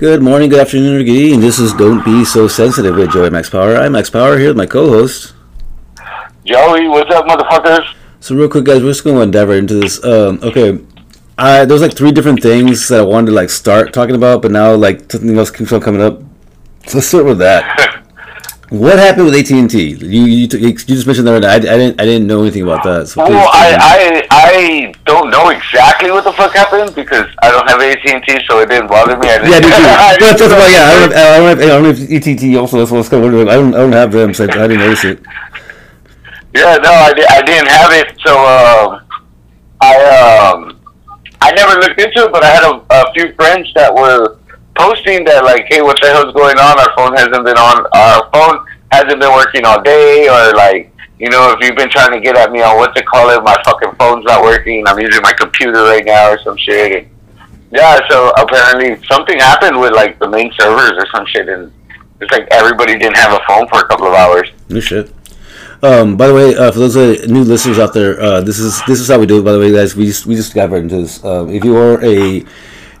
Good morning, good afternoon, or good evening. This is Don't Be So Sensitive with Joey Max Power. I'm Max Power here with my co-host. Joey, what's up, motherfuckers? So real quick, guys, we're just going to endeavor into this. Um, okay, I there's like three different things that I wanted to like start talking about, but now like something else keeps on coming up. So let's start with that. what happened with AT and T? You you, you just mentioned that. I, I didn't I didn't know anything about that. So Well. I, I I don't know exactly what the fuck happened because I don't have AT and T, so it didn't bother me. I didn't, Yeah, me too. I That's, didn't why, yeah, I don't, have, I don't have, I don't have ETT also. That's what's kind of. I don't, I don't have them, so I didn't notice it. Yeah, no, I, I didn't have it, so um, I um, I never looked into it, but I had a, a few friends that were posting that like, hey, what the hell's going on? Our phone hasn't been on. Our phone hasn't been working all day, or like, you know, if you've been trying to get at me on what to call it, my fucking phone's not working. I'm using my computer right now or some shit. And, yeah, so apparently something happened with like the main servers or some shit, and it's like everybody didn't have a phone for a couple of hours. No shit. Um, by the way, uh, for those uh, new listeners out there, uh, this is this is how we do it. By the way, guys, we just we just got right into this. Um, if you are a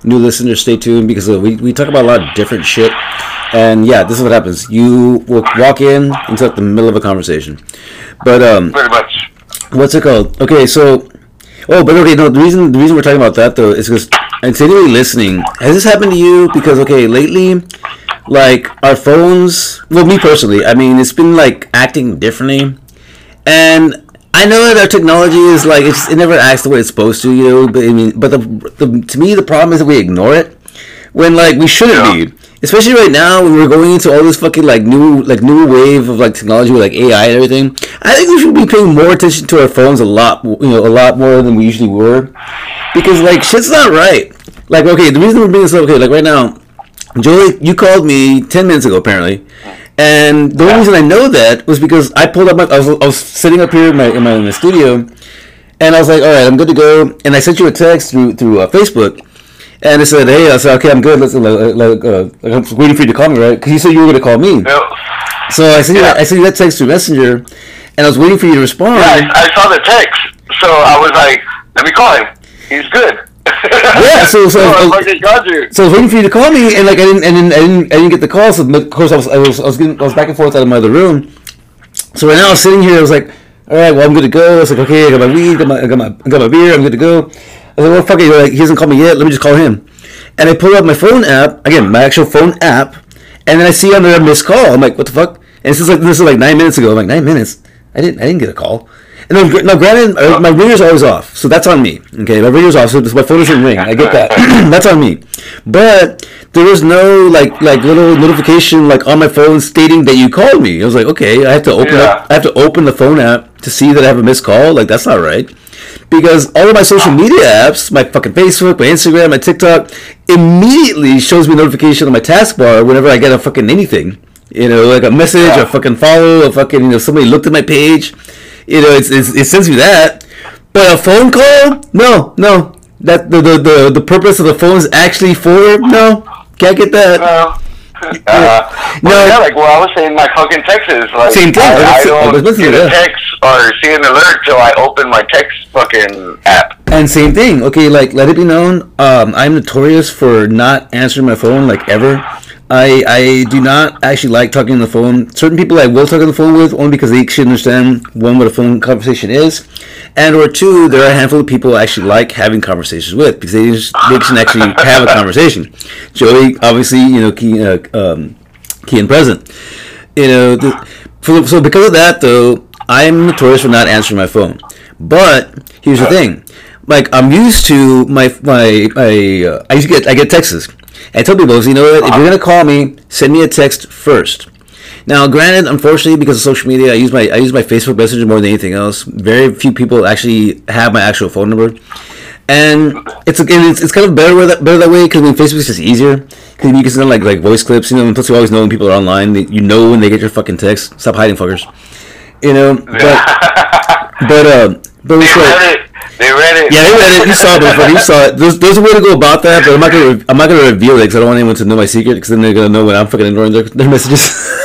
new listeners, stay tuned because uh, we we talk about a lot of different shit. And yeah, this is what happens. You will walk in into like, the middle of a conversation. But um, Pretty much. what's it called? Okay, so oh, but okay, no. The reason the reason we're talking about that though is because and to anybody listening, has this happened to you? Because okay, lately, like our phones. Well, me personally, I mean, it's been like acting differently, and. I know that our technology is like it's, it never acts the way it's supposed to, you know. But I mean, but the, the to me the problem is that we ignore it when like we shouldn't Yeah. be. Especially right now when we're going into all this fucking like new like new wave of like technology with like AI and everything. I think we should be paying more attention to our phones a lot, you know, a lot more than we usually were, because like shit's not right. Like okay, the reason we're being so okay, like right now, Joey, you called me ten minutes ago apparently, and the only reason I know that was because I pulled up my I was, I was sitting up here in my in my, in the studio, and I was like, all right, I'm good to go, and I sent you a text through through uh, Facebook. And I said, "Hey," I said, "Okay, I'm good. Let's like, like, uh, I'm waiting for you to call me, right? Because you said you were gonna call me. Yep. So I sent you Yeah. that, I sent you that text through Messenger, and I was waiting for you to respond. Yeah, I, I saw the text, so I was like, "Let me call him. He's good." Yeah, so- so- I fucking got you. So I was waiting for you to call me, and like I didn't, and then I didn't, I didn't get the call. So of course I was, I was, I was, getting, I was back and forth out of my other room. So right now I was sitting here. I was like, all right, well I'm good to go. I was like, okay, I got my weed, got my, I got my, I got my beer. I'm good to go. I was like, well, fuck it. Like, he hasn't called me yet. Let me just call him. And I pull up my phone app again, my actual phone app, and then I see on there a missed call. I'm like, what the fuck? And this is like this is like nine minutes ago. I'm like, nine minutes? I didn't, I didn't get a call. And then, now, granted, uh, my ringer's always off, so that's on me. Okay, my ringer's off, so my phone doesn't ring. I get that. that's on me. But there was no like like little notification like on my phone stating that you called me. I was like, okay, I have to open Yeah. up. I have to open the phone app to see that I have a missed call. Like that's not right. Because all of my social media apps, my fucking Facebook, my Instagram, my TikTok, immediately shows me notification on my taskbar whenever I get a fucking anything. You know, like a message, Yeah. a fucking follow, a fucking, you know, somebody looked at my page. You know, it's, it's, it sends me that. But a phone call? No, no. That the, the, the, the purpose of the phone is actually for? No. Can't get that. No. Uh, No. well, yeah, like what I was saying, my fucking texts is like Same thing. I, I don't get a text or see an alert till I open my text fucking app. And same thing. Okay, like let it be known, um, I'm notorious for not answering my phone like ever. I I do not actually like talking on the phone. Certain people I will talk on the phone with only because they should understand one what a phone conversation is, and or two there are a handful of people I actually like having conversations with because they just they can actually have a conversation. Joey, obviously, you know, key uh, um, key and present. You know, the, so, so because of that though, I'm notorious for not answering my phone. But here's the thing, like I'm used to my my my uh, I used to get I get texts. I tell people, you know what, if you're gonna call me, send me a text first. Now, granted, unfortunately, because of social media, I use my I use my Facebook Messenger more than anything else. Very few people actually have my actual phone number, and it's it's, it's kind of better that better that way because I mean, Facebook's just easier because you can send like like voice clips, you know, and plus you always know when people are online. They, you know when they get your fucking text. Stop hiding, fuckers. You know, but but um, but They it's like. They read it. Yeah, they read it. You saw it, but you saw it. There's, there's a way to go about that, but I'm not gonna I'm not gonna reveal it because I don't want anyone to know my secret because then they're gonna know when I'm fucking ignoring their, their messages.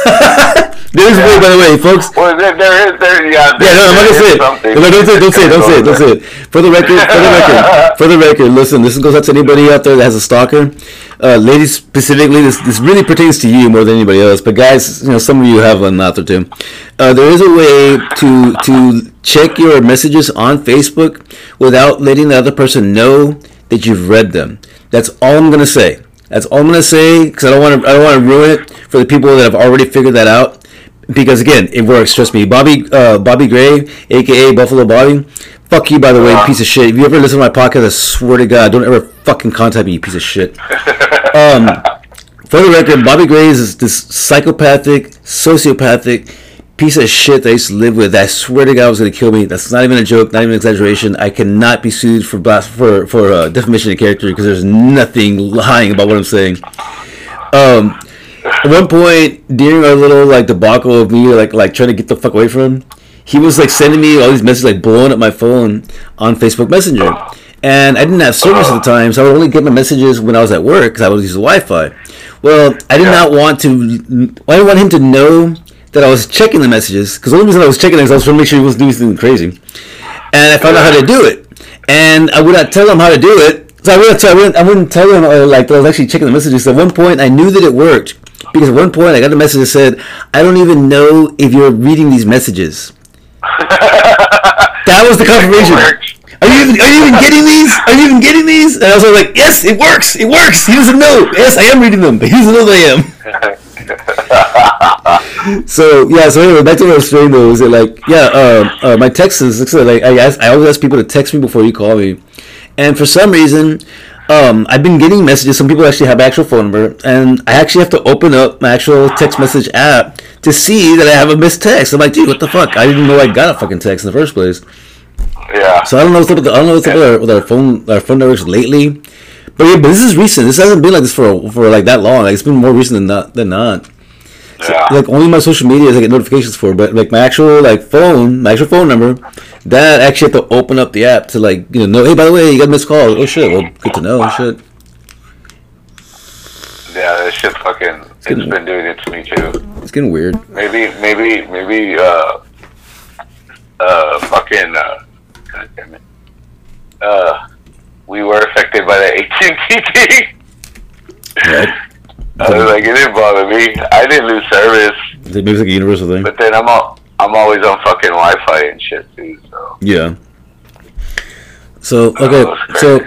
There is a way, by the way, folks. Well, there, there is, there, yeah. Yeah, no, I'm not gonna say it. something. No, don't say it. Don't say it. Don't say it. Don't say it. For the record, for the record, for the record. Listen, this goes out to anybody out there that has a stalker. Uh, ladies specifically, this this really pertains to you more than anybody else. But guys, you know, some of you have one out there too. Uh, there is a way to to check your messages on Facebook without letting the other person know that you've read them. That's all I'm gonna say. That's all I'm gonna say because I don't want to. I don't want to ruin it for the people that have already figured that out because again, it works. Trust me, Bobby, uh, Bobby Gray, aka Buffalo Bobby. Fuck you, by the way, Uh-huh. piece of shit. If you ever listen to my podcast, I swear to God, don't ever fucking contact me, you piece of shit. Um, for the record, Bobby Gray is this psychopathic, sociopathic piece of shit that I used to live with. I swear to God was gonna kill me. That's not even a joke, not even an exaggeration. I cannot be sued for blas- for for uh, defamation of character because there's nothing lying about what I'm saying. Um, at one point during our little like debacle of me like like trying to get the fuck away from him, he was like sending me all these messages like blowing up my phone on Facebook Messenger. And I didn't have service at the time, so I would only get my messages when I was at work because I would use the Wi-Fi. Well, I did not want to. I didn't want him to know that I was checking the messages because the only reason I was checking is I was trying to make sure he wasn't doing something crazy. And I found out how to do it, and I would not tell him how to do it. So I wouldn't, so I wouldn't, I wouldn't tell him uh, like that I was actually checking the messages. So at one point, I knew that it worked because at one point I got a message that said, "I don't even know if you're reading these messages." That was the confirmation. Are you even, are you even getting these? Are you even getting these? And I was like, yes, it works. It works. He doesn't know. Yes, I am reading them, but he doesn't know that I am. So yeah. So anyway, back to what I was saying though is that like yeah, uh, uh, my texts is like I ask, I always ask people to text me before you call me, and for some reason. Um, I've been getting messages. Some people actually have actual phone number, and I actually have to open up my actual text message app to see that I have a missed text. I'm like, dude, what the fuck? I didn't know I got a fucking text in the first place. yeah. So I don't know what's up with the, I don't know what's up with our, with our phone our phone networks lately. But yeah, but this is recent. This hasn't been like this for for like that long. Like it's been more recent than not than not. Yeah. Like only my social media I get notifications for, but like my actual like phone, my actual phone number, that I actually have to open up the app to like you know know. Hey, by the way, you got a missed call. Oh shit. Well, good to know. Shit. yeah, this shit fucking, it's getting- been doing it to me too. It's getting weird. Maybe, maybe, maybe, uh, uh, fucking, uh, God damn it. Uh, we were affected by the AT&T thing. Right. I was like, it didn't bother me. I didn't lose service, Maybe it's like a universal thing. but then I'm all, I'm always on fucking Wi-Fi and shit too. So Yeah. So Oh, okay, that's so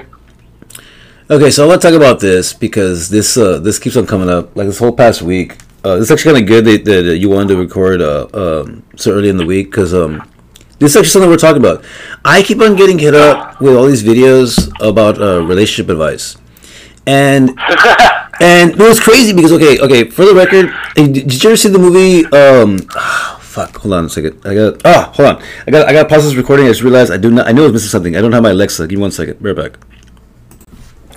okay, so I want to talk about this because this uh this keeps on coming up. Like this whole past week, uh, it's actually kind of good that, that you wanted to record uh um so early in the week because um this is actually something we're talking about. I keep on getting hit up with all these videos about uh, relationship advice, and and it was crazy because okay, okay. For the record, eh, did you ever see the movie? Um, fuck. Hold on a second. I got. Ah, hold on. I got. I got to pause this recording. I just realized I do not. I know I was missing something. I don't have my Alexa. Give me one second. We're back.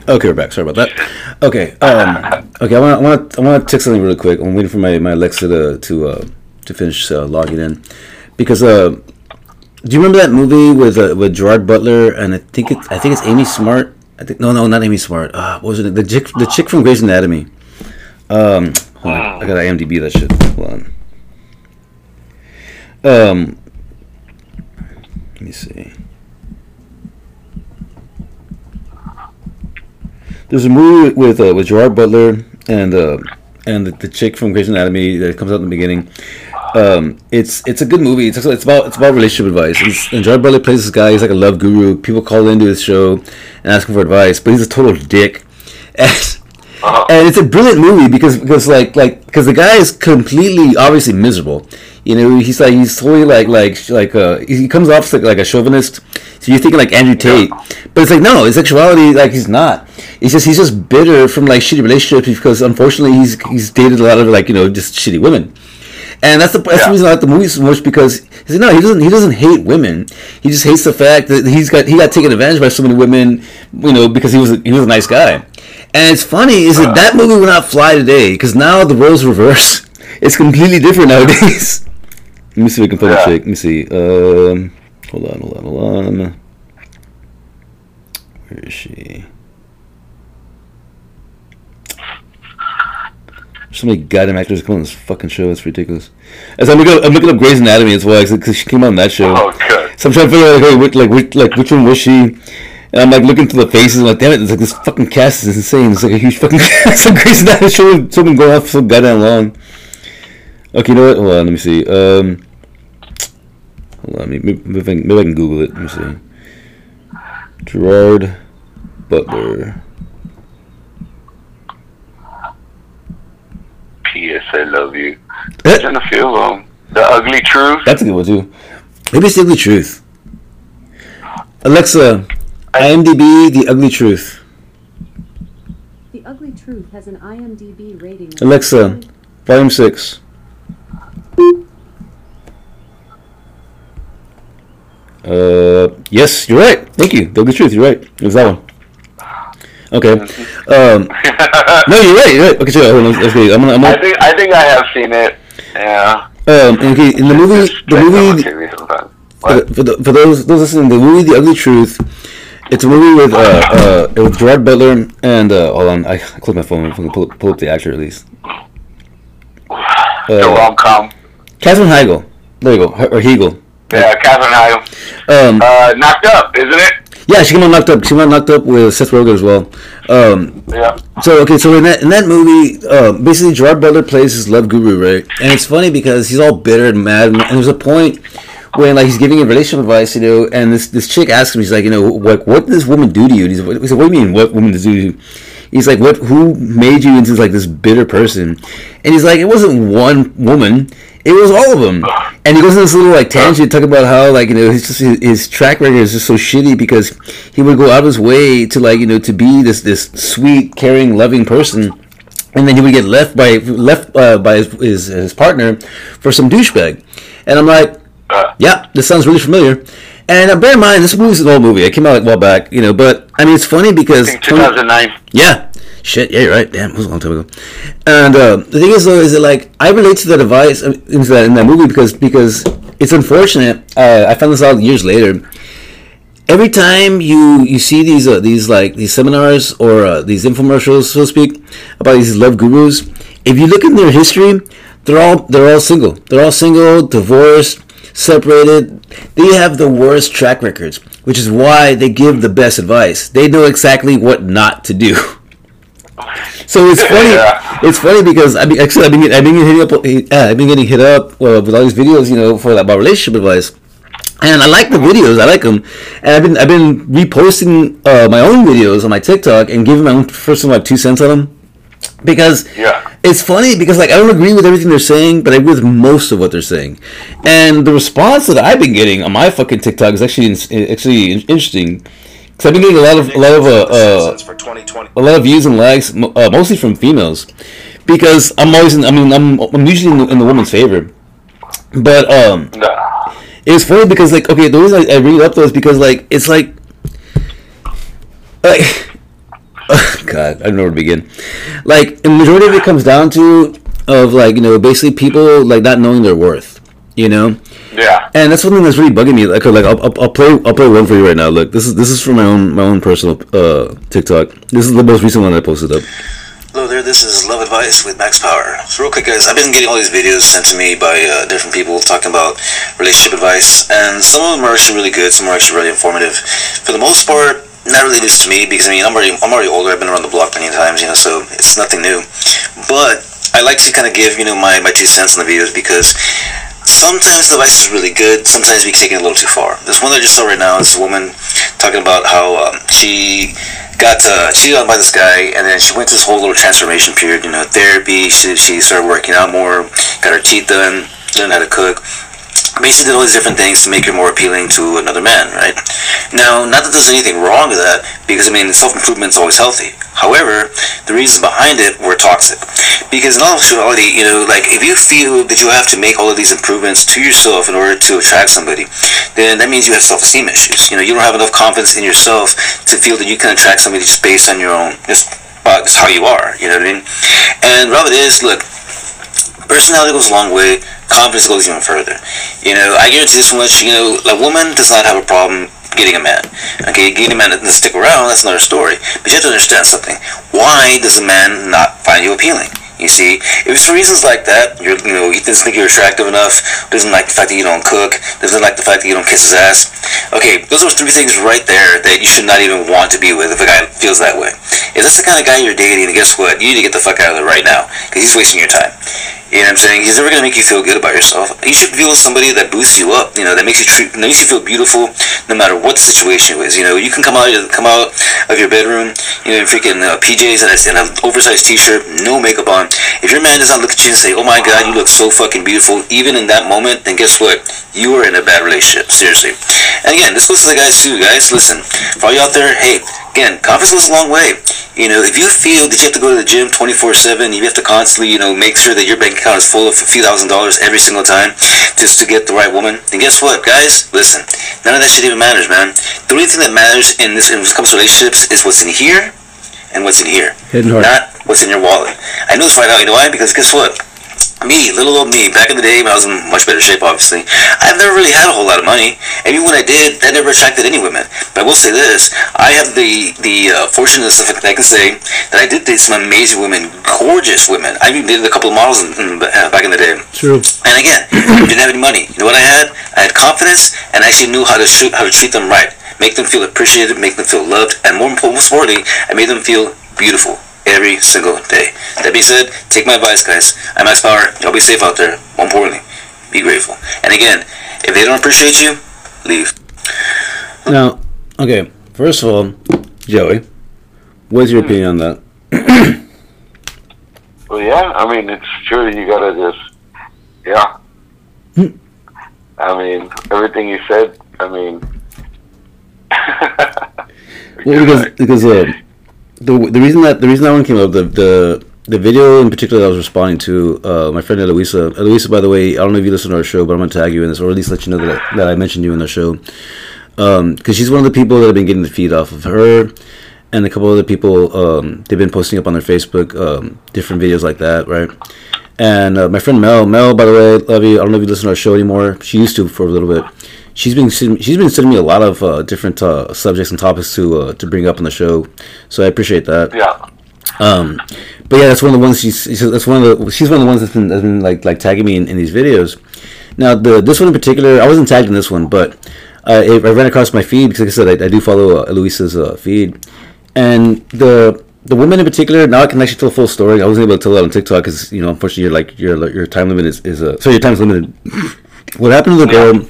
Okay, we're back. Sorry about that. Okay. Um. Okay. I want. I want. I want to text something really quick. I'm waiting for my, my Alexa to to uh, to finish uh, logging in, because uh. Do you remember that movie with uh, with Gerard Butler and I think it I think it's Amy Smart. I think no no not Amy Smart. Uh, what was it? The chick the chick from Grey's Anatomy. Um, hold on. I got an IMDb that shit. Hold on. Um, let me see. There's a movie with uh, with Gerard Butler and uh, and the, the chick from Grey's Anatomy that comes out in the beginning. Um, it's it's a good movie. It's it's about it's about relationship advice. It's, and Gerard Butler plays this guy. He's like a love guru. People call into his show and ask him for advice, but he's a total dick. And, and it's a brilliant movie because because like like because the guy is completely obviously miserable. You know, he's like he's totally like like like uh he comes off like like a chauvinist. So you're thinking like Andrew Tate, but it's like no, his sexuality like he's not. It's just he's just bitter from like shitty relationships because unfortunately he's he's dated a lot of like you know just shitty women. And that's the that's Yeah. the reason I like the movie so much because he said no, he doesn't he doesn't hate women. He just hates the fact that he's got he got taken advantage by so many women, you know, because he was a, he was a nice guy. And it's funny is that that movie would not fly today because now the roles reverse. It's completely different nowadays. Let me see if we can find the Yeah. chick. Let me see. Um, hold on, hold on, hold on. Where is she? So many goddamn actors come on this fucking show. It's ridiculous. As I'm looking, up, I'm looking up Grey's Anatomy as well because she came on that show. Oh, good. So I'm trying to figure out like, which, like, which, like which one was she? And I'm like looking through the faces, and like, damn it, it's like this fucking cast is insane. It's like a huge fucking cast of Grey's Anatomy show. Something going for so goddamn long. Okay, you know what? Hold on, let me see. Um, hold on, maybe, maybe, I can, maybe I can Google it. Let me see. Gerard Butler. P.S. I love you. There's in a few of them. The Ugly Truth. That's a good one too. Maybe it's the ugly truth. Alexa, IMDb, the ugly truth. The Ugly Truth has an IMDb rating Alexa, volume six. Uh, yes, you're right. Thank you. The ugly truth. You're right. It was that one. Okay. Um, no, you're right. You're right. Okay, sure. Hold on. Let's go. I'm gonna. I'm gonna. think I think I have seen it. Yeah. Um, okay. In the movie, the movie, for, the, for, the, for those those listening, the movie The Ugly Truth. It's a movie with uh, uh with Gerard Butler and uh hold on I, I closed my phone. I'm pull, pull up the actor at least. the Uh, rom com. Katherine Heigl. There you go. Or Hegel. Yeah, Katherine Heigl. Um, Uh, knocked up, isn't it? Yeah, she came on knocked up. She came on knocked up with Seth Rogen as well. Um, Yeah. So okay, so in that in that movie, uh, basically Gerard Butler plays his love guru, right? And it's funny because he's all bitter and mad, and, and there's a point when like he's giving him relationship advice, you know, and this this chick asks him, he's like, you know, what what did this woman do to you? And he's, like, what do you mean, what woman did do to you? He's like, what? Who made you into like this bitter person? And he's like, it wasn't one woman. It was all of them. And he goes in this little like tangent talking about how like you know his just his, his track record is just so shitty because he would go out of his way to like you know to be this this sweet, caring, loving person, and then he would get left by left uh, by his, his his partner for some douchebag. And I'm like, Uh, yeah, this sounds really familiar. And uh, bear in mind, this movie's an old movie. It came out like a while back, you know. But I mean, it's funny I because think 2009. yeah. Shit, yeah, you're right. Damn, it was a long time ago. And uh, the thing is, though, is that like I relate to the device uh, into that in that movie because because it's unfortunate. Uh, I found this out years later. Every time you you see these uh, these like these seminars or uh, these infomercials, so to speak, about these love gurus, if you look in their history, they're all they're all single. They're all single, divorced, separated. They have the worst track records, which is why they give the best advice. They know exactly what not to do. So it's funny. Yeah. It's funny because I mean, actually, I've been I've been getting hit up. Uh, I've been getting hit up uh, with all these videos, you know, for about relationship advice. And I like the videos. I like them. And I've been I've been reposting uh, my own videos on my TikTok and giving my own first of my two cents on them because Yeah. it's funny because like I don't agree with everything they're saying, but I agree with most of what they're saying. And the response that I've been getting on my fucking TikTok is actually actually interesting because I've been getting a lot of a lot of uh, uh, a lot of views and likes, uh, mostly from females, because I'm always, in, I mean, I'm, I'm usually in the, in the woman's favor. But um, Nah. it's funny because like, okay, the reason I, I it up is because like it's like, like, God, I don't know where to begin. Like, the majority of it comes down to of like you know basically people like not knowing their worth, you know. Yeah. And that's something that's really bugging me. Like, like I'll, I'll, I'll play, I'll play one for you right now. Look, this is this is from my own my own personal uh, TikTok. This is the most recent one I posted up. Hello there, this is Love Advice with Max Power. So real quick guys, I've been getting all these videos sent to me by uh, different people talking about relationship advice, and some of them are actually really good, some are actually really informative. For the most part, not really news to me because I mean I'm already I'm already older, I've been around the block many times, you know, so it's nothing new. But I like to kind of give, you know, my, my two cents on the videos because sometimes the advice is really good, sometimes we take it a little too far. This one that I just saw right now is a woman talking about how um, she got uh, cheated on by this guy, and then she went through this whole little transformation period, you know, therapy. She, she started working out more, got her teeth done, learned how to cook. Basically, did all these different things to make her more appealing to another man, right? Now, not that there's anything wrong with that, because I mean, self improvement is always healthy. However, the reasons behind it were toxic. Because in all actuality, you know, like if you feel that you have to make all of these improvements to yourself in order to attract somebody, then that means you have self-esteem issues. You know, you don't have enough confidence in yourself to feel that you can attract somebody just based on your own, just uh, just how you are. You know what I mean? And Robert is look, personality goes a long way. Confidence goes even further. You know, I guarantee this much. You know, a woman does not have a problem getting a man. Okay, getting a man to stick around, that's another story. But you have to understand something. Why does a man not find you appealing? You see, if it's for reasons like that, you know, he doesn't think you're attractive enough, doesn't like the fact that you don't cook, doesn't like the fact that you don't kiss his ass. Okay, those are three things right there that you should not even want to be with if a guy feels that way. If that's the kind of guy you're dating, guess what? You need to get the fuck out of there right now because he's wasting your time. You know what I'm saying? He's never gonna make you feel good about yourself. You should feel with somebody that boosts you up. You know, that makes you treat, makes you feel beautiful, no matter what the situation is. You know, you can come out, come out of your bedroom, you know, in freaking uh, PJs and and an oversized T-shirt, no makeup on. If your man does not look at you and say, "Oh my God, you look so fucking beautiful," even in that moment, then guess what? You are in a bad relationship. Seriously. And again, this goes to the guys too. Guys, listen. For all you out there, hey, again, confidence goes a long way. You know, if you feel that you have to go to the gym 24/7, you have to constantly, you know, make sure that your bank account is full of a few thousand dollars every single time just to get the right woman, then guess what, guys? Listen, none of that shit even matters, man. The only thing that matters in this, in when it comes to relationships, is what's in here and what's in here, Hidden heart. not what's in your wallet. I know this right now. You know why? Because guess what? Me, little old me, back in the day when I was in much better shape, obviously, I've never really had a whole lot of money. And even when I did, that never attracted any women. But I will say this, I have the the uh, fortunate that I can say that I did date some amazing women, gorgeous women. I even dated a couple of models in, in, uh, back in the day. True. And again, didn't have any money. You know what I had? I had confidence and I actually knew how to shoot, how to treat them right, make them feel appreciated, make them feel loved, and more importantly, I made them feel beautiful every single day. That being said, take my advice, guys. I'm Max Power. Y'all be safe out there. More importantly, be grateful. And again, if they don't appreciate you, leave. Now, okay. First of all, Joey, what's your opinion on that? Well, yeah. I mean, it's true. You gotta just, yeah. I mean, everything you said. I mean, Well, because because uh, the the reason that the reason that one came up the the the video in particular that I was responding to uh, my friend Eloisa. Eloisa, by the way, I don't know if you listen to our show, but I'm gonna tag you in this, or at least let you know that I, that I mentioned you in the show. Because she's one of the people that have been getting the feed off of her, and a couple other people. Um, they've been posting up on their Facebook um, different videos like that, right? And uh, my friend Mel, Mel, by the way, love you. I don't know if you listen to our show anymore. She used to for a little bit. She's been she's been sending me a lot of uh, different uh, subjects and topics to uh, to bring up on the show, so I appreciate that. yeah. Um, but yeah, that's one of the ones she's, that's one of the she's one of the ones that's been, that's been like like tagging me in, in these videos. Now the this one in particular, I wasn't tagged in this one, but uh, I, I ran across my feed because like I said I, I do follow uh, Eloisa's uh, feed, and the the woman in particular. Now I can actually tell a full story. I wasn't able to tell that on TikTok because you know unfortunately you're like your your time limit is is uh, sorry your time's limited. what happened to the girl?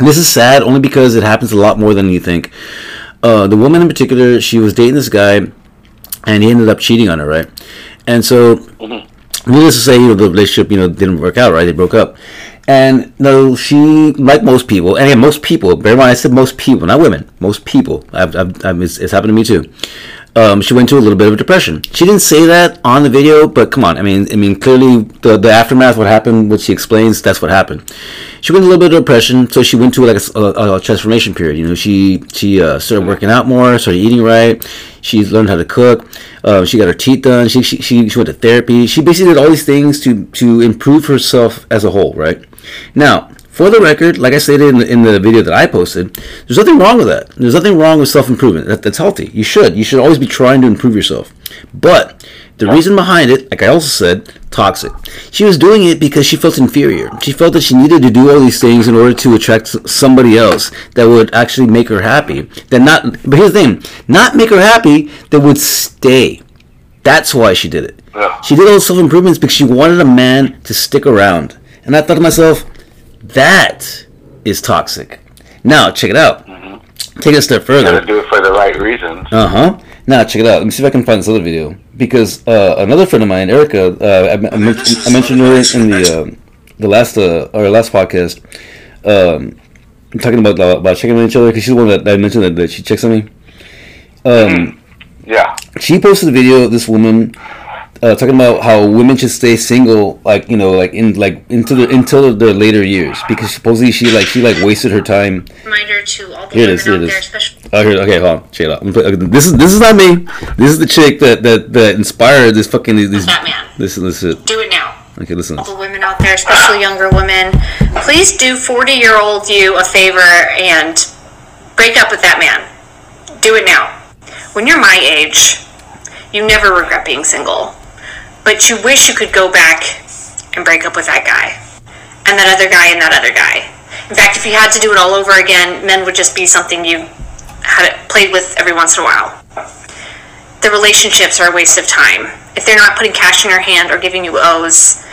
This is sad only because it happens a lot more than you think. Uh, the woman in particular, she was dating this guy, and he ended up cheating on her, right? And so, needless to say, you know, the relationship, you know, didn't work out, right? They broke up. And no, she, like most people, and again, most people, bear in mind, I said most people, not women, most people, I've, I've, I've, it's, it's happened to me too. Um, she went to a little bit of a depression. She didn't say that on the video, but come on, I mean, I mean, clearly the the aftermath, what happened, what she explains, that's what happened. She went a little bit of depression, so she went to like a transformation period. You know, she she uh, started working out more, started eating right. She learned how to cook. Uh, she got her teeth done. She, she she she went to therapy. She basically did all these things to to improve herself as a whole, right? Now, for the record, like I stated in the, in the video that I posted, there's nothing wrong with that. There's nothing wrong with self improvement. That, that's healthy. You should. You should always be trying to improve yourself. But the reason behind it, like I also said, toxic. She was doing it because she felt inferior. She felt that she needed to do all these things in order to attract somebody else that would actually make her happy. That not. But here's the thing: not make her happy. That would stay. That's why she did it. She did all self improvements because she wanted a man to stick around. And I thought to myself, that is toxic. Now, check it out. Take it a step Gotta further. do it for the right reasons. Uh huh. Now, check it out. Let me see if I can find this other video. Because uh, another friend of mine, Erica, uh, I, I, I mentioned her in the uh, the last uh, our last podcast. Um, talking about about checking on each other because she's the one that, I mentioned that, that she checks on me. Um, Yeah. she posted a video of this woman uh, talking about how women should stay single, like you know, like in like into the until their later years, because supposedly she like she like wasted her time. reminder to all the Here it women is, here out there, especially Oh, here, okay, hold on, check it out. I'm put- okay, This is this is not me. This is the chick that that that inspired this fucking these. Batman. Listen, listen. do it now. Okay, listen. All the women out there, especially younger women, please do 40 year old you a favor and break up with that man. Do it now. When you're my age, you never regret being single. But you wish you could go back and break up with that guy, and that other guy, and that other guy. In fact, if you had to do it all over again, men would just be something you had played with every once in a while. The relationships are a waste of time. If they're not putting cash in your hand or giving you O's,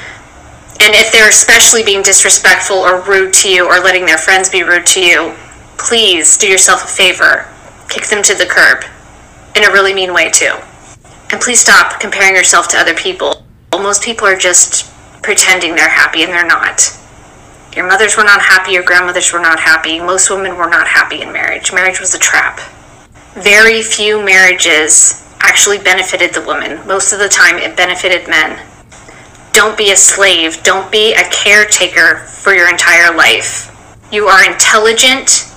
and if they're especially being disrespectful or rude to you or letting their friends be rude to you, please do yourself a favor. Kick them to the curb. In a really mean way, too. And please stop comparing yourself to other people. Most people are just pretending they're happy and they're not. Your mothers were not happy, your grandmothers were not happy, most women were not happy in marriage. Marriage was a trap. Very few marriages actually benefited the woman. Most of the time, it benefited men. Don't be a slave. Don't be a caretaker for your entire life. You are intelligent,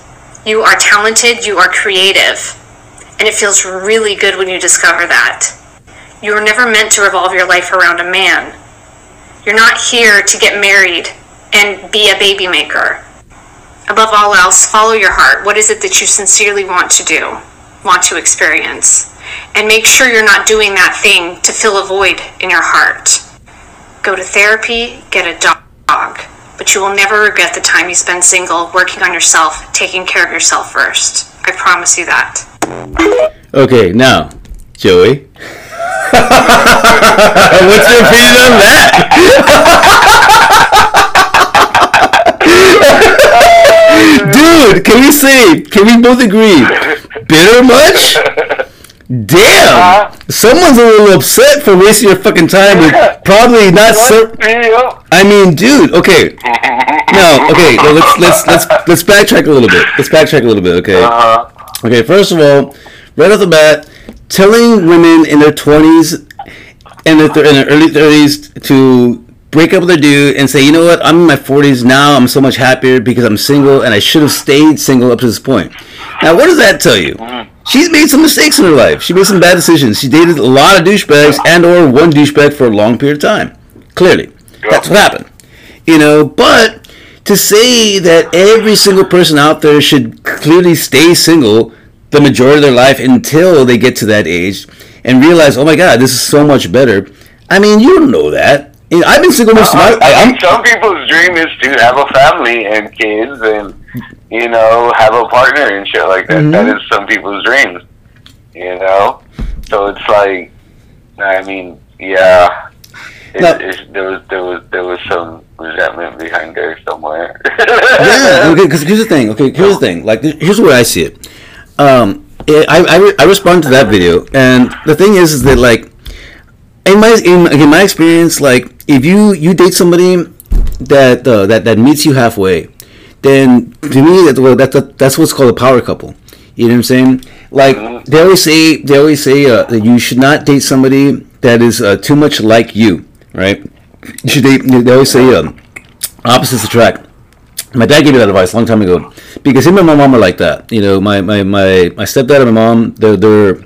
you are talented, you are creative. And it feels really good when you discover that. You were never meant to revolve your life around a man. You're not here to get married and be a baby maker. Above all else, follow your heart. What is it that you sincerely want to do, want to experience? And make sure you're not doing that thing to fill a void in your heart. Go to therapy, get a dog, but you will never regret the time you spend single, working on yourself, taking care of yourself first. I promise you that. Okay, now, Joey. What's your opinion on that? Dude, can we say, can we both agree? Bitter much? Damn! Someone's a little upset for wasting your fucking time with probably not so. I mean, dude. Okay. No. Okay. Well, let's let's let's let's backtrack a little bit. Let's backtrack a little bit. Okay. Uh, Okay. First of all, right off the bat, telling women in their twenties and in their, in their early thirties to break up with their dude and say, you know what, I'm in my forties now. I'm so much happier because I'm single and I should have stayed single up to this point. Now, what does that tell you? She's made some mistakes in her life. She made some bad decisions. She dated a lot of douchebags and or one douchebag for a long period of time. Clearly, that's what happened. You know, but to say that every single person out there should clearly stay single the majority of their life until they get to that age and realize, oh my God, this is so much better. I mean, you don't know that. I've been single most of my. I, I I, some people's dream is to have a family and kids and you know have a partner and shit like that. That Mhm. is some people's dreams. You know, so it's like, I mean, yeah, it, No. it's, there was there was there was some resentment behind there somewhere. yeah, okay. Because here's the thing. Okay, here's the thing. Like, here's the way I see it. Um, I I, re- I respond to that video, and the thing is, is that like, in my in, in my experience, like, if you you date somebody that uh, that that meets you halfway, then to me that well, that, that that's what's called a power couple. You know what I'm saying? Like they always say, they always say uh, that you should not date somebody that is uh, too much like you, right? Should date. They always say um, opposites attract. My dad gave me that advice a long time ago because him and my mom are like that. You know, my my my, my stepdad and my mom, they're they're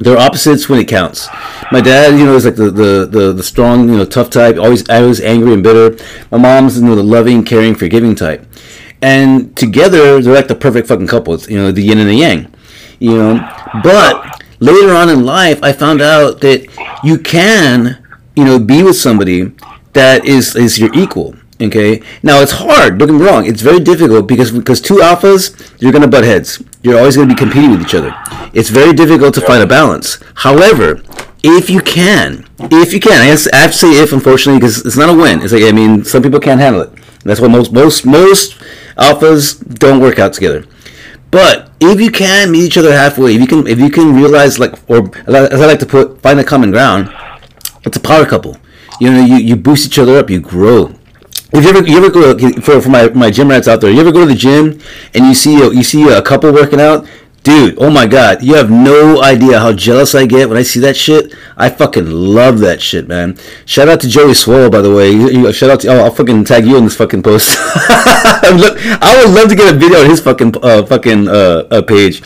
they're opposites when it counts. My dad, you know, is like the, the, the, the strong, you know, tough type, always always angry and bitter. My mom's, you know, the loving, caring, forgiving type. And together, they're like the perfect fucking couple. It's, you know, the yin and the yang. You know, but later on in life, I found out that you can, you know, be with somebody that is is your equal. Okay. Now it's hard. Don't get me wrong. It's very difficult because because two alphas, you're gonna butt heads. You're always gonna be competing with each other. It's very difficult to find a balance. However, if you can, if you can, I guess I have to say if unfortunately because it's not a win. It's like I mean some people can't handle it. That's why most most most alphas don't work out together. But if you can meet each other halfway, if you can if you can realize like or as I like to put find a common ground, it's a power couple. You know, you, you boost each other up, you grow. If you ever you ever go for for my, my gym rats out there, you ever go to the gym and you see a, you see a couple working out, dude. Oh my god, you have no idea how jealous I get when I see that shit. I fucking love that shit, man. Shout out to Joey Swoll, by the way. You- you- Shout out to oh, I'll fucking tag you in this fucking post. I would love to get a video on his fucking uh, fucking uh, uh, page.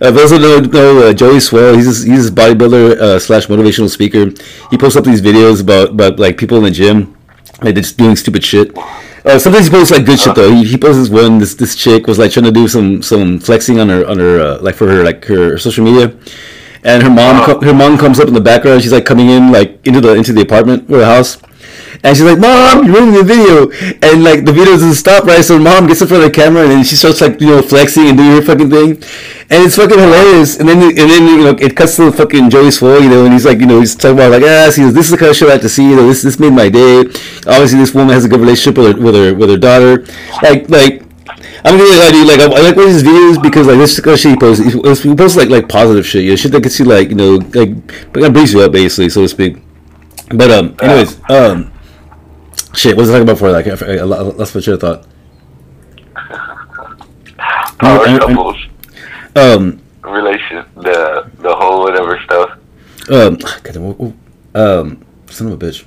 Uh, those who don't know, uh, Joey Swoll, he's this, he's this bodybuilder uh, slash motivational speaker. He posts up these videos about, about like people in the gym, like they're just doing stupid shit. Uh, sometimes he posts like good shit though. He, he posts this one. This this chick was like trying to do some some flexing on her on her uh, like for her like her social media, and her mom co- her mom comes up in the background. She's like coming in like into the into the apartment or the house. And she's like, "Mom, you're ruining the video," and like the video doesn't stop, right? So mom gets in front of the camera and then she starts like you know flexing and doing her fucking thing, and it's fucking hilarious. And then and then you know it cuts to the fucking Joey Swoll, you know, and he's like, you know, he's talking about like, ah, see, this is the kind of show I like to see. You know, this this made my day. Obviously, this woman has a good relationship with her with her with her daughter. Like like I'm gonna lie you, like I, like watching his videos because like this kind of shit he posts. He posts, like like positive shit, you know, shit that gets you like you know like brings you up basically, so to speak. But um, anyways, um, shit, what was I talking about before? Like I, I, I lost my train of thought. Power and- and- couples, Um, relation, the the whole whatever stuff. um, what- what- um, son of a bitch.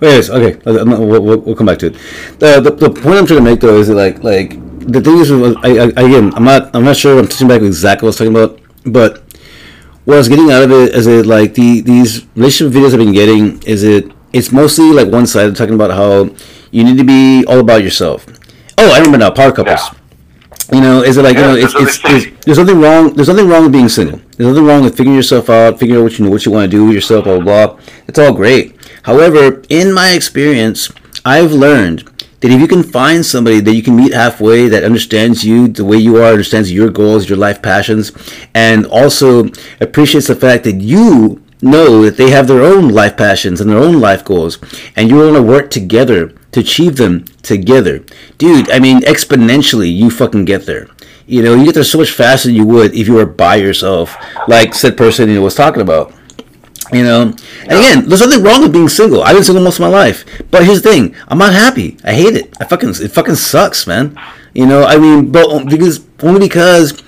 Anyways, okay, I'm not- we'll, we'll, come back to it. The, the the point I'm trying to make though is that like like the thing is, I, I again, I'm not I'm not sure I'm touching back exactly what I was talking about, but what I was getting out of it is it like the these relationship videos I've been getting is it it's mostly like one sided talking about how you need to be all about yourself. Oh, I remember now, power couples. Yeah. You know, is it like Yeah, you know, it's, it's, it's there's nothing wrong. There's nothing wrong with being single. There's nothing wrong with figuring yourself out, figuring out what you know, what you want to do with yourself, blah blah blah. It's all great. However, in my experience, I've learned that if you can find somebody that you can meet halfway that understands you the way you are, understands your goals, your life passions, and also appreciates the fact that you know that they have their own life passions and their own life goals, and you want to work together to achieve them together. Dude, I mean, exponentially, you fucking get there. You know, you get there so much faster than you would if you were by yourself, like said person you know was talking about. You know, and again, there's nothing wrong with being single. I've been single most of my life, but here's the thing: I'm not happy. I hate it. I fucking it fucking sucks, man. You know, I mean, but because only because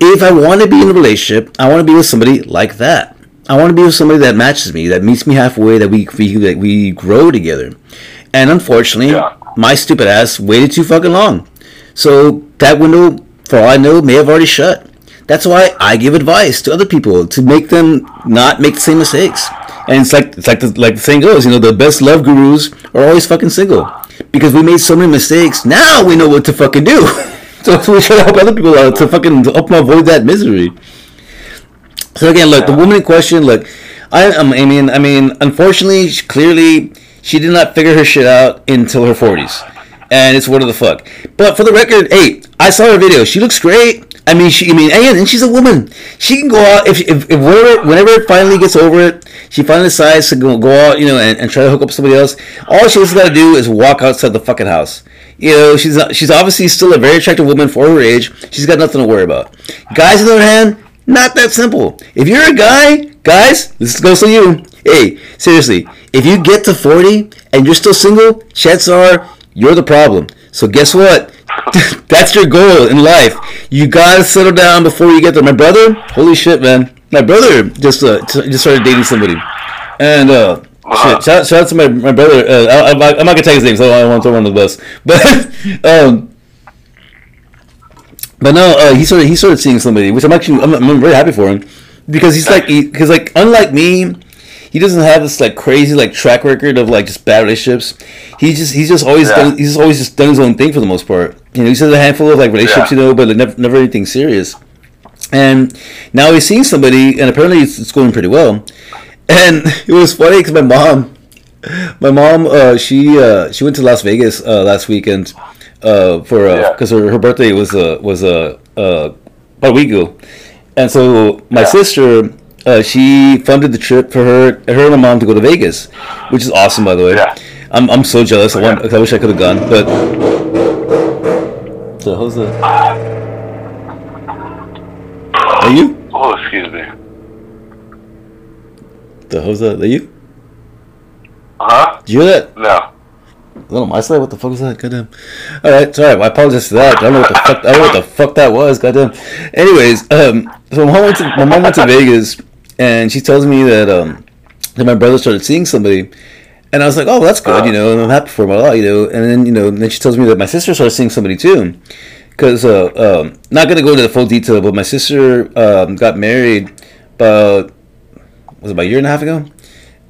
if I want to be in a relationship, I want to be with somebody like that. I want to be with somebody that matches me, that meets me halfway, that we we that we grow together. And unfortunately, Yeah. my stupid ass waited too fucking long. So that window, for all I know, may have already shut. That's why I give advice to other people to make them not make the same mistakes. And it's like it's like the, like the saying goes, you know, the best love gurus are always fucking single because we made so many mistakes. Now we know what to fucking do. so we try to help other people out to fucking help them avoid that misery. So again, look, the woman in question, look, I, I mean, I mean, unfortunately, she, clearly, she did not figure her shit out until her forties, and it's what the fuck. But for the record, hey, I saw her video. She looks great. I mean, she, I mean, and, and she's a woman. She can go out if, if, if whenever, whenever it finally gets over it, she finally decides to go, go out, you know, and, and try to hook up somebody else. All she's got to do is walk outside the fucking house. You know, she's she's obviously still a very attractive woman for her age. She's got nothing to worry about. Guys, on the other hand, not that simple. If you're a guy, guys, this goes to you. Hey, seriously, if you get to 40 and you're still single, chances are you're the problem. So guess what? That's your goal in life. You gotta settle down before you get there. My brother, holy shit, man. My brother just uh, just started dating somebody, and uh, shit. Shout, shout out to my, my brother. Uh, I, I'm, not- I'm not gonna take his name, so I don't want to throw him under the bus. But um, but no, uh, he started he started seeing somebody, which I'm actually I'm, I'm very happy for him because he's like because like unlike me, he doesn't have this like crazy like track record of like just bad relationships. He just he's just always Yeah. done, he's always just done his own thing for the most part. You know, he's had a handful of like relationships, Yeah. you know, but like, never never anything serious. And now he's seeing somebody, and apparently it's, it's going pretty well. And it was funny because my mom, my mom, uh, she uh, she went to Las Vegas uh, last weekend uh, for Yeah. because her, her birthday was uh, was uh, uh, about a week ago, and so my Yeah. sister uh, she funded the trip for her her and my mom to go to Vegas, which is awesome by the way. Yeah. I'm, I'm so jealous. I want I wish I could have gone, but so how's the are you Oh, excuse me. the how's that? Are you? Huh? Did you hear that? No. Little my side? What the fuck was that? Goddamn. All right, sorry. I apologize for that. I don't know what the fuck. I don't know what the fuck that was. Goddamn. Anyways, um, so my mom went to my mom went to Vegas, and she tells me that um, that my brother started seeing somebody, and I was like, oh, that's good, you know, and I'm happy for him a lot, you know. And then you know, and then she tells me that my sister started seeing somebody too, because uh, um, not gonna go into the full detail, but my sister um, got married about was it about a year and a half ago,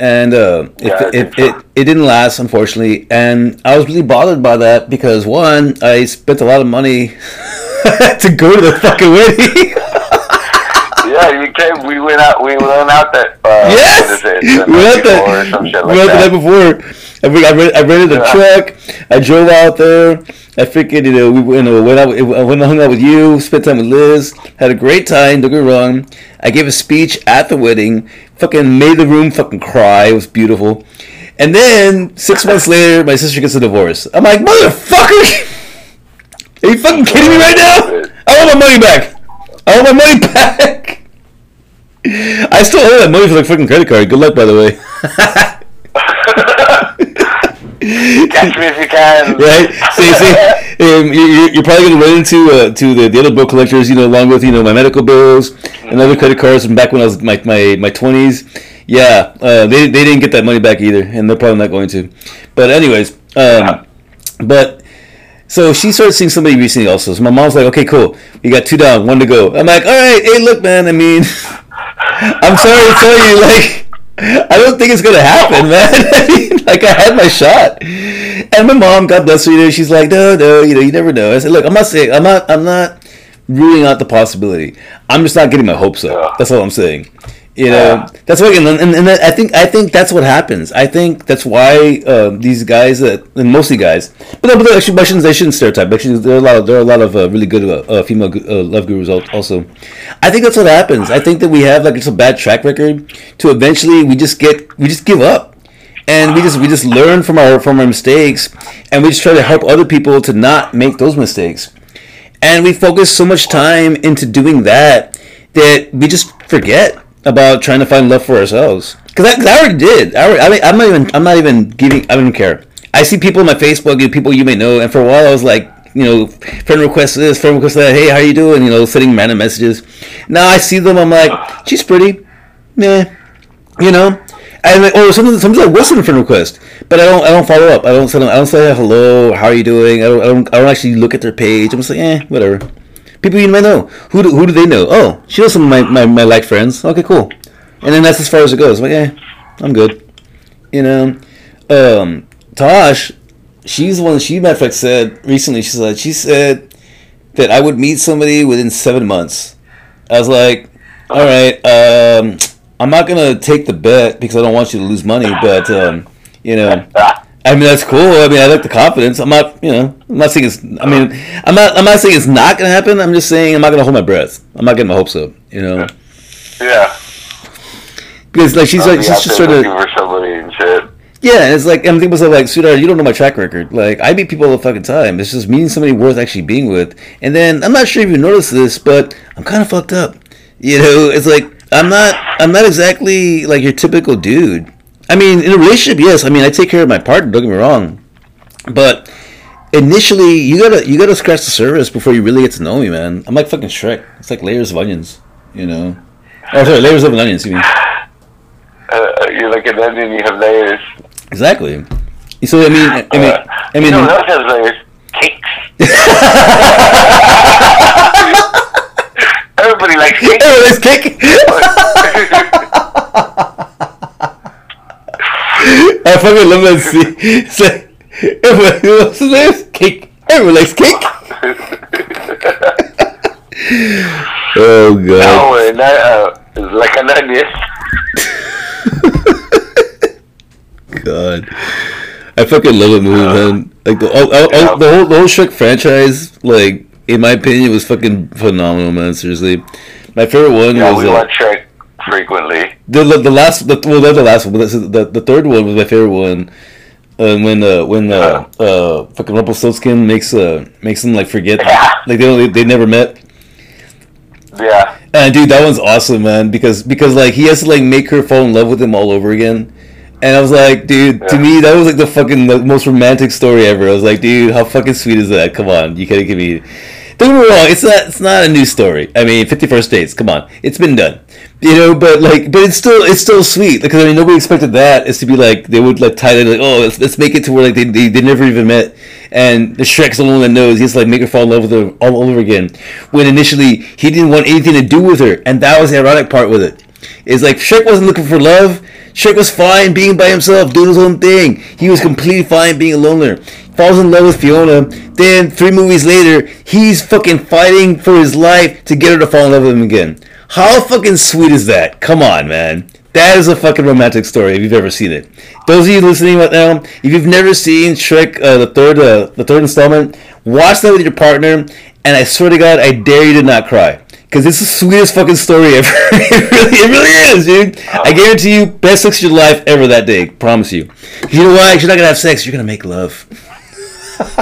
and uh, Yeah, it, it, it it didn't last, unfortunately, and I was really bothered by that because one, I spent a lot of money to go to the fucking wedding. Yeah, you we came, we went out, we went out that. Uh, Yes, it, we went the, before or some shit we like went the night before. I, re- I, re- I rented a Yeah. truck. I drove out there. I freaking you know we you know, went out. I went and hung out with you. Spent time with Liz. Had a great time. Don't get me wrong. I gave a speech at the wedding. Fucking made the room fucking cry. It was beautiful. And then six months later, my sister gets a divorce. I'm like, motherfucker! Are you fucking kidding me right now? I want my money back. I want my money back. I still owe that money for the fucking credit card. Good luck, by the way. Catch me if you can. right? See, see, um, you- you- you're probably gonna run into uh, to the, the other bill collectors, you know, along with you know my medical bills and other credit cards from back when I was my my my twenties. Yeah, uh, they they didn't get that money back either, and they're probably not going to. But anyways, um, but so she started seeing somebody recently also. So my mom's like, okay, cool, you got two down, one to go. I'm like, all right, hey, look, man. I mean, I'm sorry to tell you, like. I don't think it's gonna happen, man. I mean, like I had my shot, and my mom, God bless her, you know, she's like, no, no, you know, you never know. I said, look, I'm not saying, I'm not, I'm not ruling out the possibility. I'm just not getting my hopes up. That's all I'm saying. You know, Yeah. that's what, and, and, and I think, I think that's what happens. I think that's why uh, these guys, that, and mostly guys, but, no, but actually, I shouldn't, I shouldn't stereotype. Actually, there are a lot of, there are a lot of uh, really good uh, uh, female uh, love gurus al- also. I think that's what happens. I think that we have like just a bad track record to eventually we just get, we just give up and we just we just learn from our from our mistakes and we just try to help other people to not make those mistakes and we focus so much time into doing that that we just forget about trying to find love for ourselves because I, I already did I, already, I mean i'm not even i'm not even giving i don't care i see people on my facebook people you may know and for a while i was like you know friend request this friend request that hey how you doing you know sending random messages now i see them i'm like she's pretty meh you know. And or sometimes, sometimes I will send a friend request, but I don't. I don't follow up. I don't send. Them, I don't say hello. How are you doing? I don't. I don't, I don't actually look at their page. I'm just like, eh, whatever. People you might know. Who do, who do they know? Oh, she knows some of my, my, my like friends. Okay, cool. And then that's as far as it goes. Like, eh, I'm good. You know, um, Tosh, she's the one. She matter of fact said recently. She said she said that I would meet somebody within seven months. I was like, all right, um, I'm not gonna take the bet because I don't want you to lose money, but um, you know, I mean that's cool. I mean I like the confidence. I'm not, you know, I'm not saying it's. I mean, I'm not. I'm not saying it's not gonna happen. I'm just saying I'm not gonna hold my breath. I'm not getting my hopes up. You know, Yeah. because like she's I'll like she's just sort of for somebody and shit. yeah. And it's like and people say like, sweetheart, you don't know my track record. Like I meet people all the fucking time. It's just meeting somebody worth actually being with. And then I'm not sure if you noticed this, but I'm kind of fucked up. You know, it's like I'm not. I'm not exactly like your typical dude. I mean, in a relationship, yes. I mean, I take care of my partner. Don't get me wrong, but initially, you gotta you gotta scratch the surface before you really get to know me, man. I'm like fucking Shrek. It's like layers of onions, you know. Oh, sorry, layers of an onion. Excuse me. Uh, you're like an onion, you have layers. Exactly. So I mean, I mean, Uh, I you mean, know what else has layers? Cakes. Everybody likes cakes. oh, let's kick. I fucking love that scene. It's like, everybody wants to live cake. Everyone likes cake. oh god. no, uh, not, uh, like an onion. God. I fucking love the movie, man. Like the, all, all, all, the whole the whole Shrek franchise, like in my opinion, was fucking phenomenal, man. Seriously, my favorite one Yeah, was we uh, Shrek frequently. the, the the last the well not the last one, but the the third one was my favorite one. Uh, when uh, when uh, uh, fucking Rumpelstiltskin makes uh makes them like forget Yeah. like they don't they never met. Yeah. And dude, that one's awesome, man. Because because like he has to like make her fall in love with him all over again. And I was like, dude, to me that was like the fucking the most romantic story ever. I was like, dude, how fucking sweet is that? Come on, you can't give me. Don't get me wrong, it's not it's not a new story. I mean, Fifty First Dates, come on, it's been done, you know. But like, but it's still it's still sweet because I mean nobody expected that is to be like they would like tie it like oh let's, let's make it to where like they, they, they never even met and the Shrek's the one that knows he has to like make her fall in love with her all over again when initially he didn't want anything to do with her and that was the ironic part with it is like Shrek wasn't looking for love. Shrek was fine being by himself, doing his own thing. He was completely fine being alone there. Falls in love with Fiona. Then three movies later, he's fucking fighting for his life to get her to fall in love with him again. How fucking sweet is that? Come on, man. That is a fucking romantic story if you've ever seen it. Those of you listening right now, if you've never seen Shrek, uh, the third, uh, the third installment, watch that with your partner, and I swear to God, I dare you to not cry. Cause it's the sweetest fucking story ever. it really, it really is, dude. I guarantee you, best sex of your life ever that day. Promise you. You know why? You're not gonna have sex. You're gonna make love.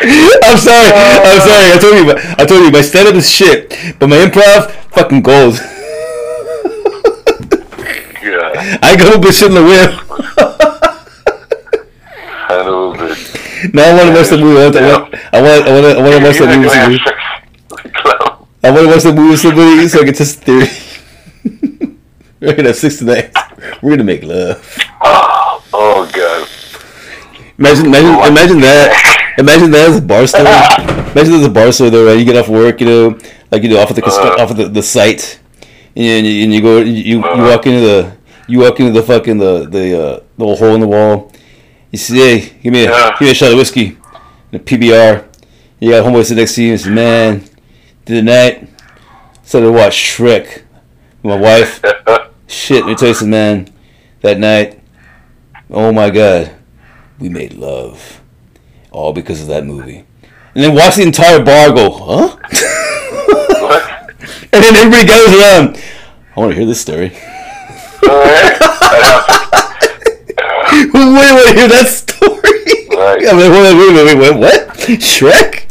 I'm sorry. I'm sorry. I told you. my- I told you my stand-up is shit, but my improv fucking gold. Yeah, I go shit in the whip. a little bit. Now I want to watch the movie. I want. I want. I want. I want to watch the movie. gonna have with somebody. sex with Clown. I want to watch the movie with somebody so I can test the theory. We're gonna have sex tonight. We're gonna make love. Oh, oh god. Imagine, imagine, imagine that. Imagine that as a bar story. Imagine there's a bar story though, right? You get off work, you know, like you know, off of the Uh. off of the, the site, and you, and you go, you, you you walk into the, you walk into the fucking the the uh, little hole in the wall. You say, hey, give me a Yeah. give me a shot of whiskey, and a PBR. You got homeboy sitting next to you and say, man, tonight, started to watch Shrek with my wife. Shit, let me tell you something, man. That night, oh my god, we made love. All because of that movie. And then watch the entire bar go, huh? And then everybody goes around. I want to hear this story. Wait, to hear that story? Right. I'm like, wait, wait, wait, wait, what? Shrek?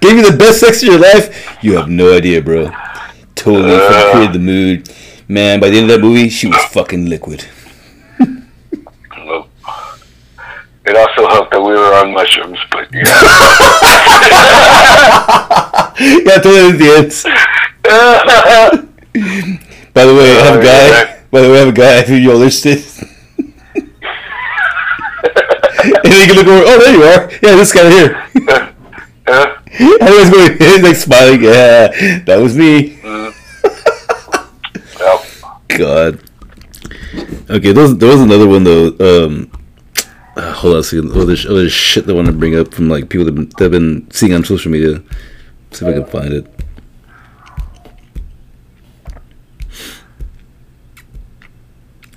Gave you the best sex of your life? You have no idea, bro. Totally Uh. created the mood. Man, by the end of that movie, she was fucking liquid. It also helped that we were on mushrooms, but yeah. yeah, totally the end. By the way, I have a guy. By the way, I have a guy who you're listed. and then you can look over. Oh, there you are. Yeah, this guy here. Huh? And he's going, he's like smiling. Yeah, that was me. Well, God. Okay, there was, there was another one though. Um, uh, hold on a second. Oh, there's, oh, there's shit that I want to bring up from like people that that have been seeing on social media. See if I can find it.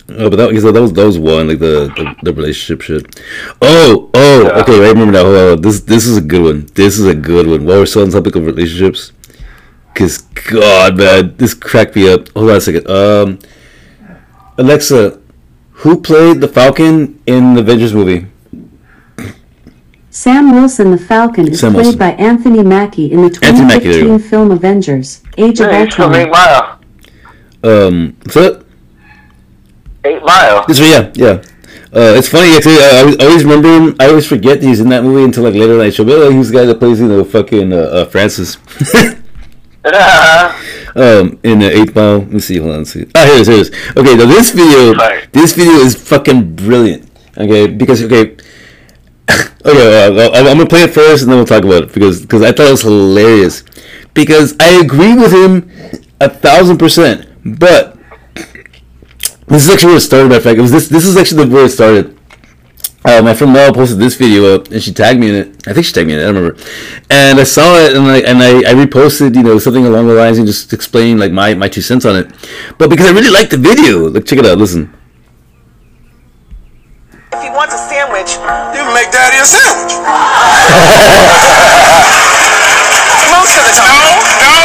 Oh, but that, because that was that was one like the, the the relationship shit. Oh, oh, Yeah. okay. I remember now. Hold on. This this is a good one. This is a good one. While we're still on the topic of relationships, because God, man, this cracked me up. Hold on a second. Um, Alexa, who played the Falcon in the Avengers movie? Sam Wilson the Falcon is Sam played Wilson. by Anthony Mackie in the Anthony Mackie, 2015 film Avengers: Age of hey, from Eight Ultron. Mile. Um, so Eight Mile. this yeah, yeah. Uh, it's funny actually. I, I always- remember him. I always forget that he's in that movie until like later in the show. But oh, he's the guy that plays you know fucking uh, uh, Francis. um, in the eighth mile. Let me see. Hold on. Let's see. Ah, here it is. Here it is. Okay, now this video, Right. this video is fucking brilliant. Okay, because okay, okay, uh, I'm I'm gonna play it first, and then we'll talk about it because because I thought it was hilarious. Because I agree with him a thousand percent, but this is actually where it started. Matter of fact, it was this. This is actually the where it started. Uh, my friend Mel posted this video up, and she tagged me in it. I think she tagged me in it. I don't remember. And I saw it, and I and I, I reposted, you know, something along the lines and just explained like my, my two cents on it. But because I really liked the video, like check it out. Listen. If he wants a sandwich, you make daddy a sandwich. Most of the time. No, no, no,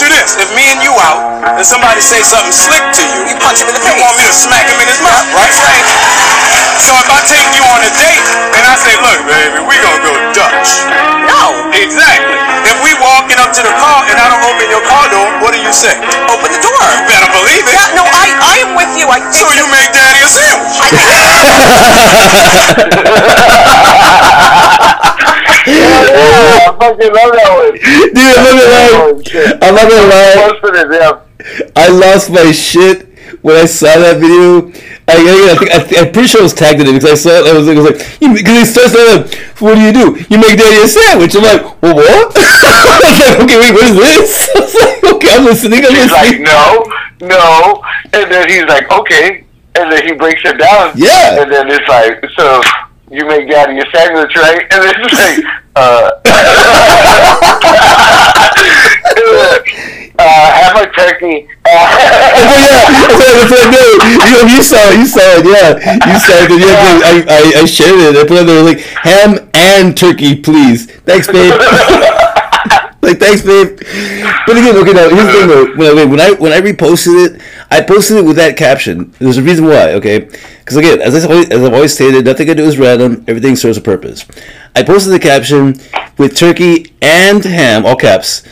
let me ask you this. If me and you out and somebody say something slick to you, you punch him in the face. You want me to smack him in his mouth, right? Right. So if I take you on a date and I say, look, baby, we gonna go Dutch. No. Exactly. If we walking up to the car and I don't open your car door, what do you say? Open the door. You better believe it. Yeah, no, I, I am with you. I so you make daddy a sandwich. Yeah, I fucking love that one. Dude, I'm not gonna Oh, lie. shit. I'm gonna lie. Posted it, yeah. I lost my shit when I saw that video. I, I, I think, I I'm pretty sure I was tagged in it because I saw it. I was, like- I was like, because he starts out, what do you do? You make daddy a sandwich. I'm like, well, what? I was like, okay, wait, what is this? I was like, okay, I'm listening. I'm He's like, no, no. And then he's like, okay. And then he breaks it down. Yeah. And then it's like, so you make daddy a sandwich, right? And then it's like, uh, uh, have a turkey. Oh yeah, that's what, that's I know. You, you saw it, you saw it, yeah. You saw it, yeah. I, I, I shared it. I put it there like ham and turkey, please. Thanks, babe. like thanks, babe. But again, okay, now here's the thing though. When I, when I when I reposted it, I posted it with that caption. There's a reason why, okay? Because again, as I as I've always stated, nothing I do is random. Everything serves a purpose. I posted the caption with turkey and ham, all caps.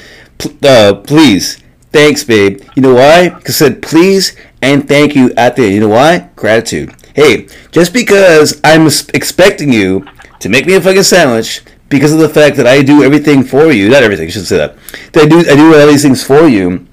Uh, please, thanks, babe. You know why? Because I said please and thank you at the end. You know why? Gratitude. Hey, just because I'm expecting you to make me a fucking sandwich because of the fact that I do everything for you, not everything, I should say that. That I do I do all these things for you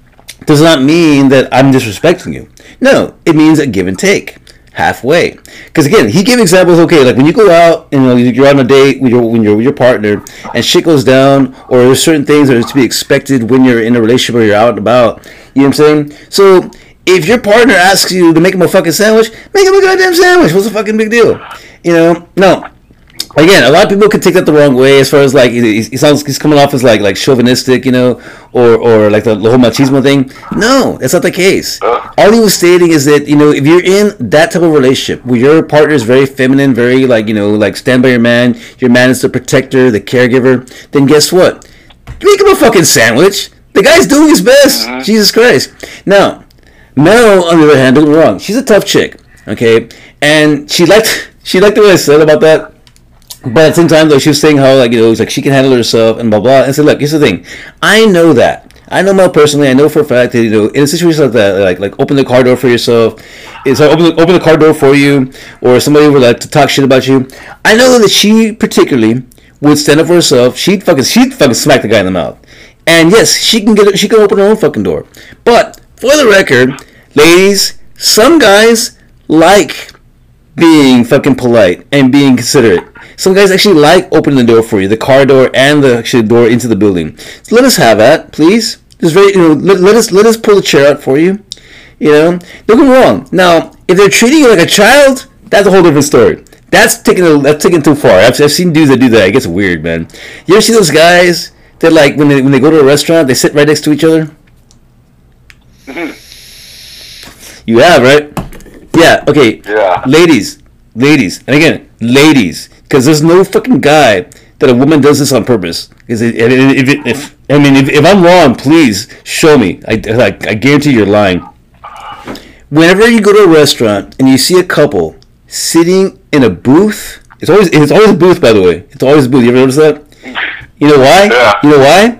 does not mean that I'm disrespecting you. No, it means a give and take, halfway. Because again, he gave examples. Okay, like when you go out and you know, you're on a date with your when you're with your partner, and shit goes down, or there's certain things that are to be expected when you're in a relationship or you're out and about. You know what I'm saying? So if your partner asks you to make him a fucking sandwich, make him a goddamn sandwich. What's the fucking big deal? You know? No, again, a lot of people could take that the wrong way as far as like he, he sounds he's coming off as like like chauvinistic, you know, or or like the, whole machismo thing. No, that's not the case. All he was stating is that you know if you're in that type of relationship where your partner is very feminine, very like you know like stand by your man, your man is the protector, the caregiver, then guess what? Make him a fucking sandwich. The guy's doing his best. Mm-hmm. Jesus Christ. Now, Mel, on the other hand, don't get me wrong. She's a tough chick, okay, and she liked she liked the way I said about that. But at the same time, though, she was saying how like you know, it's like she can handle herself and blah blah. And I said, look, here's the thing. I know that. I know Mel personally. I know for a fact that you know in a situation like that, like like open the car door for yourself. It's like open the, open the car door for you, or somebody would like to talk shit about you. I know that she particularly would stand up for herself. She'd fucking she'd fucking smack the guy in the mouth. And yes, she can get she can open her own fucking door. But for the record, ladies, some guys like being fucking polite and being considerate. Some guys actually like opening the door for you, the car door and the actual door into the building. So let us have that, please. Just very, you know, let, let us let us pull the chair out for you. You know, don't get me wrong. Now, if they're treating you like a child, that's a whole different story. That's taking a, that's taking too far. I've, I've seen dudes that do that. It gets weird, man. You ever see those guys that like when they when they go to a restaurant, they sit right next to each other? You have, right? Yeah, okay. Yeah. Ladies, ladies, and again, ladies, because there's no fucking guy that a woman does this on purpose. Is it, if, if I mean, if, if I'm wrong, please show me. I, like, I guarantee you're lying. Whenever you go to a restaurant and you see a couple sitting in a booth, it's always it's always a booth. By the way, it's always a booth. You ever notice that? You know why? Yeah. You know why?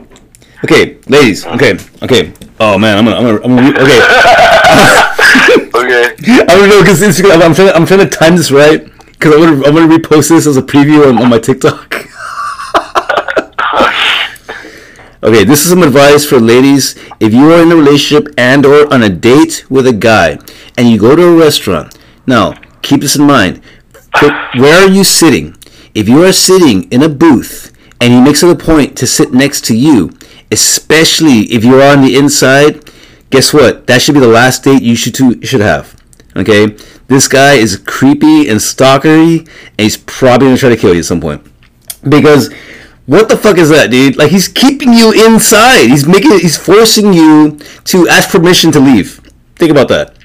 Okay, ladies. Okay, okay. Oh man, I'm gonna, I'm gonna, I'm gonna okay. Okay. I don't know because Instagram. I'm trying. I'm trying to time this right because I'm gonna. I'm gonna repost this as a preview on, on my TikTok. okay, this is some advice for ladies. If you are in a relationship and or on a date with a guy, and you go to a restaurant, now keep this in mind. Where are you sitting? If you are sitting in a booth and he makes it a point to sit next to you, especially if you're on the inside, guess what? That should be the last date you should two should have. Okay, this guy is creepy and stalkery, and he's probably gonna try to kill you at some point. Because what the fuck is that, dude? Like he's keeping you inside. He's making he's forcing you to ask permission to leave. Think about that.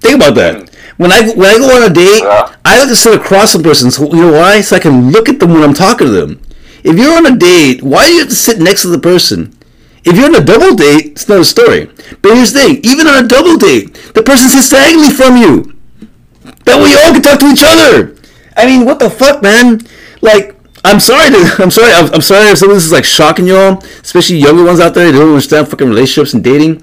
Think about that. When I when I go on a date. I like to sit across some person. So you know why? So I can look at them when I'm talking to them. If you're on a date, why do you have to sit next to the person? If you're on a double date, it's not a story. But here's the thing: even on a double date, the person sits diagonally from you. That way, you all can talk to each other. I mean, what the fuck, man? Like, I'm sorry to, I'm sorry, I'm, I'm sorry if some of this is like shocking y'all, especially younger ones out there. They don't understand fucking relationships and dating.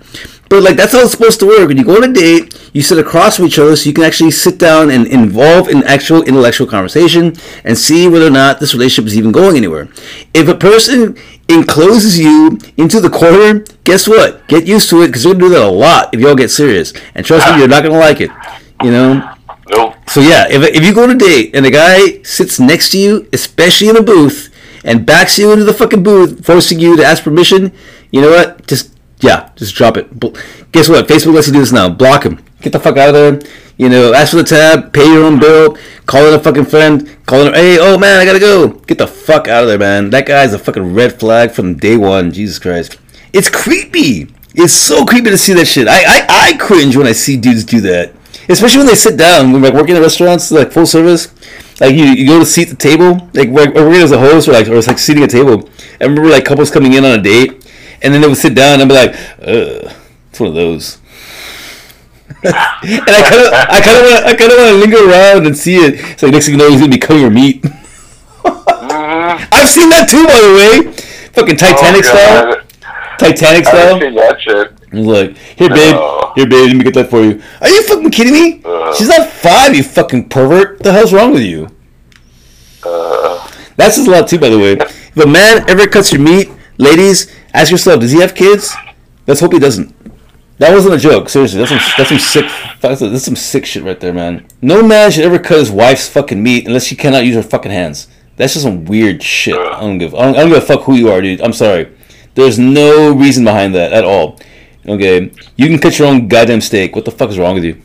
But like, that's how it's supposed to work. When you go on a date, you sit across from each other so you can actually sit down and involve in actual intellectual conversation and see whether or not this relationship is even going anywhere. If a person encloses you into the corner, guess what? Get used to it because you're gonna do that a lot if y'all get serious. And trust me, you're not gonna like it. You know. Nope. So yeah, if, if you go on a date and a guy sits next to you, especially in a booth, and backs you into the fucking booth, forcing you to ask permission, you know what? Just yeah, just drop it. Guess what? Facebook lets you do this now. Block him. Get the fuck out of there. You know, ask for the tab, pay your own bill, call in a fucking friend, call in, hey, oh man, I gotta go. Get the fuck out of there, man. That guy's a fucking red flag from day one. Jesus Christ. It's creepy. It's so creepy to see that shit. I, I, I cringe when I see dudes do that. Especially when they sit down, when like working at restaurants, like full service. Like you, you go to seat the table, like we're, we're as a host or like or it's like seating a table. I remember like couples coming in on a date, and then they would sit down and be like, "Ugh, it's one of those." and I kind of, I kind of want, I kind of want to linger around and see it. It's like next thing you know, he's gonna be cutting your meat. I've seen that too, by the way. Fucking Titanic Oh, style. Titanic style. haven't seen that shit. He's like, here, babe, No. here, babe, let me get that for you. Are you fucking kidding me? Uh. She's not five, you fucking pervert. the hell's wrong with you? Uh, That's a lot too, by the way. If a man ever cuts your meat, ladies, ask yourself, does he have kids? Let's hope he doesn't. That wasn't a joke. Seriously, that's some that's some sick that's, some sick shit right there, man. No man should ever cut his wife's fucking meat unless she cannot use her fucking hands. That's just some weird shit. I don't give I don't, I don't give a fuck who you are, dude. I'm sorry. There's no reason behind that at all. Okay, you can cut your own goddamn steak. What the fuck is wrong with you?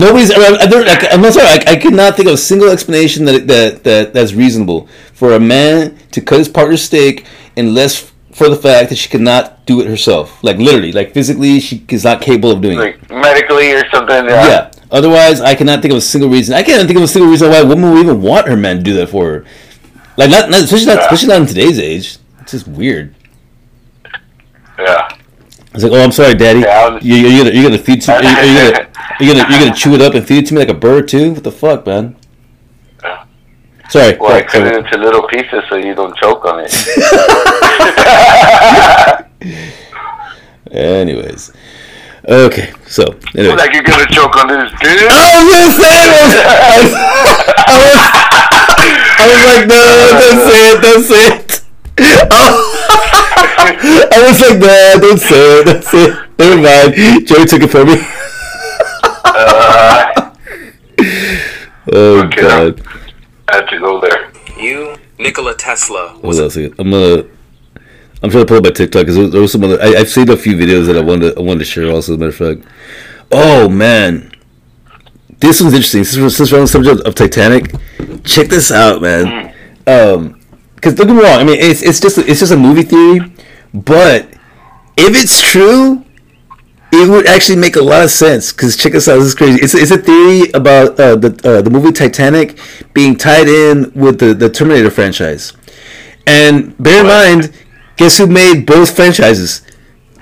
Nobody's. I, there, like, I'm not sorry. I, I could not think of a single explanation that, that that that's reasonable for a man to cut his partner's steak unless for the fact that she cannot do it herself. Like literally, like physically, she is not capable of doing it. like medically or something. Yeah. Yeah. Otherwise, I cannot think of a single reason. I can't think of a single reason why a woman would even want her man to do that for her. Like not, not especially not Yeah. especially not in today's age. It's just weird. Yeah. It's like, oh, I'm sorry, daddy. Yeah, was- you, you're gonna you're gonna feed to, are, you- gonna you're gonna you're gonna chew it up and feed it to me like a bird too? What the fuck, man? Sorry. Well, I cut it into little pieces so you don't choke on it. Anyways, okay. So anyway, like you're gonna choke on this dude. I was gonna say it. I was, I was, I was like, no, don't say it, don't say it. I was like, no, don't say it, don't say it. Never mind. Joey took it from me. Uh, Oh Okay. god. I had to go there. You, Nikola Tesla, Hold on a second. I'm gonna. I'm trying to pull up my TikTok because there, there was some other. I, I've seen a few videos that I wanted. To, I wanted to share. Also, as a matter of fact. Oh man, this one's interesting. Since, since we're on the subject of Titanic, check this out, man. Um, because don't get me wrong. I mean, it's it's just it's just a movie theory, but if it's true, it would actually make a lot of sense. Because check this out. This is crazy. It's it's a theory about uh, the uh, the movie Titanic being tied in with the the Terminator franchise. And bear in mind, guess who made both franchises?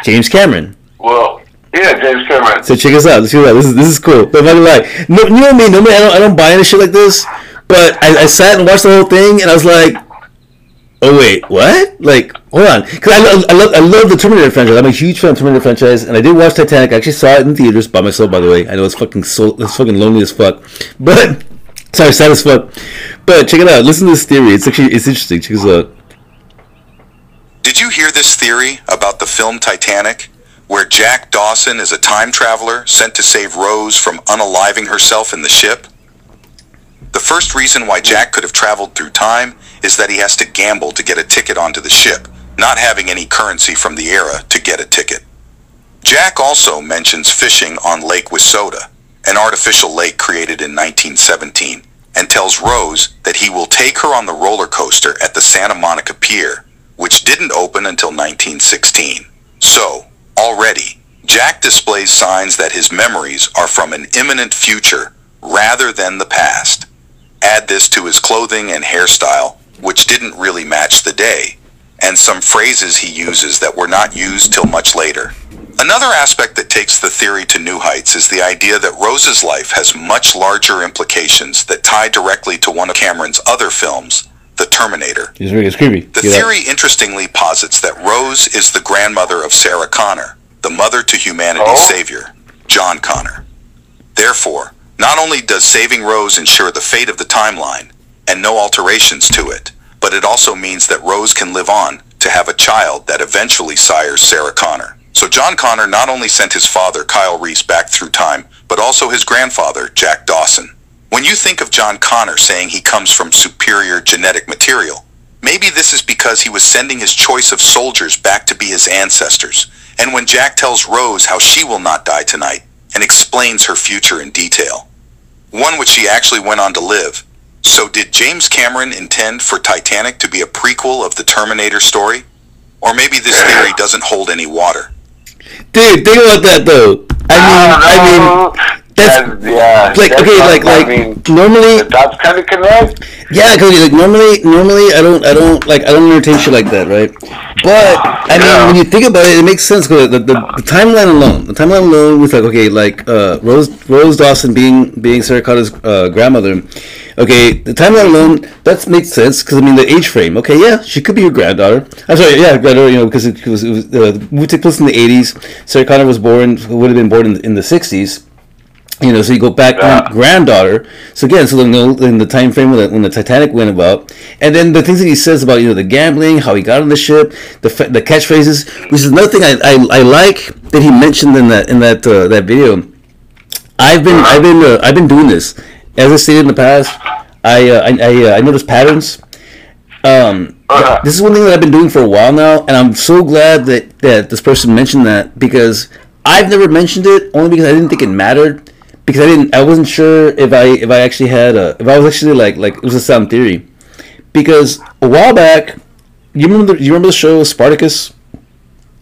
James Cameron. Well, yeah, James Cameron. So check us out. Let's see what this is. This is cool. But I'm not gonna lie. No, you know what I mean? Normally I don't I don't buy any shit like this. But I, I sat and watched the whole thing, and I was like, "Oh wait, what? Like, hold on." Because I, love- I love I love the Terminator franchise. I'm a huge fan of Terminator franchise, and I did watch Titanic. I actually saw it in theaters by myself, by the way. I know it's fucking so it's fucking lonely as fuck, but sorry, sad as fuck. But check it out. Listen to this theory. It's actually it's interesting. Check this out. Did you hear this theory about the film Titanic, where Jack Dawson is a time traveler sent to save Rose from unaliving herself in the ship? The first reason why Jack could have traveled through time is that he has to gamble to get a ticket onto the ship, not having any currency from the era to get a ticket. Jack also mentions fishing on Lake Wissota, an artificial lake created in 1917, and tells Rose that he will take her on the roller coaster at the Santa Monica Pier, which didn't open until 1916. So, already, Jack displays signs that his memories are from an imminent future rather than the past. Add this to his clothing and hairstyle, which didn't really match the day, and some phrases he uses that were not used till much later. Another aspect that takes the theory to new heights is the idea that Rose's life has much larger implications that tie directly to one of Cameron's other films, The Terminator. It's, it's creepy. The Check it out. theory interestingly posits that Rose is the grandmother of Sarah Connor, the mother to humanity's Oh. savior, John Connor. Therefore, not only does saving Rose ensure the fate of the timeline, and no alterations to it, but it also means that Rose can live on to have a child that eventually sires Sarah Connor. So John Connor not only sent his father, Kyle Reese, back through time, but also his grandfather, Jack Dawson. When you think of John Connor saying he comes from superior genetic material, maybe this is because he was sending his choice of soldiers back to be his ancestors. And when Jack tells Rose how she will not die tonight, and explains her future in detail, one which she actually went on to live. So, did James Cameron intend for Titanic to be a prequel of the Terminator story? Or maybe this theory doesn't hold any water? Dude, think about that though. I mean, I uh, mean, that's That's- yeah. like that's okay, like like I mean, normally, that's kind of connect. yeah, because like normally, normally I don't, I don't like, I don't entertain shit like that, right? But I mean, when you think about it, it makes sense because the, the, the timeline alone, the timeline alone with like okay, like uh, Rose Rose Dawson being being Sarah Connor's uh, grandmother. Okay, the timeline alone that makes sense because I mean the age frame. Okay, yeah, she could be your granddaughter. I'm sorry, yeah, granddaughter. You know, because it, was, it was uh, took place in the '80s. Sarah Connor was born, would have been born in, in the '60s. You know, so you go back Yeah. granddaughter. So again, so in the, in the time frame when the, when the Titanic went about, and then the things that he says about you know the gambling, how he got on the ship, the fa- the catchphrases, which is another thing I, I, I like that he mentioned in that in that uh, that video. I've been I've been uh, I've been doing this as I stated in the past. I uh, I I, uh, I notice patterns. Um, Uh-huh. this is one thing that I've been doing for a while now, and I'm so glad that that this person mentioned that because I've never mentioned it only because I didn't think it mattered because I didn't I wasn't sure if I if I actually had a if I was actually like like it was a sound theory because a while back you remember the, you remember the show Spartacus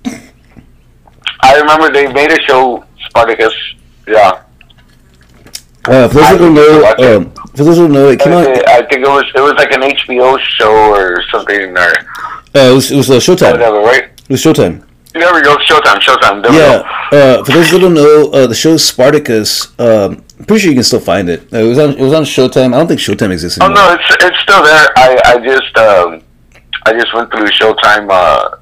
I remember they made a show, Spartacus. Yeah. uh, for those who don't know um, for those who don't know it came out I think it was it was like an HBO show or something or uh, it was it was uh, Showtime whatever, right? it was Showtime There we go. Showtime. Showtime. There Yeah, uh, for those who don't know, uh, the show Spartacus. Um, I'm pretty sure you can still find it. Uh, it was on. It was on Showtime. I don't think Showtime exists anymore. Oh no, it's it's still there. I I just um I just went through Showtime uh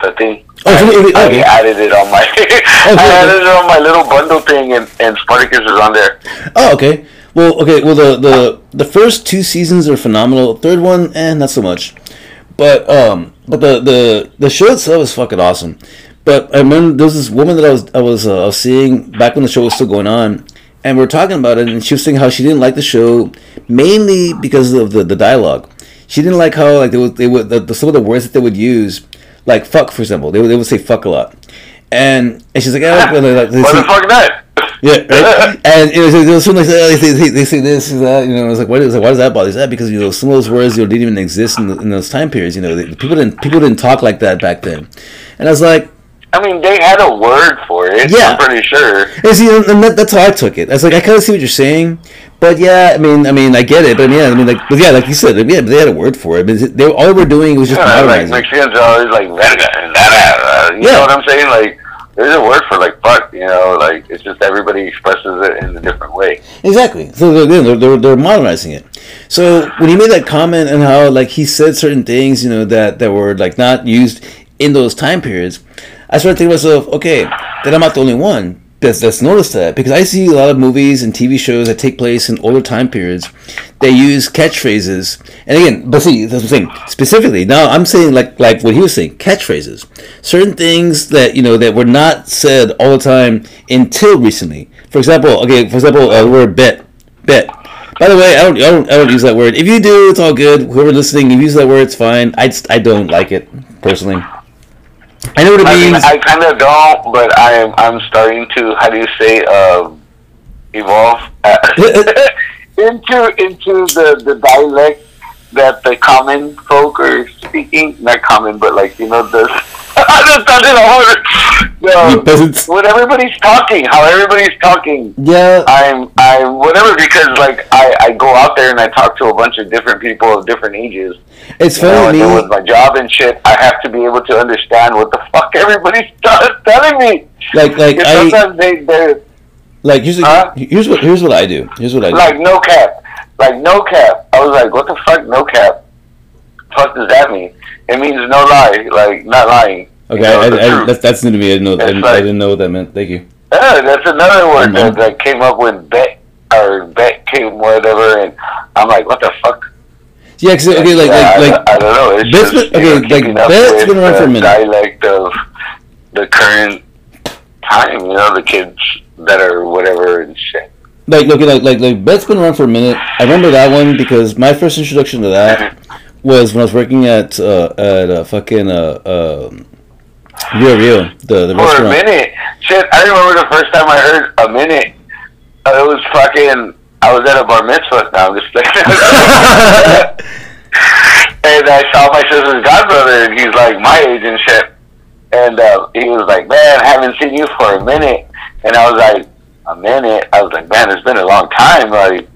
the thing. Oh, it- I, okay. I added it on my Oh, I added it on my little bundle thing and, and Spartacus is on there. Oh, okay. Well, okay. Well, the the the first two seasons are phenomenal. Third one, eh, not so much. But um, but the the the show itself is fucking awesome. But I remember there was this woman that I was I was uh, I was seeing back when the show was still going on, and we were talking about it, and she was saying how she didn't like the show mainly because of the, the dialogue. She didn't like how like they would they would the, the, some of the words that they would use, like fuck for example. They would they would say fuck a lot, and and she's like, I like when they like they What say- the fuck that? yeah, right? and you know, there was something like that. They say, they, they say this, and that. You know, I was like, what is like, why does that bother? Is that because you know some of those words you know, didn't even exist in, the, in those time periods? You know, they, people didn't people didn't talk like that back then. And I was like, I mean, they had a word for it. Yeah. I'm pretty sure. and see, and that, that's how I took it. I was like, I kind of see what you're saying, but yeah, I mean, I mean, I get it, but yeah, I mean, like, but yeah, like you said, yeah, but they had a word for it. But they all they were doing was just Yeah, like modernizing. Mexicans are always like verga and that. Uh, you Yeah. know what I'm saying? Like, there's a word for like fuck. You know, like it's just everybody expresses it in a different way. Exactly. So they're, they're, they're, modernizing it. So when he made that comment and how like he said certain things, you know, that, that were like not used in those time periods, I started thinking to myself, okay, then I'm not the only one that's, that's noticed that because I see a lot of movies and TV shows that take place in older time periods. They use catchphrases, and again, but see, that's the I'm specifically. Now I'm saying like like what he was saying, catchphrases, certain things that you know that were not said all the time until recently. For example, okay, for example, uh, the word bet, bet. By the way, I don't, I don't, I don't use that word. If you do, it's all good. Whoever listening, if you use that word, it's fine. I just, I don't like it personally. I know what it I mean. I kind of don't, but I am. I'm starting to. How do you say? Um, evolve uh, into into the the dialect that the common folk are speaking. Not common, but like you know the. I just You word. peasants. No, when everybody's talking, how everybody's talking. yeah, I'm I'm whatever because like I I go out there and I talk to a bunch of different people of different ages. it's know, funny to with my job and shit, I have to be able to understand what the fuck everybody's t- telling me. Like, like I, sometimes they they're like here's Huh? here's what here's what I do. Here's what I do. like no cap, like no cap. I was like, what the fuck, no cap? Fuck does that mean? It means no lie, like not lying. You okay, know, I, I, that's that's new to me. I didn't know. I didn't, I didn't know what that meant. Thank you. Yeah, that's another word Mhm. that, that came up with bet or bet came whatever, and I'm like, what the fuck? Yeah, because okay, like Yeah, like I, like I don't know. It's Bet's just, been- you know, okay, like, Bet's been around for a minute. Dialect of the current time, you know, the kids that are whatever and shit. like look like like like Bet's been around for a minute. I remember that one because my first introduction to that was when I was working at uh, at uh, fucking uh, um Rio Rio the the For a minute, shit, I remember the first time I heard a minute. Uh, it was fucking. I was at a bar mitzvah. Now I'm just and I saw my sister's godbrother, and he's like my age and shit. And uh, he was like, "Man, I haven't seen you for a minute." And I was like, "A minute?" I was like, "Man, it's been a long time." Like,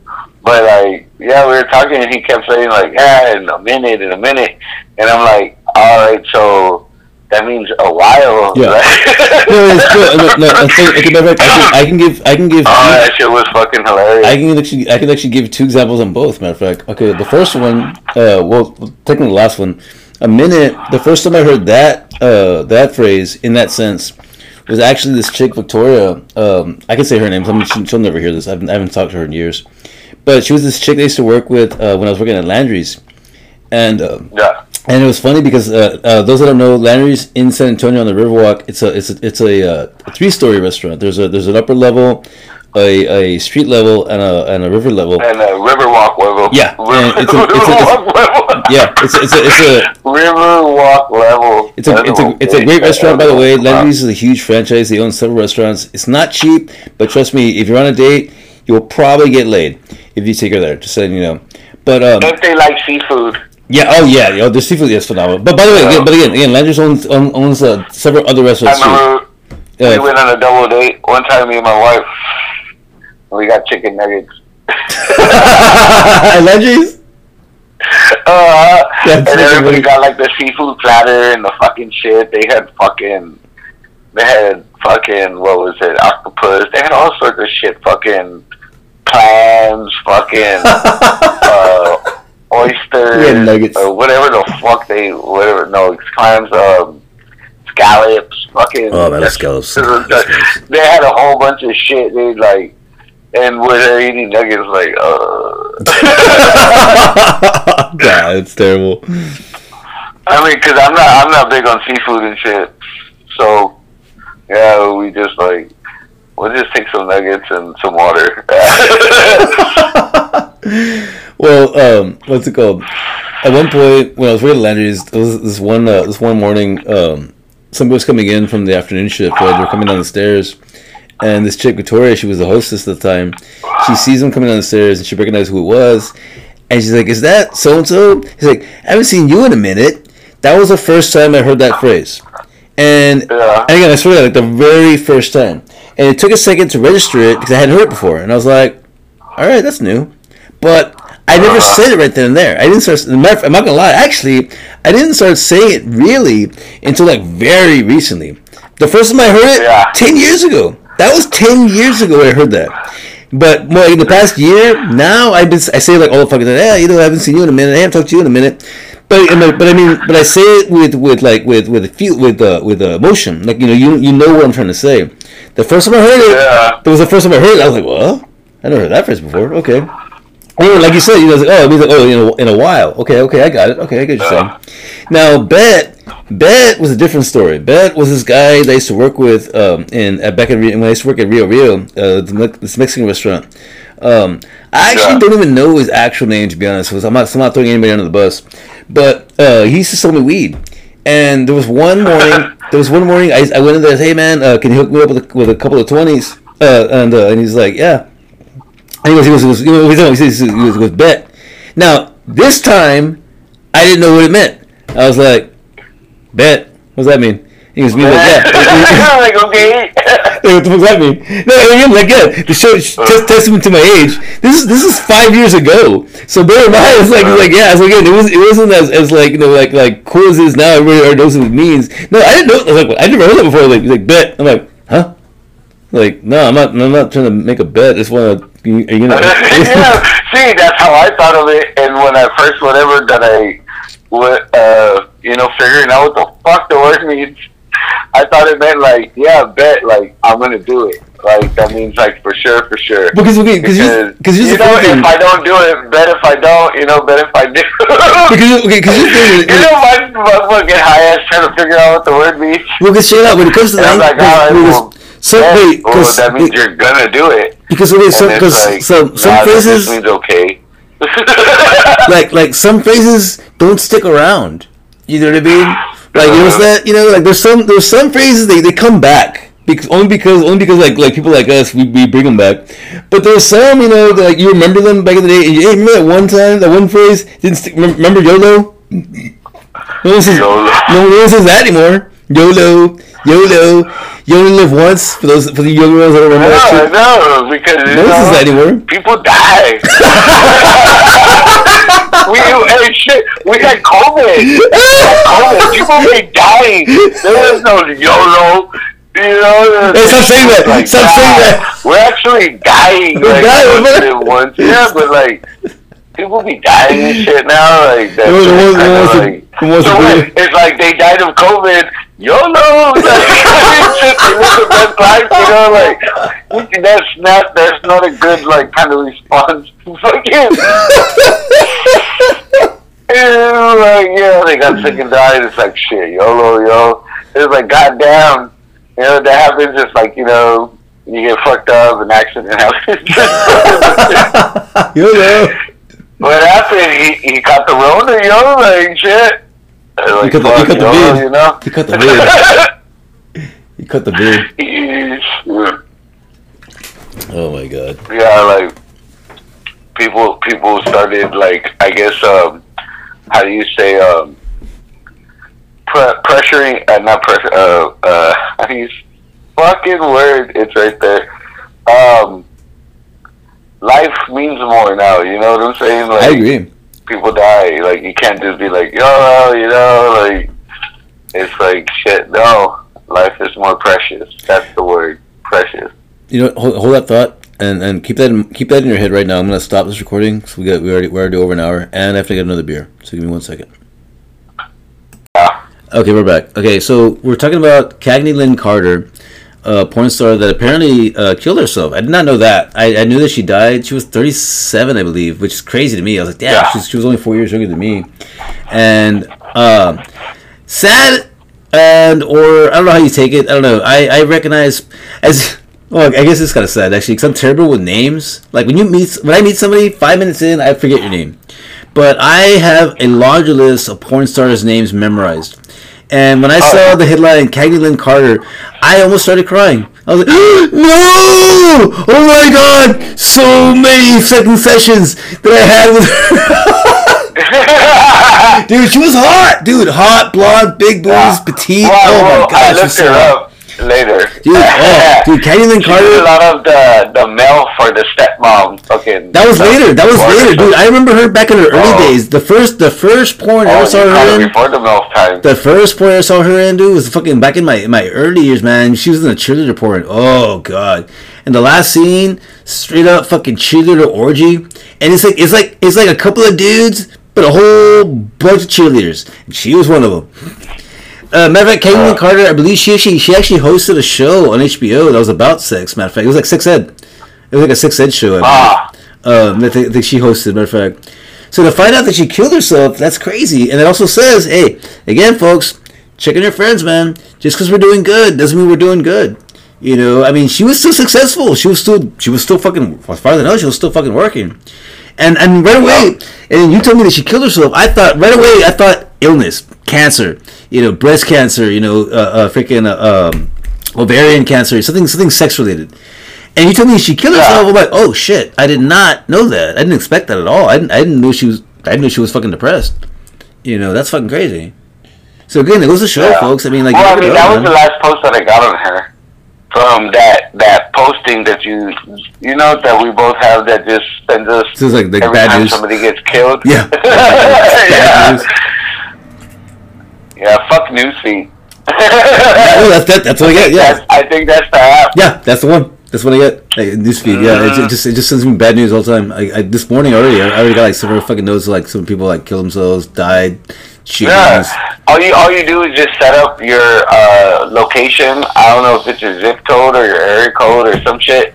but like, yeah, we were talking, and he kept saying like, "Yeah, in a minute, in a minute," and I'm like, "All right, so." That means a while. Yeah. right? no, it's good. No, I think, okay, fact, I can, I can give, I can give. Oh, that shit was fucking hilarious. I can actually, I can actually give two examples on both. Matter of fact, okay, the first one, uh, well, technically the last one, a minute. The first time I heard that, uh, that phrase in that sense, was actually this chick Victoria. Um, I can say her name. I mean, she, she'll never hear this. I haven't, I haven't talked to her in years, but she was this chick I used to work with uh, when I was working at Landry's, and. Uh, yeah. and it was funny because uh, uh, those that don't know, Landry's in San Antonio on the Riverwalk. It's a it's a, it's a, uh, a three story restaurant. There's a there's an upper level, a, a street level, and a and a river level. And a Riverwalk level. Yeah, it's a- it's a- Riverwalk level. Yeah, it's a, it's a, it's a Riverwalk level. It's a, it's a, it's a great restaurant, by the way. Landry's is a huge franchise. They own several restaurants. It's not cheap, but trust me, if you're on a date, you'll probably get laid if you take her there. Just letting you know. But um, If they like seafood. yeah, oh yeah, yo, the seafood is phenomenal. But by the way, again, but again, again, Landry's owns own- owns uh, several other restaurants too. remember we Uh, went on a double date one time. Me and my wife. We got chicken nuggets. at Landry's. Uh, That's and everybody got like the seafood platter and the fucking shit. They had fucking. They had fucking what was it? Octopus. They had all sorts of shit. Fucking clams. Fucking uh, oysters. Or whatever the fuck they whatever. No, it's clams. Um, scallops. Fucking. Oh, man, those scallops. They had a whole bunch of shit. They like. And when they're eating nuggets, like, uh. God, it's terrible. I mean, cause I'm not, I'm not big on seafood and shit. So, yeah, we just like, we'll just take some nuggets and some water. well, um, what's it called? At one point, when I was working at Landry's, there was this one uh, this one morning, um, somebody was coming in from the afternoon shift. Right? They were coming down the stairs, and this chick Victoria, she was the hostess at the time. She sees him coming down the stairs, and she recognized who it was, and she's like, "Is that so and so?" He's like, "I haven't seen you in a minute." That was the first time I heard that phrase, and, Yeah. and again, I swear, like the very first time, and it took a second to register it because I hadn't heard it before, and I was like, "All right, that's new." But I never said it right then and there. I didn't start. as a matter of fact, I'm not gonna lie. Actually, I didn't start saying it really until like very recently. The first time I heard it, Yeah. ten years ago. That was ten years ago I heard that. But more in the past year, now I've been I say like all the fucking yeah, you know, I haven't seen you in a minute. I haven't talked to you in a minute. But but I mean, but I say it with with like with with a feel with uh, with uh, emotion. Like you know, you you know what I'm trying to say. The first time I heard it, Yeah. that was the first time I heard it. I was like, well, I never heard that phrase before. Okay. Anyway, like you said, you know, like, oh, it means like, oh, in a, in a while. Okay, okay, I got it. Okay, I get you're saying. Now, Bet, Bet was a different story. Bet was this guy that I used to work with um, in at back in when I used to work at Rio Rio, uh, this Mexican restaurant. Um, I actually Yeah. don't even know his actual name to be honest. I'm not, I'm not throwing anybody under the bus, but uh, he used to sell me weed. And there was one morning, there was one morning I, I went in there. and said, Hey man, uh, can you hook me up with a, with a couple of twenties? Uh, and uh, and he's like, Yeah. And he goes, he goes, he goes, you know, he goes, he goes, he goes, he goes, bet. Now, this time, I didn't know what it meant. I was like, bet. What does that mean? He goes, means like, yeah. like, okay. What the fuck does that mean? No, again, like, yeah, to show, test, testament to my age. This is this is five years ago. So bear in mind, it's like, it's like, yeah. So again, it was it wasn't as, as like you know like like cool as it is now. Everybody already knows what it means. No, I didn't know. I was like, I never heard that before. Like, like bet. I'm like, huh? Like, no, I'm not. I'm not trying to make a bet. I just want to. Are you gonna? yeah, see, that's how I thought of it. And when I first, whatever that I, uh, you know, figuring out what the fuck the word means, I thought it meant like, yeah, bet, like I'm gonna do it. Like that means like for sure, for sure. Because okay, because you because you know, if I don't do it, bet if I don't, you know, bet if I do. Because okay, because here's the thing. you know, my, my fucking high ass trying to figure out what the word means. Well, because straight up, when it comes to language, like, right, well, some bet, wait, well, that means you're gonna do it. because okay, some And it's because like, some some nah, phrases means okay. like like some phrases don't stick around. You know what I mean? Like you uh-huh. know that? You know, like there's some there's some phrases they, they come back. because only because only because like like people like us we, we bring them back. But there's some you know that like you remember them back in the day. And you, hey, remember that one time that one phrase didn't stick, remember, YOLO? No one says YOLO. no one says that anymore. YOLO, YOLO. You only live once for those for the young ones that don't remember that No, shit. no, because No one says that anymore. people die. we hey, shit, we had COVID. We had COVID. People be dying. There was no YOLO. You know, stop saying that. Like, Stop saying that. We're actually dying. We're like, dying, once we're- in once. Yeah, but like people be dying and shit now. Like that's The ones- the ones- the kinda ones that- like, the ones so that what, it. it's like they died of COVID. YOLO. Like, shit, they live the best life. You know, like that's not that's not a good like kind of response. Fucking. Yeah, like yeah, they got sick and died. It's like shit, YOLO, yo. It's like goddamn, you know that happens. It's like you know you get fucked up, an accident happens. YOLO. what happened? He he caught the Rona, yo, like shit. Like, He cut the- he cut the vid. you know. He cut the vid. You cut the beard. Oh my god. Yeah, like people people started like I guess um how do you say um pre- pressuring uh, not pressure uh uh how do you fucking word it's right there um life means more now you know what I'm saying like I agree. People die like you can't just be like yo you know like it's like shit no life is more precious that's the word precious You know, hold, hold that thought and, and keep that in, keep that in your head right now. I'm gonna stop this recording. So we got we already we're already over an hour, and I have to get another beer. So give me one second. Yeah. Okay, we're back. Okay, so we're talking about Kagney Lynn Carter, a porn star that apparently uh, killed herself. I did not know that. I, I knew that she died. She was 37, I believe, which is crazy to me. I was like, Yeah. she's, she was only four years younger than me. And um, sad, and or I don't know how you take it. I don't know. I, I recognize as. Well, I guess it's kind of sad actually, because I'm terrible with names. Like when you meet, when I meet somebody, five minutes in, I forget your name. But I have a larger list of porn stars' names memorized. And when I uh, saw the headline Kagney Lynn Carter, I almost started crying. I was like, no! Oh my god! So many second sessions that I had with her. Dude, she was hot! Dude, hot, blonde, big boobs, petite. Well, oh well, my I gosh, she's looked so her hot. up later. Dude, oh, dude, Kagney Lynn She did a lot of the the mail for the stepmom. Fucking. That was later. That was later, dude. I remember her back in her early Oh. days. The first, the first porn I Oh, ever saw her in. before the MILF time. The first porn I saw her in, dude, was fucking back in my my early years, man. She was in a cheerleader porn. Oh god. And the last scene, straight up fucking cheerleader orgy, and it's like it's like it's like a couple of dudes, but a whole bunch of cheerleaders. And she was one of them. Uh, matter of fact, Caitlin Carter, I believe she actually she actually hosted a show on HBO that was about sex. Matter of fact, it was like sex ed. It was like a sex ed show. Ah, Um, that, that she hosted, matter of fact. So to find out that she killed herself, that's crazy. And it also says, hey, again, folks, check on your friends, man. Just because we're doing good doesn't mean we're doing good. You know, I mean, she was still successful. She was still, she was still fucking, as far as I know, she was still fucking working. And and right away, and you told me that she killed herself. I thought right away, I thought illness, cancer, you know, breast cancer, you know, uh, uh freaking uh, um, ovarian cancer, something something sex related. And you told me she killed herself. I'm like, oh shit! I did not know that. I didn't expect that at all. I didn't. I didn't know she was. I didn't she was fucking depressed. You know, that's fucking crazy. So again, it goes to show, Yeah. folks. I mean, like, well, I mean, that was the last post that I got on her from that that posting that you you know that we both have that just sends us This is like the every bad time news. somebody gets killed. Yeah. yeah. Yeah, fuck newsfeed. Oh, that's that, that's what I get. Yeah, That's- I think that's the app. yeah, that's the one. That's what I get. Like, newsfeed. Yeah, it, it just it just sends me bad news all the time. I, I this morning already, I already got like several fucking notes like some people like killed themselves, died, shootings. Yeah. All you all you do is just set up your uh, location. I don't know if it's your zip code or your area code or some shit,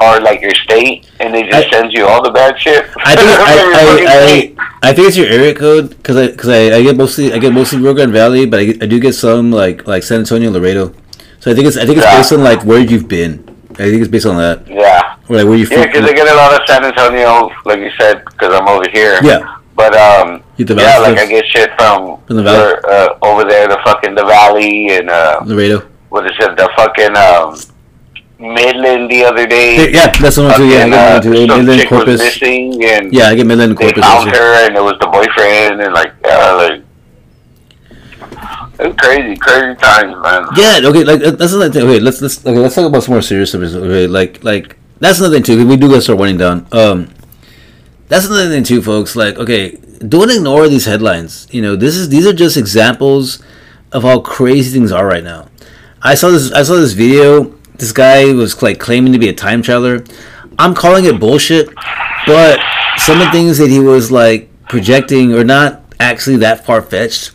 or like your state, and it just I- sends you all the bad shit. I think From I. I, I, I think it's your area code because I because I, I get mostly I get mostly Rio Grande Valley, but I, I do get some like like San Antonio, Laredo. So I think it's I think it's Yeah. based on like where you've been. I think it's based on that, yeah, or like where you yeah, because I get a lot of San Antonio, like you said, because I'm over here. Yeah. But um, yeah, like? I get shit from From the valley? where, uh, over there, the fucking the valley and uh, Laredo. what is it? The fucking um, Midland the other day. Yeah, that's the one too. Yeah, I Fucking, get uh, too. some Midland was Corpus. missing, and Yeah, I get Midland they Corpus. found also. her, and it was the boyfriend, and like, yeah, like, it's crazy, crazy times, man. Yeah, okay, like uh, that's another thing. Okay, let's let's okay, let's talk about some more serious stuff. Okay, like like that's another thing too. We do gotta start winding down. Um, that's another thing too, folks. Like, okay, don't ignore these headlines. You know, this is these are just examples of how crazy things are right now. I saw this. I saw this video. This guy was like claiming to be a time traveler. I'm calling it bullshit, but some of the things that he was like projecting are not actually that far fetched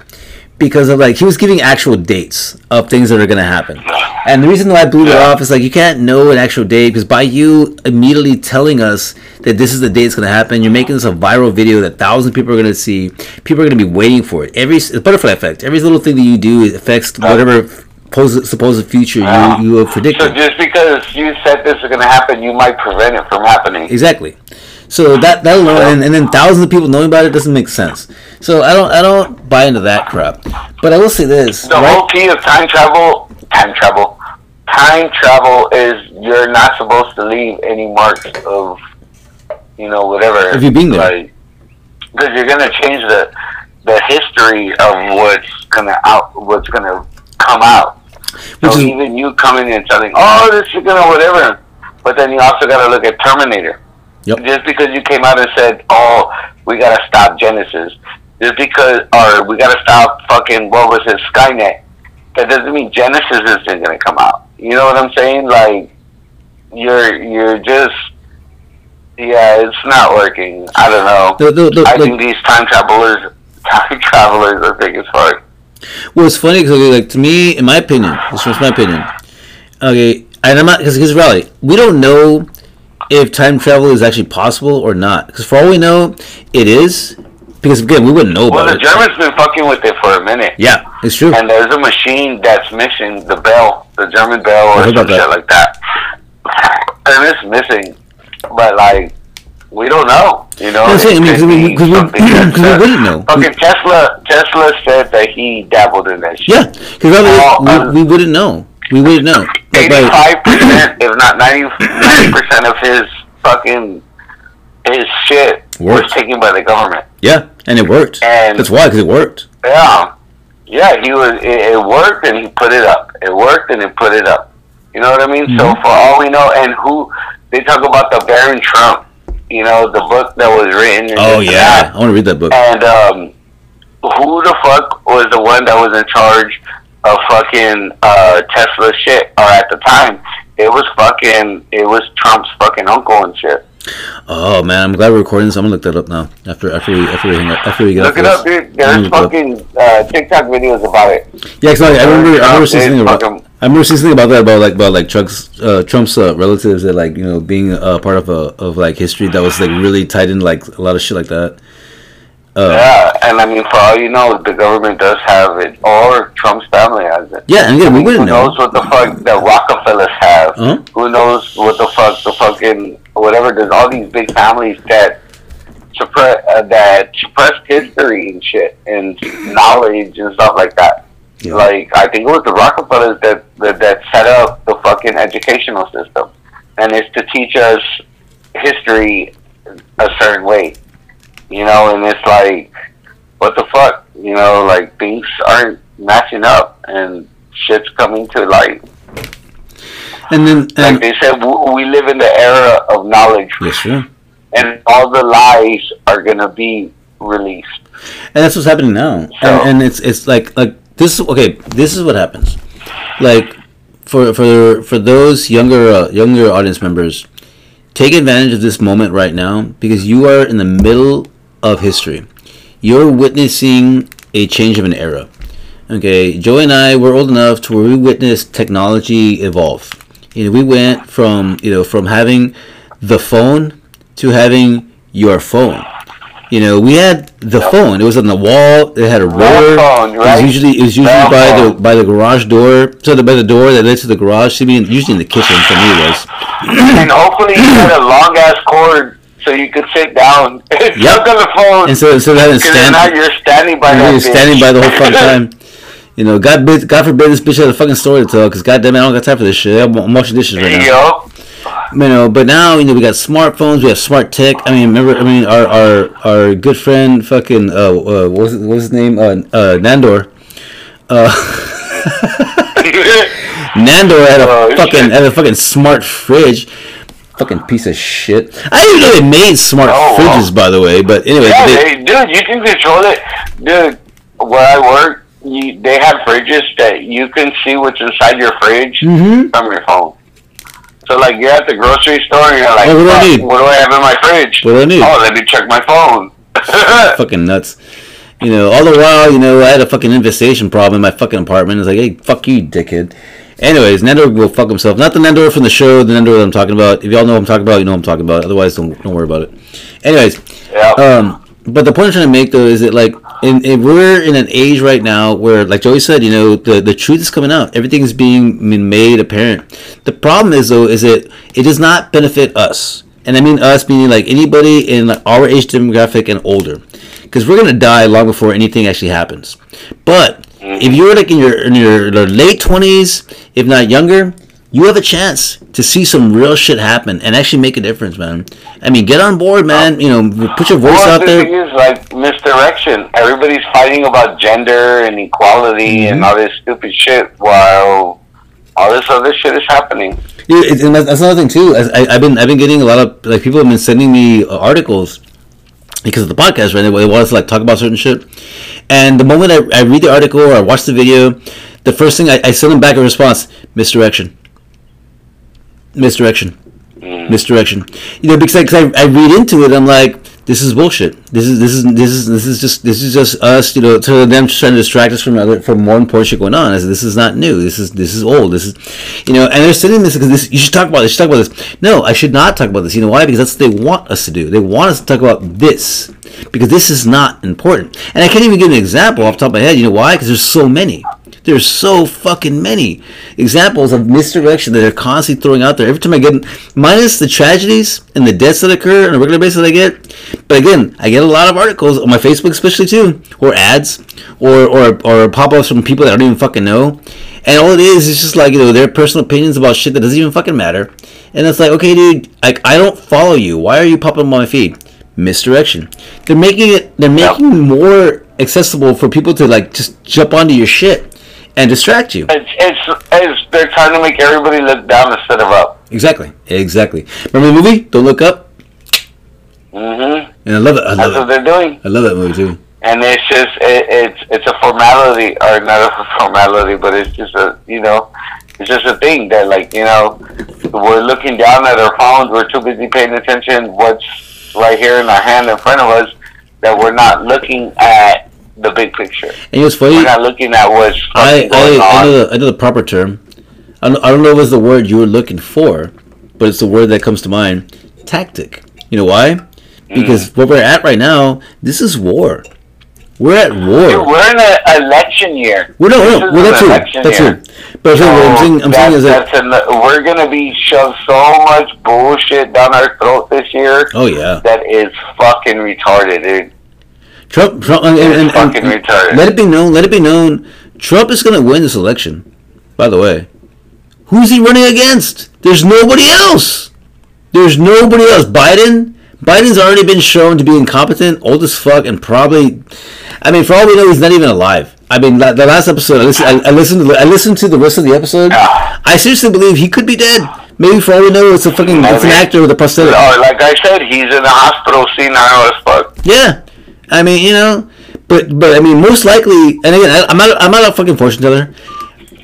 because of like he was giving actual dates of things that are gonna happen. And the reason why I blew it off is like you can't know an actual date because by you immediately telling us that this is the date it's gonna happen, you're making this a viral video that thousands of people are gonna see. People are gonna be waiting for it. Every butterfly effect. Every little thing that you do affects whatever supposed future Yeah. you ah. you have predicted. So just because you said this is gonna happen, you might prevent it from happening. Exactly. So that that alone, and, and then thousands of people knowing about it doesn't make sense. So I don't I don't buy into that crap. But I will say this. The right? whole key of time travel, time travel, time travel is you're not supposed to leave any marks of, you know, whatever. Of you being there. Like, because you're gonna change the the history of what's gonna out, what's gonna come out. Which so is- even you coming in telling, oh, this is gonna whatever, but then you also gotta look at Terminator. Yep. Just because you came out and said, oh, we gotta stop Genisys, just because, or we gotta stop fucking what was it, Skynet. That doesn't mean Genisys isn't gonna come out. You know what I'm saying? Like, you're you're just, yeah, it's not working. I don't know. The- the- the- I think these time travelers, time travelers are big as fuck. Well, it's funny because, like, to me, in my opinion, this is my opinion. Okay, and I'm not because here's Raleigh. We don't know if time travel is actually possible or not. Because for all we know, it is. Because again, we wouldn't know Well, about it. Well, the. Germans been fucking with it for a minute. Yeah, it's true. and there's a machine that's missing the bell, the German bell or some shit like that. And it's missing, but like we don't know. You know, saying, I mean, we- could be 'cause we- something that's, 'cause we uh, wouldn't know. Fucking Tesla, Tesla said that he dabbled in that shit. Yeah, because Oh, we, we wouldn't know. We wouldn't know. Eighty-five percent, if not 90 percent of his fucking his shit Worked. was taken by the government. yeah, and it worked. And- That's why, because it worked. Yeah, yeah, he was. It, it worked, and he put it up. It worked, and he put it up. You know what I mean? So Mm-hmm. for all we know, and who they talk about the Baron Trump. You know, the book that was written. Oh yeah, that. I want to read that book. And um, who the fuck was the one that was in charge of fucking uh, Tesla shit? Or at the time, it was fucking. It was Trump's fucking uncle and shit. Oh man, I'm glad we're recording this. I'm gonna look that up now. After after we after we hang up, after we get Look it this. up, dude. There's gonna look it up. fucking uh, TikTok videos about it. Yeah, exactly. I, I remember I remember seeing something about I remember seeing something about that about like about like Trump's uh, Trump's uh, relatives that like you know being a part of a of like history that was like really tied into like a lot of shit like that. Uh, Yeah, and I mean, for all you know, the government does have it, or Trump's family has it. yeah, and again, we Who wouldn't know. knows what the fuck the Rockefellers have? Uh-huh. Who knows what the fuck the fucking whatever? There's all these big families that suppress uh, that suppress history and shit and knowledge and stuff like that. Yeah. Like I think it was the Rockefellers that, that that set up the fucking educational system, and it's to teach us history a certain way, you know. And it's like, what the fuck, you know? Like things aren't matching up, and shit's coming to light. And then Like they said, we live in the era of knowledge, yes, sure. and all the lies are gonna be released. And that's what's happening now. So- And, and it's it's like like this. Okay, this is what happens. Like for for for those younger uh, younger audience members, take advantage of this moment right now because you are in the middle of history. You're witnessing a change of an era. Okay, Joe and I were old enough to where we witnessed technology evolve. You know, we went from you know from having the phone to having your phone. You know, we had the phone. It was on the wall. It had a roller. phone, It was usually it was usually by the by the garage door. So the by the door that led to the garage. Should be in, usually in the kitchen. For me, it was. and hopefully you had a long ass cord so you could sit down Yep. talk on the phone. And so having Because stand, now you're standing by you're that standing by the whole fucking time. You know, God, God forbid this bitch has a fucking story to tell. Because goddamn, it, I don't got time for this shit. I'm, I'm washing dishes right now. Yo. You know, but now you know we got smartphones, we have smart tech. I mean, remember? I mean, our our, our good friend, fucking, uh, uh what was, what was his name? Uh, uh, Nandor. Uh, Nandor had a Oh, fucking had a fucking smart fridge. Fucking piece of shit. I didn't even know they made smart Oh, fridges, by the way. But anyway, Yeah, they- they, dude, you can control it. Dude, where I work, you, they have fridges that you can see what's inside your fridge Mhm. from your phone. So, like, you're at the grocery store and you're like, Oh, what do I need? what do I have in my fridge? What do I need? Oh, let me check my phone. fucking nuts. You know, all the while, you know, I had a fucking infestation problem in my fucking apartment. It's like, hey, fuck you, dickhead. Anyways, Nandor will fuck himself. Not the Nandor from the show, the Nandor that I'm talking about. If y'all know what I'm talking about, you know what I'm talking about. Otherwise, don't don't worry about it. Anyways, yeah. um, but the point I'm trying to make though is that like, in, in, we're in an age right now where, like Joey said, you know, the the truth is coming out. Everything is being being made apparent. The problem is though, is that it does not benefit us, and I mean us meaning like anybody in like our age demographic and older, because we're gonna die long before anything actually happens. But if you're like in your in your late twenties, if not younger, you have a chance to see some real shit happen and actually make a difference, man. I mean, get on board, man. You know, put your voice well, out the there. thing is, like, misdirection. Everybody's fighting about gender and equality Mm-hmm. and all this stupid shit while all this other shit is happening. Yeah, it, and that's another thing too. I, I've been I've been getting a lot of like people have been sending me uh, articles because of the podcast, right? They, they want us to like talk about certain shit, and the moment I, I read the article or I watch the video, the first thing I, I send them back a response: misdirection, misdirection, mm. misdirection. You know, because I, I, I read into it, I'm like, this is bullshit. This is this is this is this is just this is just us, you know, to them trying to distract us from other from more important shit going on. I said, this is not new. This is this is old. This is, you know, and they're sending this because this you should talk about this. You should talk about this. No, I should not talk about this. You know why? Because that's what they want us to do. They want us to talk about this because this is not important. And I can't even give an example off the top of my head. You know why? Because there's so many. There's so fucking many examples of misdirection that they're constantly throwing out there. Every time I get, minus the tragedies and the deaths that occur on a regular basis that I get, but again, I get a lot of articles on my Facebook, especially too, or ads, or or, or pop-ups from people that I don't even fucking know, and all it is is just like you know their personal opinions about shit that doesn't even fucking matter, and it's like okay, dude, like I don't follow you. Why are you popping up on my feed? Misdirection. They're making it. They're making it more accessible for people to like just jump onto your shit and distract you. It's, it's, it's they're trying to make everybody look down instead of up. Exactly. Exactly. Remember the movie? Don't look up. Mm-hmm. And I love it. I That's love what they're doing, I love that movie too. and it's just it, it's it's a formality or not a formality, but it's just a you know, it's just a thing that like you know, we're looking down at our phones. We're too busy paying attention what's right here in our hand in front of us that we're not looking at the big picture. And what's funny? We're not looking at what's I, going I, I, know the, I know the proper term. I don't, I don't know if it's the word you were looking for, but it's the word that comes to mind. Tactic. You know why? Because mm. what we're at right now, this is war. We're at Dude, war. we're in an election year. We're not. well, an that's true. That's year. true. But I'm saying, what I'm saying, I'm saying is that, an, we're gonna be shoved so much bullshit down our throat this year oh yeah, that is fucking retarded, dude. Trump, Trump, and, and, and, retarded. let it be known, let it be known, Trump is going to win this election. By the way, who's he running against? There's nobody else. There's nobody else. Biden, Biden's already been shown to be incompetent, old as fuck, and probably, I mean, for all we know, he's not even alive. I mean, the last episode, I listened, I, I listened, to, I listened to the rest of the episode. Ah. I seriously believe he could be dead. Maybe for all we know, it's a fucking, it's an actor with a prosthetic. Or like I said, he's in the hospital, senile as fuck. Yeah, I mean, you know, but but I mean, most likely, and again, I, I'm not I'm not a fucking fortune teller.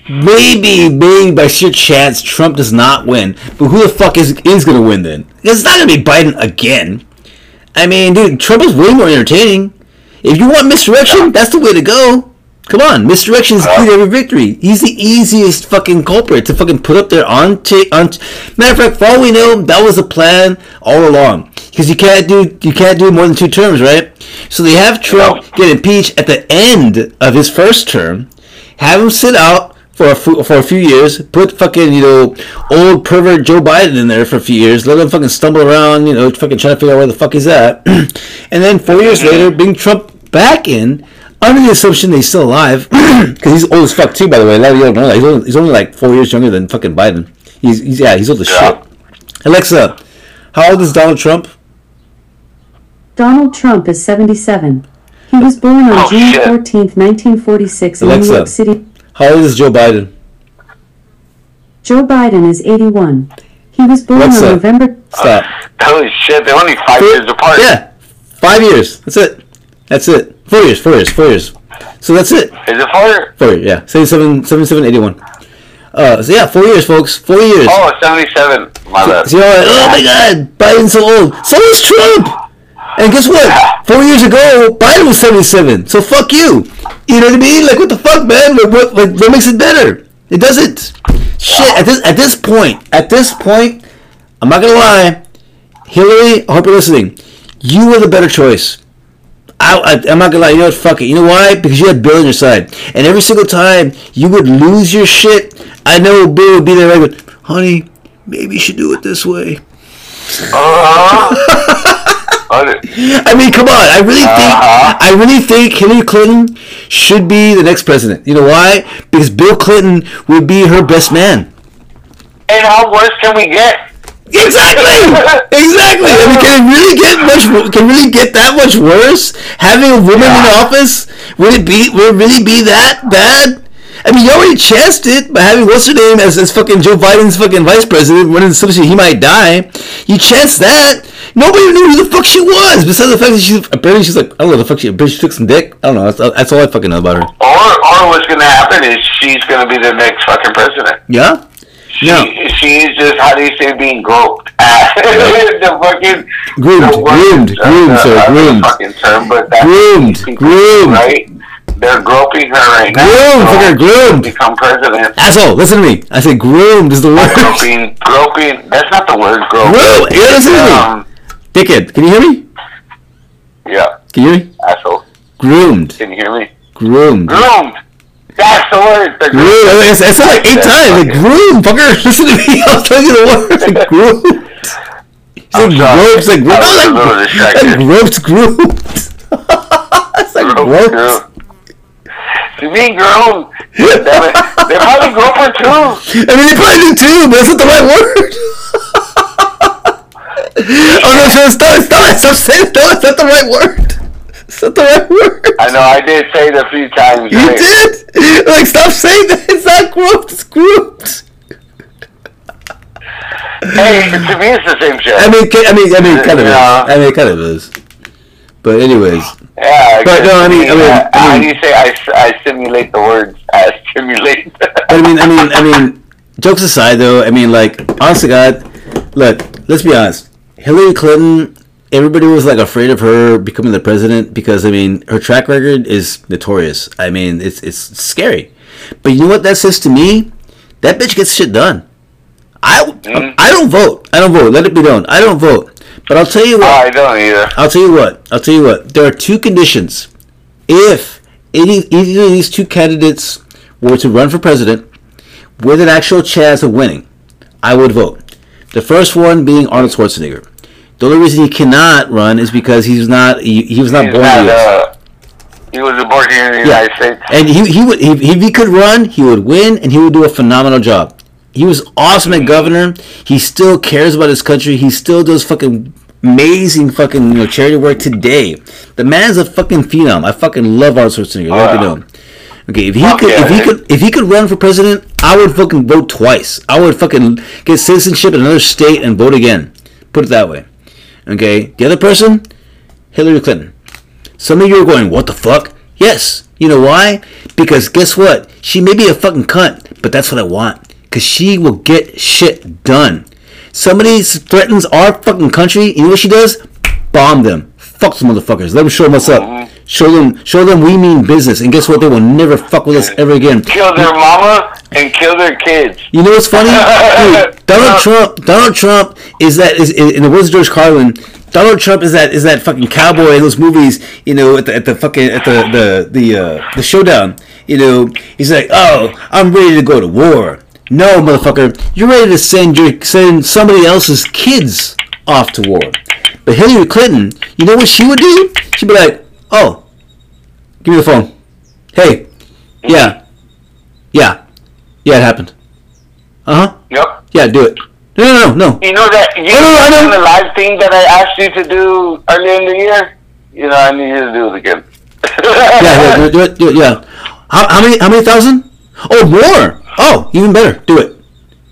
Maybe, maybe by sheer chance, Trump does not win. But who the fuck is is gonna win then? Because it's not gonna be Biden again. I mean, dude, Trump is way more entertaining. If you want misdirection, that's the way to go. Come on, misdirection is the key to every victory. He's the easiest fucking culprit to fucking put up there on t- on. T- Matter of fact, for all we know, that was the plan all along. Because you can't do you can't do more than two terms, right? So they have Trump get impeached at the end of his first term, have him sit out for a fu- for a few years, put fucking you know old pervert Joe Biden in there for a few years, let him fucking stumble around, you know, fucking trying to figure out where the fuck he's at, and then four years later, bring Trump back in under the assumption that he's still alive, because he's old as fuck too. By the way, a lot of you don't know that he's only, he's only like four years younger than fucking Biden. He's, he's yeah, he's old as shit. Alexa, how old is Donald Trump? Donald Trump is 77. He was born on Oh, June shit. 14th, 1946 in Alexa. New York City. How old is Joe Biden? Joe Biden is 81. He was born Alexa. on November Stop. Holy shit, they're only five years apart. Yeah, five years. That's it. That's it. Four years. Four years. Four years. So that's it. Is it four? Four years. Yeah, 77, 77 81. Uh, so yeah, four years, folks. Four years. Oh, 77. My bad. So you're like, oh my god, Biden's so old. So is Trump. And guess what? Four years ago, Biden was 77. So fuck you. You know what I mean? Like, what the fuck, man? Like, what, like, what makes it better? It doesn't. Shit. At this at this point, at this point, I'm not gonna lie. Hillary, I hope you're listening. You were the better choice. I, I'm not gonna lie. You know what? Fuck it. You know why? Because you had Bill on your side, and every single time you would lose your shit, I know Bill would be there. Like, going, honey, maybe you should do it this way. Uh-huh. I mean, come on. I really think Uh-huh. I really think Hillary Clinton should be the next president. You know why? Because Bill Clinton would be her best man. and how worse can we get? Exactly. exactly. I mean, can it really get much? Can really get that much worse? Having a woman in office would it be? Would it really be that bad? I mean, you already chanced it by having what's her name as, as fucking Joe Biden's fucking vice president when in substitute he might die. You chanced that. Nobody knew who the fuck she was. Besides the fact that she's apparently she's like I don't know the fuck she apparently took some dick. I don't know. That's, that's all I fucking know about her. Or, or what's going to happen is she's going to be the next fucking president. Yeah. She, No. She's just, how do you say, being groped. the fucking... Groomed, the groomed, uh, groomed, uh, sir, I don't know groomed. fucking term, but that's Groomed, groomed. Right? They're groping her right now. Groomed, so fucker, groomed. Become president. Asshole, listen to me. I said groomed is the word. Groping, groping, that's not the word, grope. Groom, you listen to me. Um, Dickhead, can you hear me? yeah, Can you hear me? asshole. Groomed. Can you hear me? Groomed. Groomed. That's the word. The Groomed. I, I said like eight times. Like groomed, fucker. Listen to me. I was telling you the word. Like groomed. I'm said gropes. Like I was a groomed. distracted. Like gropes. Groomed. It's like Groomed, gropes. You mean groomed? Damn it. They probably grope her too. I mean, they probably do too, but that's not the right word. oh no, so stop, stop, stop saying no, it's not the right word. It's not the right word. I know, I did say it a few times. You right? did? Like, stop saying that. It's not grouped. It's grouped. Hey, to me it's the same shit. I mean, I mean, I mean, kind of is. I mean, kind of is. But anyways, yeah, but no, I mean- I mean- uh, I how do you say I, I simulate the words? I stimulate. but I mean, I mean, I mean, jokes aside, though, I mean, like, honest to God, look, let's be honest. Hillary Clinton, everybody was like afraid of her becoming the president because I mean, her track record is notorious. I mean, it's it's scary. But you know what that says to me? That bitch gets shit done. I, Mhm. I don't vote. I don't vote. Let it be known. I don't vote. But I'll tell you what. I don't either. I'll tell you what. I'll tell you what. There are two conditions. If any either of these two candidates were to run for president with an actual chance of winning, I would vote. The first one being Arnold Schwarzenegger. The only reason he cannot run is because he's not he, he was not He's born not, in the uh, he was born here in the Yeah. United States. And he, he would if, if he could run, he would win, and he would do a phenomenal job. He was awesome at governor. He still cares about his country. He still does fucking amazing fucking you know charity work today. The man's a fucking phenom. I fucking love Arnold Schwarzenegger. Me Wow. know. Okay, if he Fuck could, yeah, if he could, if he could run for president, I would fucking vote twice. I would fucking get citizenship in another state and vote again. Put it that way. Okay, the other person, Hillary Clinton. Some of you are going, what the fuck? Yes. You know why? Because guess what? She may be a fucking cunt, but that's what I want. Because she will get shit done. Somebody threatens our fucking country, you know what she does? Bomb them. Fuck some motherfuckers. Let them show them what's up. Show them, show them we mean business. And guess what? They will never fuck with us ever again. Kill their mama and kill their kids. You know what's funny? Dude, Donald Trump. Donald Trump is that is in the words of George Carlin. Donald Trump is that is that fucking cowboy in those movies. You know, at the, at the fucking at the the the uh, the showdown. You know, he's like, oh, I'm ready to go to war. No, motherfucker, you're ready to send your send somebody else's kids off to war. But Hillary Clinton, you know what she would do? She'd be like, oh, Give me the phone. Hey. Yeah. Yeah. Yeah, it happened. Uh huh. Yep. Yeah, do it. No, no, no, no. You know that you no, I know know. the live thing that I asked you to do earlier in the year. You know, I need you to do it again. Yeah, yeah, do it, do it, do it, yeah. How, how many? How many thousand? Oh, more. Oh, even better. Do it.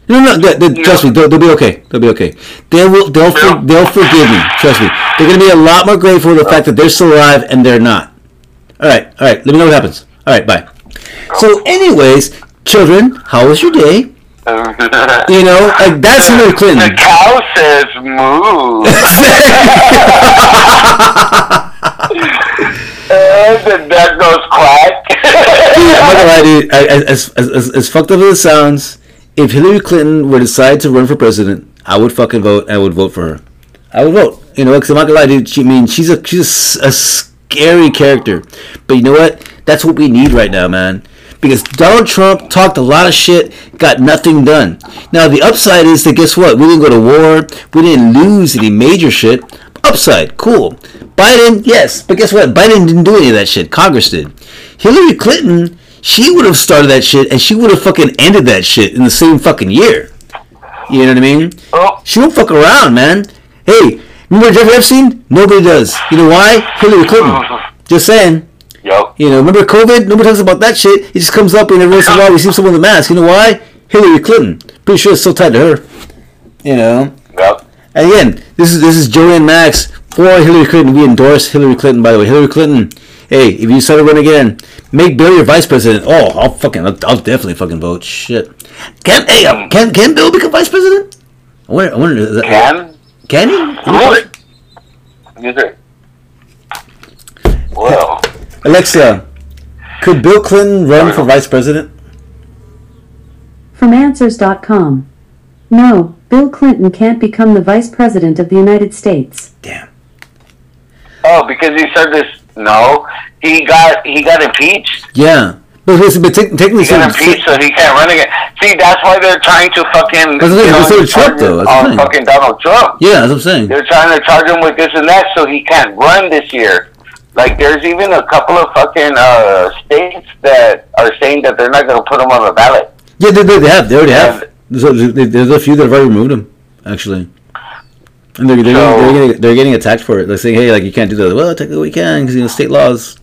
No, no, they, they, trust me. They'll, they'll be okay. They'll be okay. They will. They'll. For, they'll forgive me. Trust me. They're gonna be a lot more grateful for the fact that they're still alive and they're not. All right. All right. Let me know what happens. All right. Bye. So, anyways, children, how was your day? You know, like that's Hillary Clinton. The cow says moo. and the duck goes quack. I'm not gonna lie, dude. As, as, as, fucked up as it sounds, if Hillary Clinton were to decide to run for president, I would fucking vote. I would vote for her. I would vote. You know, because I'm not gonna lie, dude. She I mean she's a she's a, scary character, but you know what? That's what we need right now, man. Because Donald Trump talked a lot of shit, got nothing done. Now the upside is that guess what? We didn't go to war. We didn't lose any major shit. Upside, cool. Biden, yes, but guess what? Biden didn't do any of that shit. Congress did. Hillary Clinton, she would have started that shit, and she would have fucking ended that shit in the same fucking year. You know what I mean? oh, She won't fuck around, man. Hey, remember Jeffrey Epstein? Nobody does. You know why? Hillary Clinton. Just saying. yep. You know, remember COVID? Nobody talks about that shit. It just comes up and every once in a while we see someone with a mask. You know why? Hillary Clinton. Pretty sure it's so tied to her. You know. Yep. And again, this is this is Joanne Max for Hillary Clinton. We endorse Hillary Clinton, by the way. Hillary Clinton. Hey, if you decide to run again, make Bill your vice president. Oh, I'll fucking, I'll, I'll definitely fucking vote. Shit. Can hey, uh, can can Bill become vice president? I wonder. I wonder. is that- Can? Can he? Really? Yes, sir. Well, Alexa, could Bill Clinton run for vice president? From Answers.com. No, Bill Clinton can't become the Vice President of the United States. Damn. oh, because he said this. No, he got he got impeached. Yeah. But listen, but te- technically, He got so- impeached, so he can't run again. See, that's why they're trying to fucking. That's the thing, know, Trump, though, that's on fucking Donald Trump. yeah, that's what I'm saying. They're trying to charge him with this and that, so he can't run this year. Like, there's even a couple of fucking uh, states that are saying that they're not going to put him on the ballot. Yeah, they, they, they have. They already have. There's a, there's a few that have already removed him, actually. And they're, they're, So- getting, they're, getting, they're getting attacked for it. They're saying, hey, like, you can't do that. Well, technically we can, because, you know, state laws.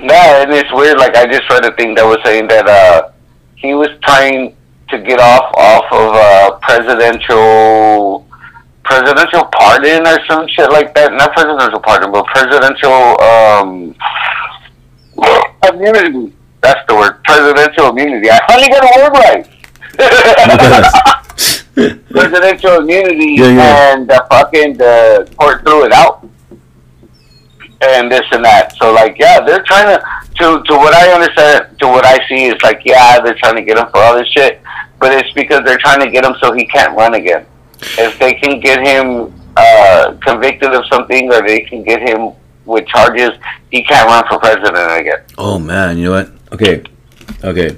Yeah, and it's weird. Like, I just read a thing that was saying that uh, he was trying to get off off of uh, presidential presidential pardon or some shit like that. Not presidential pardon, but presidential um, immunity. That's the word. Presidential immunity. I finally got a word right. presidential immunity, Yeah, yeah. and the fucking the court threw it out, and this and that. So like, yeah, they're trying to. To, to what I understand, to what I see is like, yeah, they're trying to get him for all this shit, but it's because they're trying to get him so he can't run again. If they can get him uh, convicted of something, or they can get him with charges, he can't run for president again. Oh, man, you know what? Okay. Okay.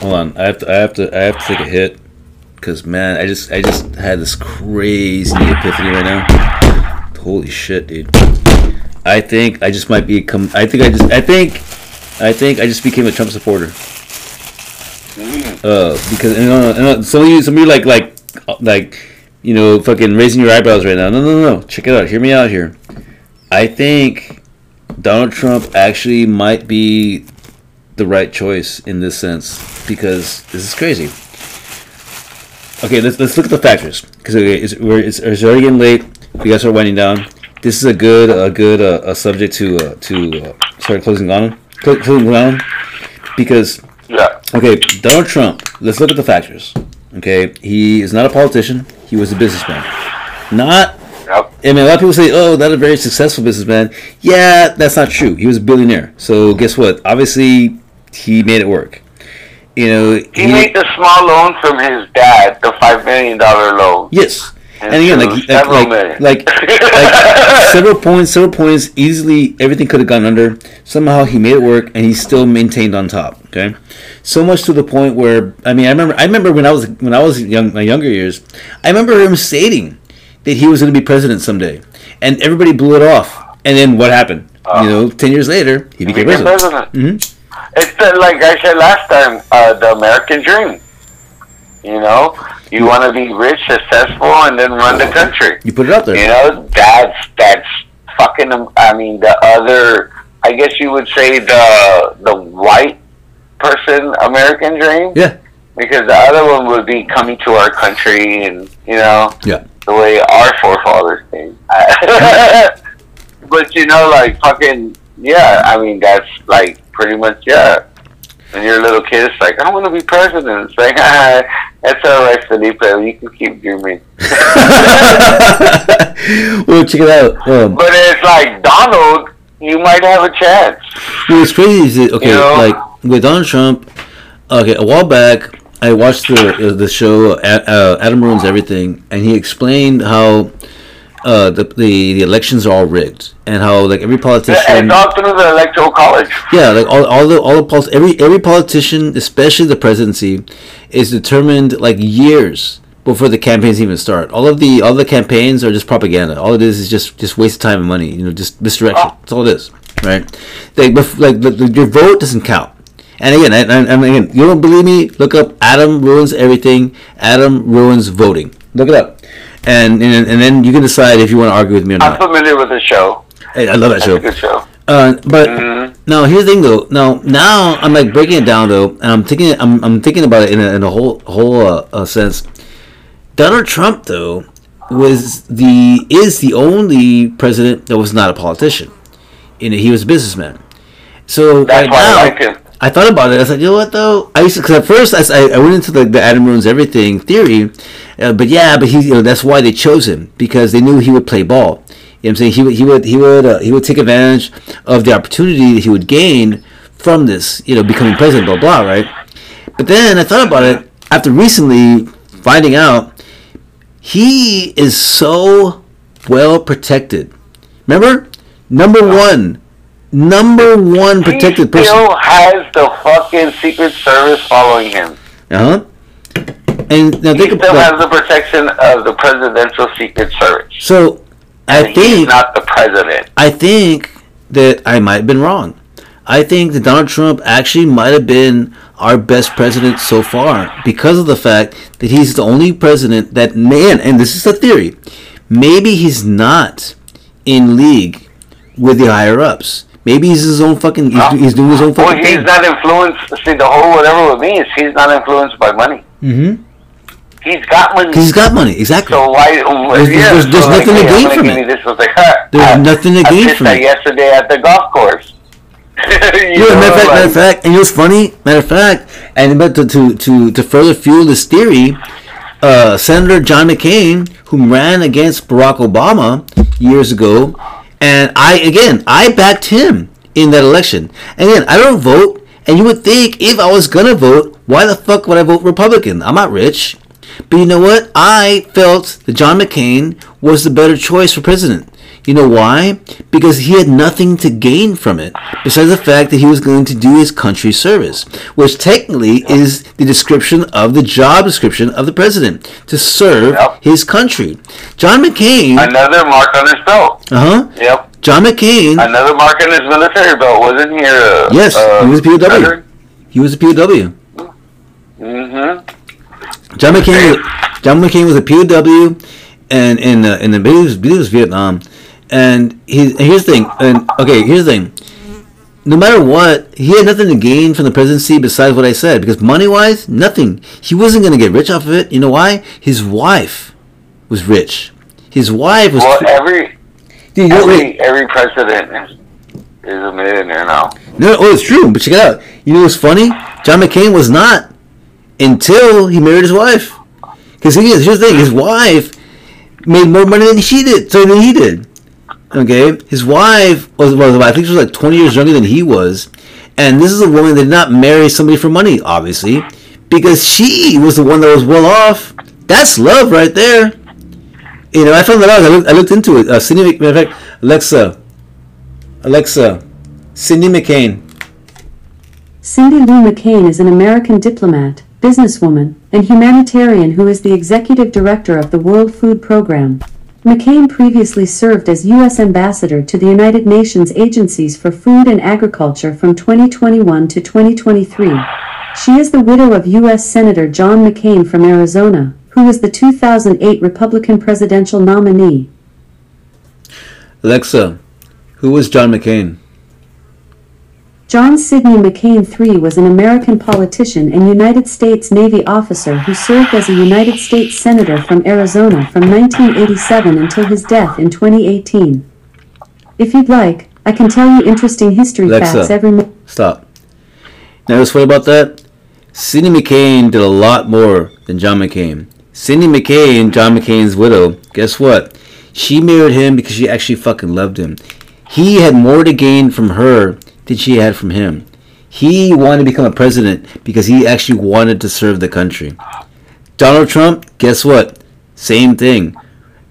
Hold on. I have to, I have to, I have to take a hit. Because, man, I just, I just had this crazy epiphany right now. Holy shit, dude. I think I just might become, I think I just, I think, I think I just became a Trump supporter. Uh, because you know, you know, some of you, some of you like, like, like, you know, fucking raising your eyebrows right now. No, no, no, no. Check it out. Hear me out here. I think Donald Trump actually might be the right choice in this sense because this is crazy. Okay, let's let's look at the factors because okay, it's, we're, it's, it's already getting late. We guys are winding down. This is a good a good uh, a subject to uh, to uh, start closing on cl- closing on because Yeah. Okay, Donald Trump. Let's look at the factors. Okay, he is not a politician. He was a businessman. Not. Yep. I mean, a lot of people say, "Oh, not a very successful businessman." Yeah, that's not true. He was a billionaire. So guess what? Obviously, he made it work. You know, He made the small loan from his dad, the five million dollar loan. yes. And again, like, like, Several like, like, like several points, several points. Easily, everything could have gone under. Somehow, he made it work, and he still maintained on top. Okay, so much to the point where I mean, I remember, I remember when I was when I was young, my younger years, I remember him stating that he was going to be president someday, and everybody blew it off. And then what happened? you know, ten years later, he became president. president. Mhm. It's the, like I said last time, uh, the American dream. You know, you want to be rich, successful, and then run the country. You put it out there. You know, that's that's fucking. um, I mean, the other. I guess you would say the the white person American dream. Yeah. Because the other one would be coming to our country and you know Yeah. the way our forefathers came. but you know, like fucking yeah. I mean, that's like pretty much yeah. When you're a little kid, it's like I want to be president. It's like ah, that's all right, Felipe. You can keep dreaming. well, check it out. Um, But it's like Donald, you might have a chance. What's crazy is that okay, You know? like with Donald Trump. Okay, a while back, I watched the the show uh, Adam ruins everything, and he explained how uh, the, the the elections are all rigged, and how like every politician. It's all through the electoral college. Yeah, like all, all the all the polit- every every politician, especially the presidency, is determined like years before the campaigns even start. All of the all the campaigns are just propaganda. All it is is just just waste of time and money. You know, just misdirection. That's all it is, right? Like bef- like the, the, your vote doesn't count. And again, and, and, and again, you don't believe me? Look up Adam ruins everything. Adam ruins voting. Look it up, and and, and then you can decide if you want to argue with me or I'm not. familiar with the show. Hey, I love that It's show. a good show. Uh, but Mhm. now here's the thing though. Now now I'm like breaking it down though, and I'm thinking I'm, I'm thinking about it in a, in a whole whole uh, uh, sense. Donald Trump though was the is the only president that was not a politician. You know, he was a businessman. So That's right now, I like him. I thought about it. I said, you know what though? I used to because at first I, I went into the, the Adam ruins everything theory, uh, but yeah, but he you know that's why they chose him because they knew he would play ball. You know what I'm saying? He would he would he would uh, he would take advantage of the opportunity that he would gain from this, you know, becoming president, blah blah, right? But then I thought about it after recently finding out he is so well protected. Remember, number one, number one protected he person. still has the fucking Secret Service following him. Uh huh. And now He think still has the protection of the presidential Secret Service. so. I And he's think not the president. I think that I might have been wrong. I think that Donald Trump actually might have been our best president so far because of the fact that he's the only president that man, and this is a theory, maybe he's not in league with the higher ups. Maybe he's his own fucking. He's, No. he's doing his own fucking. Well, he's thing. not influenced. See, the whole whatever with me is he's not influenced by money. Mm-hmm. He's got money. He's got money, exactly. So why? There's- yeah, there's- there's so like, nothing to gain from it. This was like, ha, There's I- nothing to I gain from it. yesterday at the golf course. You Yeah, know, matter of fact, like- matter of fact, and you know what's funny? Matter of fact, and but to to to, to further fuel this theory, uh, Senator John McCain, who ran against Barack Obama years ago, and I again I backed him in that election. And again, I don't vote, and you would think if I was gonna vote, why the fuck would I vote Republican? I'm not rich. But you know what? I felt that John McCain was the better choice for president. You know why? Because he had nothing to gain from it besides the fact that he was going to do his country service, which technically is the description of the job description of the president to serve Yep. his country. John McCain, Another mark on his belt. uh huh. Yep. John McCain, Another mark on his military belt. Wasn't he a Yes, uh, he was a POW. veteran? he was a POW. Mm-hmm. John McCain, was, John McCain was a POW, and in uh, in the I it was- I believe it was Vietnam, and he here's the thing, and okay, here's the thing. No matter what, he had nothing to gain from the presidency besides what I said. Because money wise, nothing. He wasn't going to get rich off of it. You know why? His wife was rich. His wife was. Well, every Dude, know, wait. every every president is, is a millionaire now. No, oh, it's true. But check it out. You know what's funny? John McCain was not until he married his wife. Because he, here's the thing: his wife made more money than she did, so than he did. Okay, his wife was well, I think she was like 20 years younger than he was, and this is a woman that did not marry somebody for money, obviously, because she was the one that was well off. That's love right there. You know, I found that out. I looked, I looked into it. Uh, Cindy, matter of fact, Alexa, Alexa, Cindy McCain. Cindy Lou McCain is an American diplomat, businesswoman, and humanitarian who is the executive director of the World Food Program. McCain previously served as U.S. Ambassador to the United Nations Agencies for Food and Agriculture from 2021 to 2023. She is the widow of U.S. Senator John McCain from Arizona, who was the 2008 Republican presidential nominee. Alexa, who was John McCain? John Sidney McCain III was an American politician and United States Navy officer who served as a United States Senator from Arizona from 1987 until his death in 2018. If you'd like, I can tell you interesting history Alexa. facts every mo- Stop. Now, what's funny about that? Sidney McCain did a lot more than John McCain. Sidney McCain, John McCain's widow, guess what? She married him because she actually fucking loved him. He had more to gain from her than she had from him. He wanted to become a president because he actually wanted to serve the country. Donald Trump, guess what? Same thing.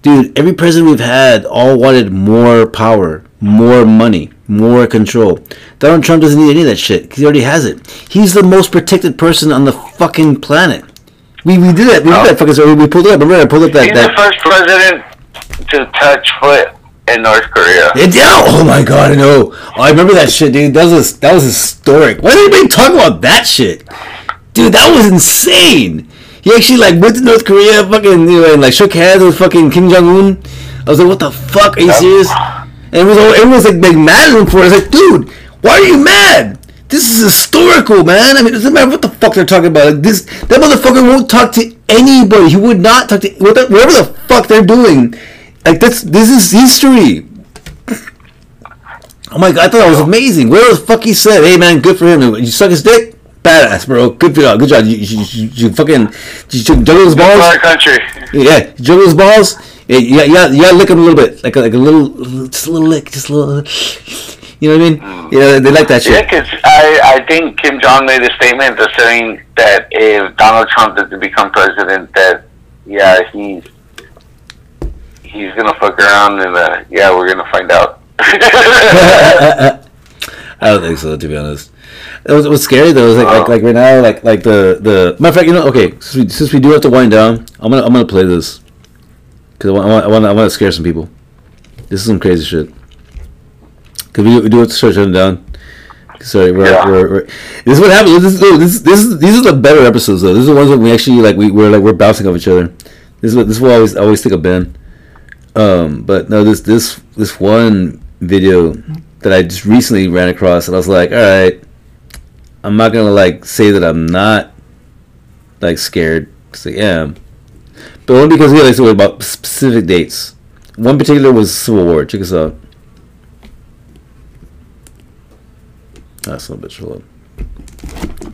Dude, every president we've had all wanted more power, more money, more control. Donald Trump doesn't need any of that shit because he already has it. He's the most protected person on the fucking planet. We, we did that. We did that oh. fucking story. We pulled it up. Remember, I pulled up that. He's that the first president to touch foot in North Korea. It, yeah, oh my god, I know. Oh, I remember that shit, dude. That was that was historic. Why did anybody talk about that shit? Dude, that was insane. He actually like went to North Korea, fucking, you know, and like shook hands with fucking Kim Jong Un. I was like, what the fuck? Are you serious? And it was all everyone was like, like mad at him for it. I was like, dude, why are you mad? This is historical, man. I mean, it doesn't matter what the fuck they're talking about. Like this, that motherfucker won't talk to anybody. He would not talk to whatever the fuck they're doing. Like that's this is history. Oh my god, I thought that was amazing. Where the fuck he said, "Hey man, good for him. You suck his dick, badass, bro. Good for you. Good job. You, you, you, you fucking you juggle his For our balls. country. Yeah, you juggle his balls. Yeah, yeah, got- you, got- you gotta lick him a little bit, like a, like a little, just a little lick, just a little. You know what I mean? Mm. Yeah, they like that shit. Yeah, because I, I think Kim Jong made a statement that's saying that if Donald Trump is to become president, that yeah, he's he's gonna fuck around and uh, yeah, we're gonna find out. I don't think so, to be honest. It was, what's scary though is like, like like right now, like like the the matter of fact, you know, okay, since we, since we do have to wind down, I'm gonna I'm gonna play this because I want I want I want I want to scare some people. This is some crazy shit. Cause we, we do have to start shutting down. Sorry, we're, Yeah. we're, we're, this is what happens. This, is- this, this these are the better episodes though. These are the ones that we actually like. We we're like we're bouncing off each other. This is what this I always always think of Ben. Um, but no, this this this one video that I just recently ran across, and I was like, all right, I'm not gonna like say that I'm not like scared, cause I am, but only because we like to about specific dates. One particular was Civil War. Check this out. That's a little bit hold on.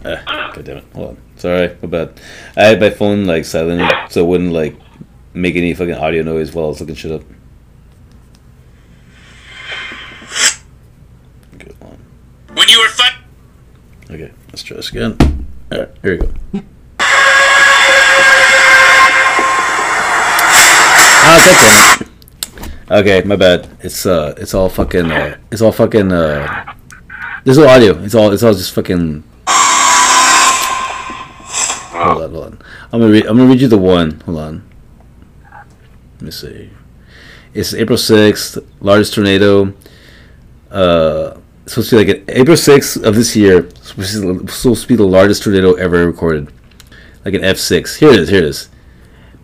Ah, God damn it. Hold on. Sorry, my bad. I had my phone like silent so it wouldn't like make any fucking audio noise while I was looking shit up. Okay, hold on. When you were fun. Okay, let's try this again. Alright, here we go. Ah, that's it. Okay, my bad. It's uh, it's all fucking, uh, it's all fucking, uh, there's no audio. It's all, it's all just fucking. Hold on, hold on. I'm gonna read. I'm gonna read you the one. Hold on. Let me see. It's April sixth, largest tornado. Uh, supposed to be like an April sixth of this year. Supposed to, be the largest tornado ever recorded, like an F six. Here it is. Here it is.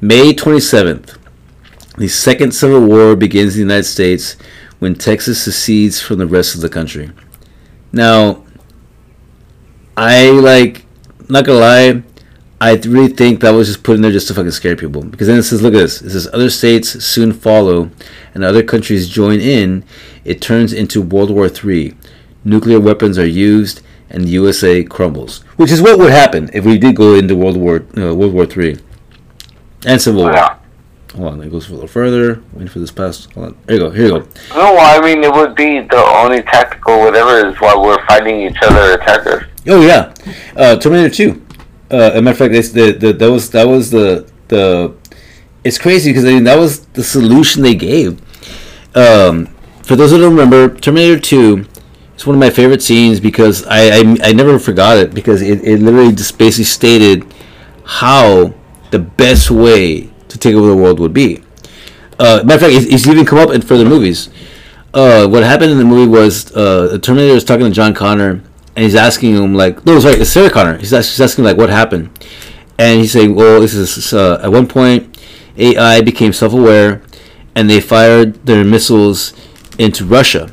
May twenty seventh. The Second Civil War begins in the United States when Texas secedes from the rest of the country. Now, I like, not gonna lie, I really think that was just put in there just to fucking scare people. Because then it says, look at this. It says, other states soon follow and other countries join in. It turns into World War III. Nuclear weapons are used and the USA crumbles. Which is what would happen if we did go into World War uh, World War III and Civil War. Yeah. Hold on, it goes a little further. Waiting for this past. Hold on. Here you go. Here you go. No, I mean it would be the only tactical whatever is while we're fighting each other attackers. Oh yeah, uh, Terminator Two. Uh, a matter of fact, the, the that was that was the the. It's crazy because I mean that was the solution they gave. Um, for those who don't remember, Terminator Two it's one of my favorite scenes because I I, I never forgot it because it, it literally just basically stated how the best way to take over the world would be. Uh, matter of fact, it's, it's even come up in further movies. Uh, what happened in the movie was uh, Terminator is talking to John Connor, and he's asking him like, no, sorry, it's Sarah Connor. He's, he's asking like, what happened, and he's saying, well, this is uh, at one point, AI became self-aware, and they fired their missiles into Russia,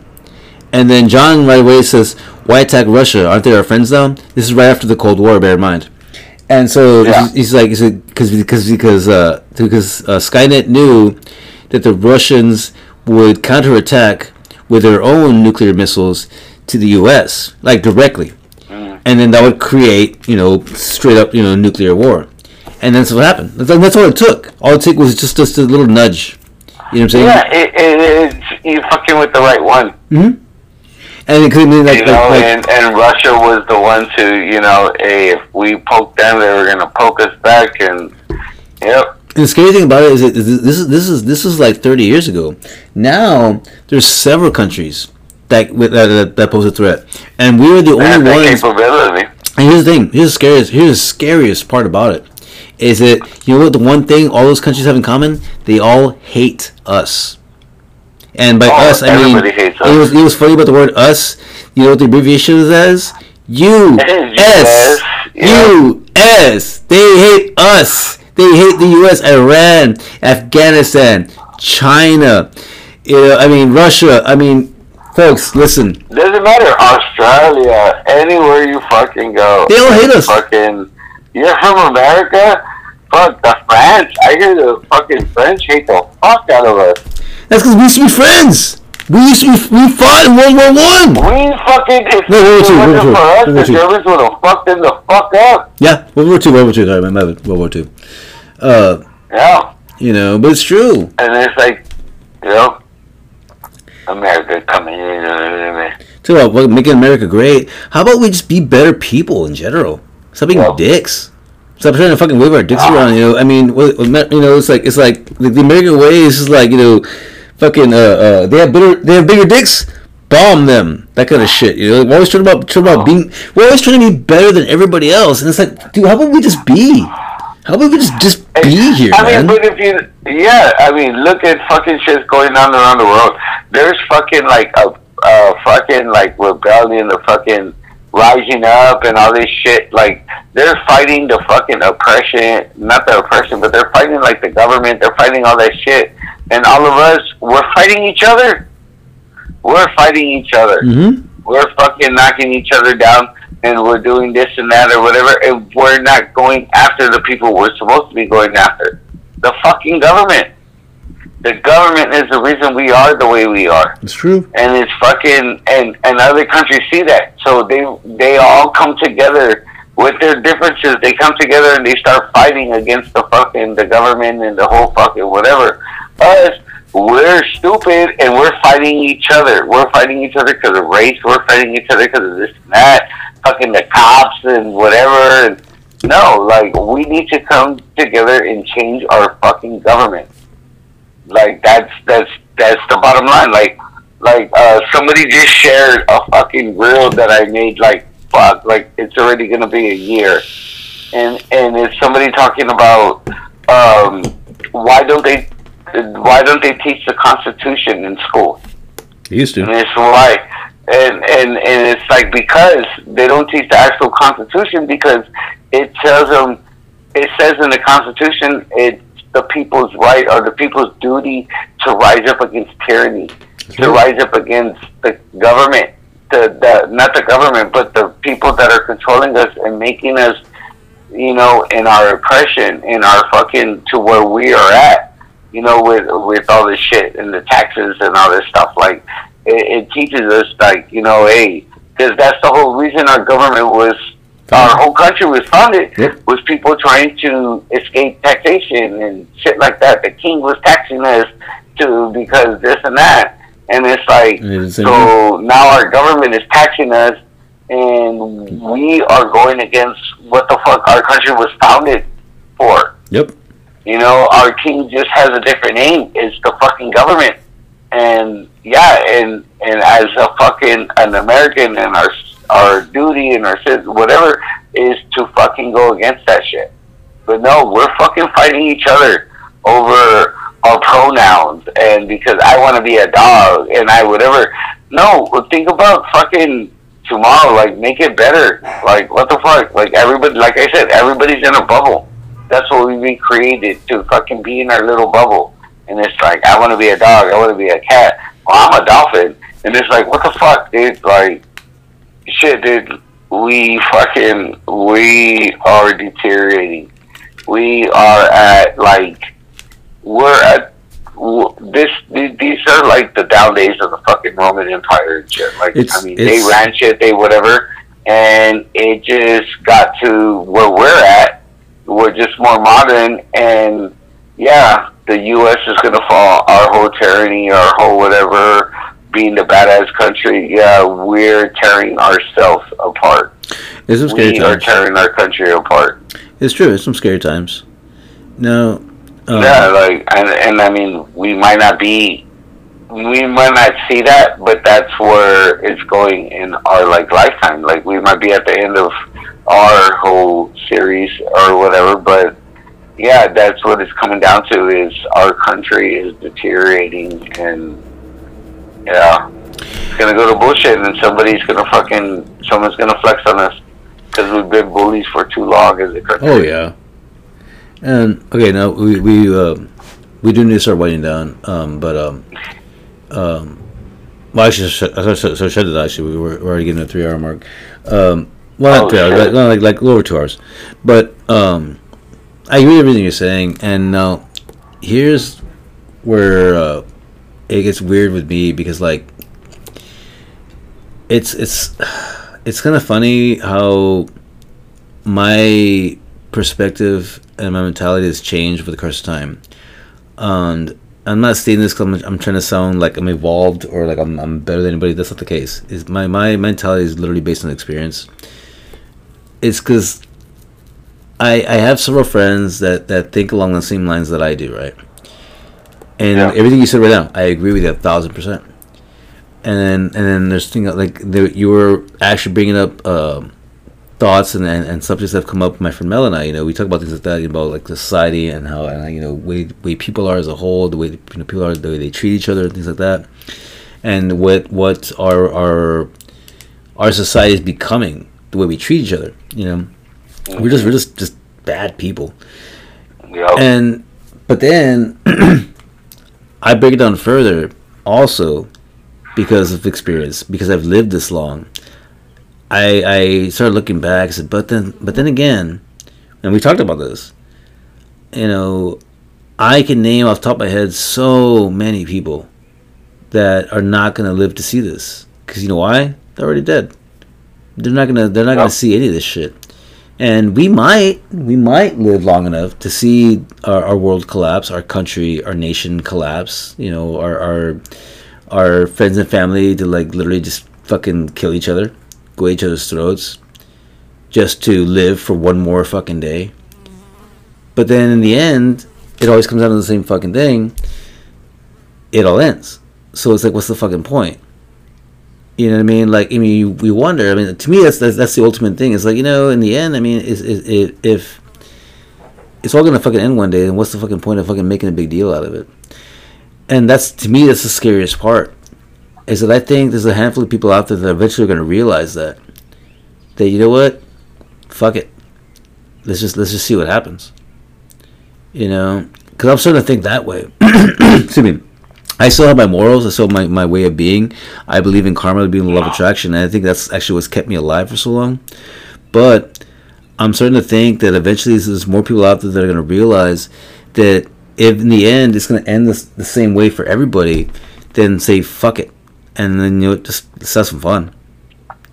and then John right away says, why attack Russia? Aren't they our friends now? This is right after the Cold War. Bear in mind. And so Yeah. he's, he's like, because because because uh, because uh, Skynet knew that the Russians would counterattack with their own nuclear missiles to the U.S. like directly, Mm. and then that would create you know straight up you know nuclear war, and that's what happened. That's, that's all it took. All it took was just just a little nudge. You know what I'm saying? Yeah, it, it, it's you fucking with the right one. Hmm. And it could mean like, you like, know, like and, and Russia was the ones who, you know, hey, if we poke them, they were gonna poke us back, and yep, And the scary thing about it is that this is this is this is like 30 years ago. Now there's several countries that with- that, that, that pose a threat, and we are the they only ones. capability. And here's the thing. Here's the scariest. Here's the scariest part about it. Is that you know what the one thing all those countries have in common? They all hate us. And by Oh, us, I mean hates it was it was funny about the word us. You know what the abbreviation is as? U S US. U S. They hate us. They hate the U.S., Iran, Afghanistan, China. You know, I mean Russia. I mean, folks, listen. Doesn't matter, Australia, anywhere you fucking go. They all hate us. Fucking, you're from America. Fuck the French. I hear the fucking French hate the fuck out of us. That's because we used to be friends. We used to be. We fought in World War One. We fucking, if No, World War Two, World wasn't War for us, Two, World the War Two. Germans would have fucked them the fuck up. Yeah, World War Two, World War Two. Sorry, my bad. World War Two. Uh, Yeah. you know, but it's true. And it's like, you know, America coming in. uh, Talk about what- making America great. How about we just be better people in general? Stop being Yeah. dicks. Stop trying to fucking wave our dicks around. You know, I mean, what, what- you know, it's like it's like the, the American way is just like you know, fucking uh, uh, they have bigger they have bigger dicks. Bomb them, that kind of shit. You know, we're always trying about trying about being. We're always trying to be better than everybody else, and it's like, dude, how about we just be? How about we just just be here, I man? mean, but if you, yeah, I mean, look at fucking shit going on around the world. There's fucking like a, a fucking like rebellion, the fucking rising up and all this shit. Like they're fighting the fucking oppression, not the oppression, but they're fighting like the government. They're fighting all that shit, and all of us, we're fighting each other. We're fighting each other mm-hmm. we're fucking knocking each other down and we're doing this and that or whatever and we're not going after the people we're supposed to be going after. The fucking government. The government is the reason we are the way we are. It's true. And it's fucking and, and other countries see that. So they they all come together with their differences, they come together and they start fighting against the fucking the government and the whole fucking whatever. Us, we're stupid and we're fighting each other. We're fighting each other because of race. We're fighting each other because of this and that. Fucking the cops and whatever. And no, like we need to come together and change our fucking government. Like that's that's that's the bottom line. Like like uh, somebody just shared a fucking reel that I made. Like fuck, like it's already gonna be a year, and and it's somebody talking about um, why don't they why don't they teach the Constitution in school? He used to. And to. it's why. And, and and it's like because they don't teach the actual Constitution because it tells them it says in the Constitution it's the people's right or the people's duty to rise up against tyranny, to rise up against the government, the, the not the government but the people that are controlling us and making us, you know, in our oppression, in our fucking to where we are at, you know, with with all this shit and the taxes and all this stuff. Like it, it teaches us like you know hey because that's the whole reason our government was our whole country was founded Yep. was people trying to escape taxation and shit like that the king was taxing us to because this and that and it's like And it's the so now our government is taxing us and we are going against what the fuck our country was founded for Yep. you know, our king just has a different name. It's the fucking government. And yeah, and and as a fucking an American, and our our duty and our whatever, is to fucking go against that shit. But no, we're fucking fighting each other over our pronouns and because I want to be a dog and I whatever. No, think about fucking tomorrow. Like, make it better. Like, what the fuck? Like, everybody, like I said, everybody's in a bubble. That's what we been created to fucking be in our little bubble. And it's like, I want to be a dog. I want to be a cat. Well, I'm a dolphin. And it's like, what the fuck, dude? Like, shit, dude. We fucking, we are deteriorating. We are at, like, we're at, this, these are like the down days of the fucking Roman Empire and shit. Like, It's- I mean, they ran shit, they whatever. And it just got to where we're at. We're just more modern. And yeah, the U.S. is going to fall. Our whole tyranny, our whole whatever, being the badass country, yeah, we're tearing ourselves apart. It's some scary We are times. tearing our country apart. It's true. It's some scary times. No. Um, yeah, like, and, and I mean, we might not be, we might not see that, but that's where it's going in our like lifetime. Like, we might be at the end of our whole series or whatever, but yeah, that's what it's coming down to. Is our country is deteriorating, and yeah, it's gonna go to bullshit, and somebody's gonna fucking, someone's gonna flex on us because we've been bullies for too long as a country. Oh yeah. And okay, now we we uh, we do need to start winding down. Um, but um, um, well, actually, so, so, so, shut it. Actually, we were, already getting a three hour mark. Um, well, not Oh, three hours, like, like like over two hours. But um, I agree with everything you're saying. And now here's where uh, it gets weird with me because like it's it's it's kind of funny how my perspective and my mentality has changed with the course of time. And I'm not stating this because I'm, I'm trying to sound like I'm evolved or like I'm, I'm better than anybody. That's not the case. Is my my mentality is literally based on experience. It's because I I have several friends that that think along the same lines that I do, right? And Yeah. everything you said right now, I agree with you a thousand percent. And then and then there's things like there, you were actually bringing up. Um, thoughts and, and, and subjects that have come up with my friend Mel and I. You know, we talk about things like that about like society and how and you know way way people are as a whole, the way you know, people are, the way they treat each other, and things like that, and what what our our our society is becoming, the way we treat each other. You know, we're just we're just just bad people. Yep. And but then I break it down further also because of experience because I've lived this long. I I started looking back. I said, but then but then again, and we talked about this. You know, I can name off the top of my head so many people that are not going to live to see this because you know why? They're already dead. They're not gonna they're not gonna see any of this shit. And we might we might live long enough to see our, our world collapse, our country, our nation collapse. You know, our our our friends and family to like literally just fucking kill each other, go each other's throats, just to live for one more fucking day. But then in the end, it always comes down to the same fucking thing. It all ends. So it's like, what's the fucking point? You know what I mean? Like, I mean, we wonder. I mean, to me, that's, that's that's the ultimate thing. It's like, you know, in the end, I mean, is if it's all gonna fucking end one day, then what's the fucking point of fucking making a big deal out of it? And that's to me, that's the scariest part. Is that I think there's a handful of people out there that eventually are gonna realize that that you know what, fuck it, let's just let's just see what happens. You know, because I'm starting to think that way. Excuse me. I still have my morals. I still have my, my way of being. I believe in karma, being the law of attraction, and I think that's actually what's kept me alive for so long. But I'm starting to think that eventually there's more people out there that are going to realize that if in the end it's going to end this, the same way for everybody, then say fuck it, and then you know just let's have some fun.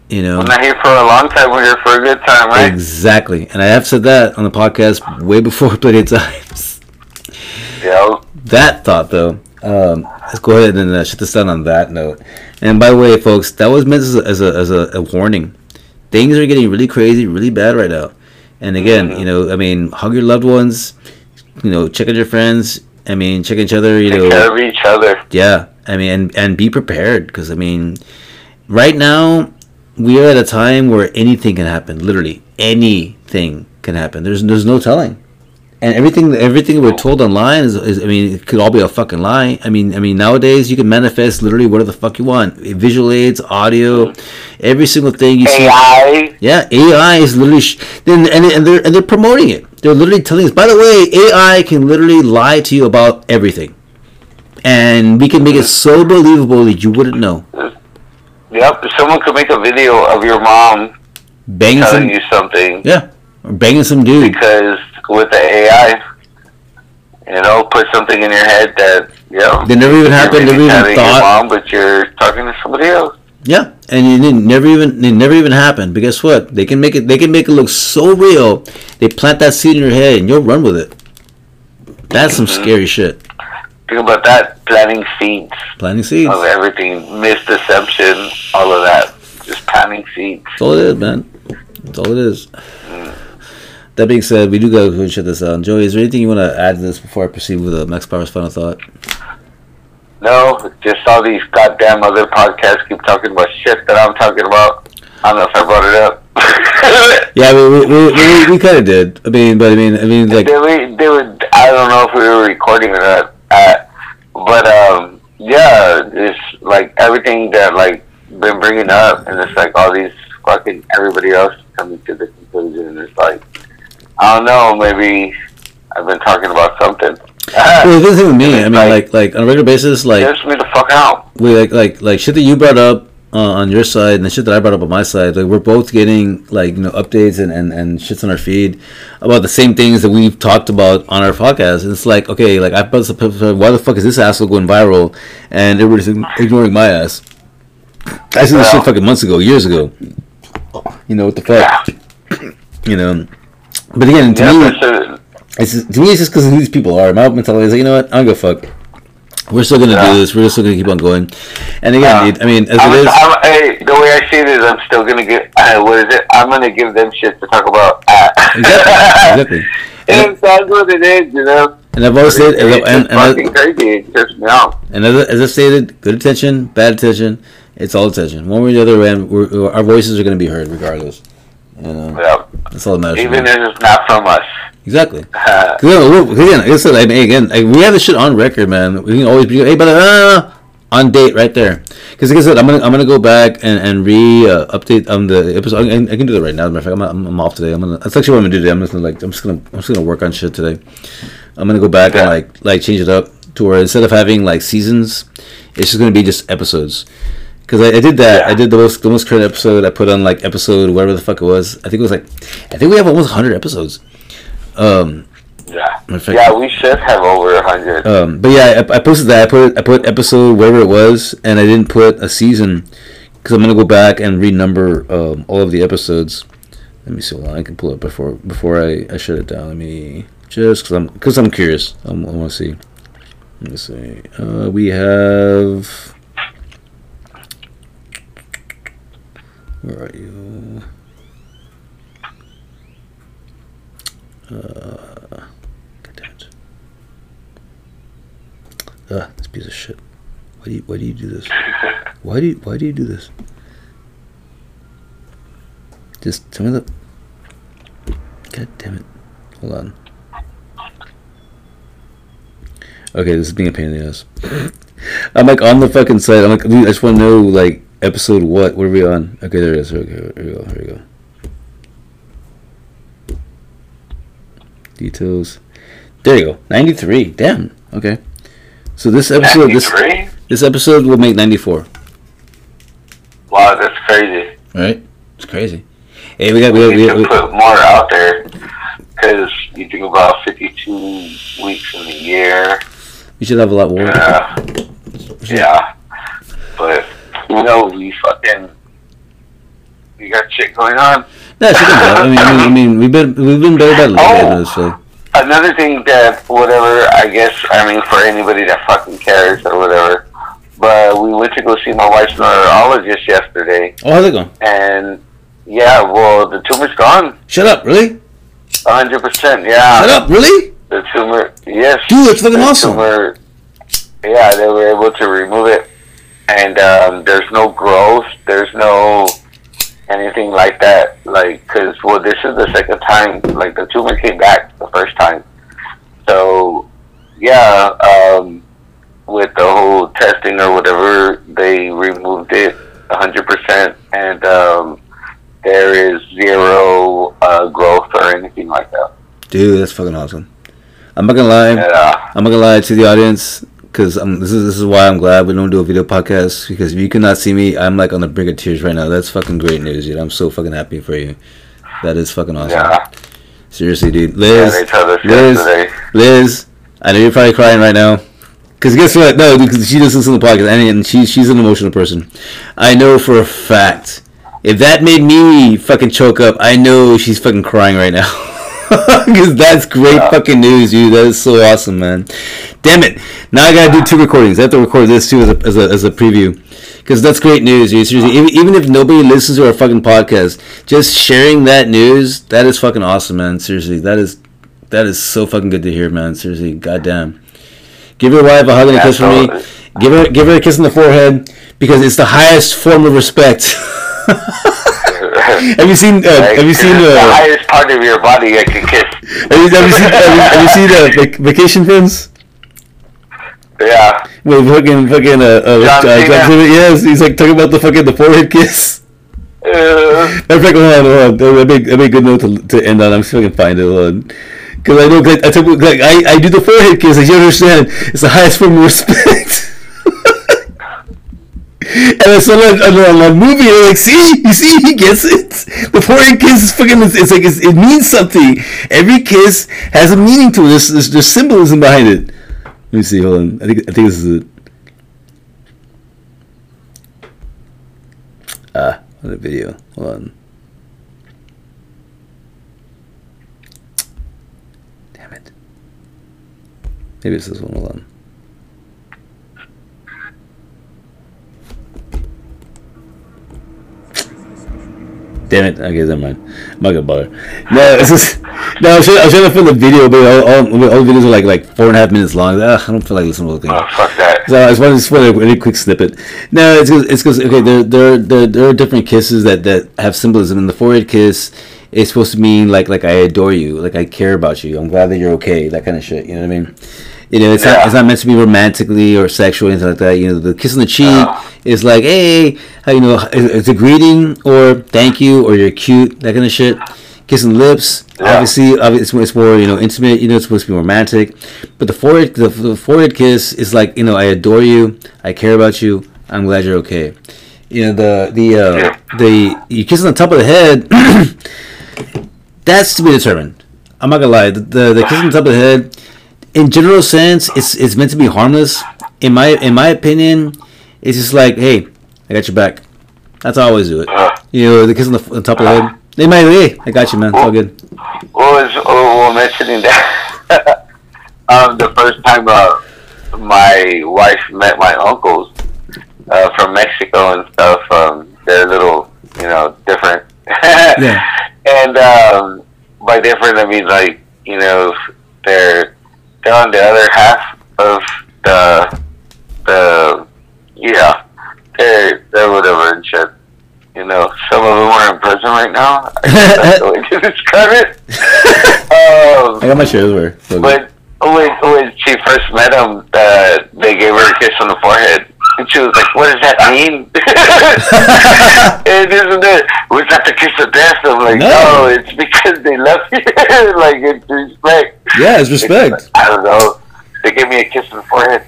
You know. We're not here for a long time. We're here for a good time, right? Exactly, and I have said that on the podcast way before plenty of times. Yeah. That thought, though, um, let's go ahead and uh, shut this down on that note. And by the way, folks, that was meant as a, as a, as a, warning. Things are getting really crazy, really bad right now. And again, you know, I mean, hug your loved ones. You know, check on your friends. I mean, check each other. You Take know, care of each other. yeah, I mean, and and be prepared because I mean, right now we are at a time where anything can happen. Literally, anything can happen. There's there's no telling. And everything everything we're oh. told online is, is I mean it could all be a fucking lie. I mean I mean nowadays you can manifest literally whatever the fuck you want. Visual aids, audio, mm-hmm. every single thing you see. AI. Yeah, AI is literally sh- then and, and they're and they're promoting it. They're literally telling us. By the way, AI can literally lie to you about everything, and we can make it so believable that you wouldn't know. Yep. Someone could make a video of your mom Banging some, you something yeah, or banging some dude. because with the AI, you know, put something in your head that you know. They never even happened. Never even thought. mom, but you're talking to somebody else. Yeah, and it never even it never even happened. But guess what? They can make it. They can make it look so real. They plant that seed in your head, and you'll run with it. That's some mm-hmm. scary shit. Think about that. Planting seeds Planting seeds. of everything, misdeception, all of that. Just planting seeds. That's all it is, man. That's all it is. Mm. That being said, we do gotta go and shut this out. Joey, is there anything you want to add to this before I proceed with uh, Max Power's final thought? No, just all these goddamn other podcasts keep talking about shit that I'm talking about. I don't know if I brought it up. Yeah, we we, we, we, we kind of did. I mean, but I mean, I mean, like, they, were, they were, I don't know if we were recording or not, uh, but um, yeah, it's like everything that like been bringing up, and it's like all these fucking everybody else coming to the conclusion, and it's like I don't know, maybe I've been talking about something. well, the thing with me, I mean, like, like on a regular basis, like, Just me the fuck out. we like like like shit that you brought up uh, on your side and the shit that I brought up on my side. Like we're both getting like you know updates and and and shits on our feed about the same things that we've talked about on our podcast. And it's like okay, like I put some why the fuck is this asshole going viral and everybody's ignoring my ass. I said this shit fucking months ago, years ago. You know what the fuck? You know. But again, to Yeah, me, it's just, to me, it's just because these people are. My mentality is like, you know what? I don't give fuck. We're still gonna Yeah. do this. We're still gonna keep on going. And again, dude, I mean, as I'm, it is, I'm, hey, the way I see it is, I'm still gonna get. Uh, what is it? I'm gonna give them shit to talk about. Uh, exactly, exactly. And, and that's what it is, you know. and I've always said, It's and, and, and, fucking crazy. It trips me out. and as, as I stated, good attention, bad attention, it's all attention. One way or the other, we're- our voices are gonna be heard regardless. You know, Yeah. that's all that matters. Even if it's not from us. Exactly. Uh, Cause again, I mean, again, like, we have this shit on record, man. We can always be, hey, but uh, on date right there. Because like I said, I'm gonna I'm gonna go back and and re uh, update on the episode. I, I can do that right now. As a matter of fact, I'm, I'm, off today. I'm gonna. That's actually what I'm gonna do today. I'm just gonna like I'm just gonna I'm just gonna work on shit today. I'm gonna go back and like like change it up to where instead of having like seasons, it's just gonna be just episodes. Because I, I did that. Yeah. I did the most the most current episode. I put on like episode whatever the fuck it was. I think it was like I think we have almost 100 episodes. Um, yeah. Yeah, we should have over a hundred. um, but yeah, I, I posted that. I put I put episode wherever it was, and I didn't put a season because I'm gonna go back and renumber um, all of the episodes. Let me see. On, I can pull it before before I, I shut it down. Let me just because I'm because I'm curious. I'm, I want to see. Let me see. Uh, we have. Where are you? Uh, God damn it. Ah, this piece of shit. Why do you why do you do this? Why do you why do you do this? Just tell me the God damn it. Hold on. Okay, this is being a pain in the ass. I'm like on the fucking site. I'm like, dude, I just want to know like episode what? What are we on? Okay, there it is. Okay, here we go. Here we go. Details. There you go. 93. Damn. Okay. So this episode, this 93? this episode will make 94. Wow, that's crazy. Right? It's crazy. Hey, we got we We we, to we, put more out there because you think about 52 weeks in a year. we should have a lot more. Yeah. Yeah. But, you know, we fucking. We got shit going on. No, it's okay. I mean, I mean, we've been we've been better by Oh. so Another thing that, whatever, I guess, I mean, for anybody that fucking cares or whatever, but we went to go see my wife's neurologist yesterday, Oh, how's it going? and yeah, well, the tumor's gone. Shut up, really? 100%, yeah. Shut up, really? The tumor, yes. Dude, that's fucking the awesome. Tumor, yeah, they were able to remove it, and um, there's no growth. There's no anything like that. Like, cause well, this is the second time. Like, the tumor came back the first time. So, yeah, um, with the whole testing or whatever, they removed it 100%, and um, there is zero uh, growth or anything like that. Dude, that's fucking awesome. I'm not gonna lie. Yeah. I'm not gonna lie to the audience because um, this is this is why I'm glad we don't do a video podcast because if you cannot see me, I'm like on the brink of tears right now. That's fucking great news, dude. I'm so fucking happy for you. That is fucking awesome. Yeah. Seriously, dude. Liz, Liz, yesterday. Liz, I know you're probably crying right now. Cause guess what? No, because she doesn't listen to the podcast, and, and she she's an emotional person. I know for a fact. If that made me fucking choke up, I know she's fucking crying right now. Because that's great fucking news, dude. That is so awesome, man. Damn it! Now I gotta do two recordings. I have to record this too as a as a, as a preview. Because that's great news, dude. Seriously, even, even if nobody listens to our fucking podcast, just sharing that news, that is fucking awesome, man. Seriously, that is that is so fucking good to hear, man. Seriously, goddamn. Give your wife a hug and a kiss from me. Give her give her a kiss on the forehead because it's the highest form of respect. have you seen? Uh, Like, have you seen? it's the Uh, highest part of your body I can kiss? have you, have you seen? Have you, have you seen uh, vac- Vacation Friends? Yeah. With fucking fucking uh, uh, John uh, Cena? Cena, Yes, he's like talking about the fucking the forehead kiss. Uh, In fact, hold on, hold on. That'd be, that'd be a good note to, to end on. I'm still gonna find it. Hold on. Because I know, like, I, took, like, I, I do the forehead kiss, as you understand, it's the highest form of respect. And I saw that on, on movie, and I'm like, see, you see, he gets it. The forehead kiss is fucking, it's, like, it's, it means something. Every kiss has a meaning to it. There's, there's, there's symbolism behind it. Let me see, hold on. I think, I think this is it. Ah, on the video. Hold on. Damn it. Maybe it's this one. Hold on. Damn it. Okay, never mind. I'm not gonna bother. No, it's just. No, I was trying, I was trying to fill the video, but all, all, all the videos are like like four and a half minutes long. Ugh, I don't feel like listening to the thing. oh, fuck that. So I just wanted to just want a really quick snippet. No, it's cause, it's because okay, there, there there there are different kisses that that have symbolism. And the forehead kiss is supposed to mean like like I adore you, like I care about you. I'm glad that you're okay, that kind of shit. You know what I mean? You know, it's not it's not meant to be romantically or sexual or anything like that. You know, the kiss on the cheek Yeah. is like, hey, you know, it's a greeting or thank you or you're cute, that kind of shit. Kissing lips, Yeah. obviously, obviously, it's more you know intimate. You know, it's supposed to be romantic. But the forehead, the, the forehead kiss is like you know, I adore you, I care about you, I'm glad you're okay. You know, the the uh, Yeah. the you kiss on the top of the head. that's to be determined. I'm not gonna lie. The the, the kiss on the top of the head, in general sense, it's it's meant to be harmless. In my in my opinion, it's just like, hey, I got your back. That's how I always do it. You know, the kiss on the, on the top of the head. They might, hey, I got you, man. It's all good. what was oh, mentioning that? um, the first time uh, my wife met my uncles uh, from Mexico and stuff, um, they're a little, you know, different. Yeah. And um, by different, I mean like, you know, they're they're on the other half of the the yeah, they're they're whatever and shit. You know, some of them are in prison right now. I guess that's the way to describe it. um, I got my shares where. it's when when when she first met him, uh, they gave her a kiss on the forehead, and she was like, "What does that mean?" and isn't it? Was that the kiss of death? I'm like, No. no, it's because they love you. like it's respect. Yeah, it's respect. I don't know. They gave me a kiss on the forehead.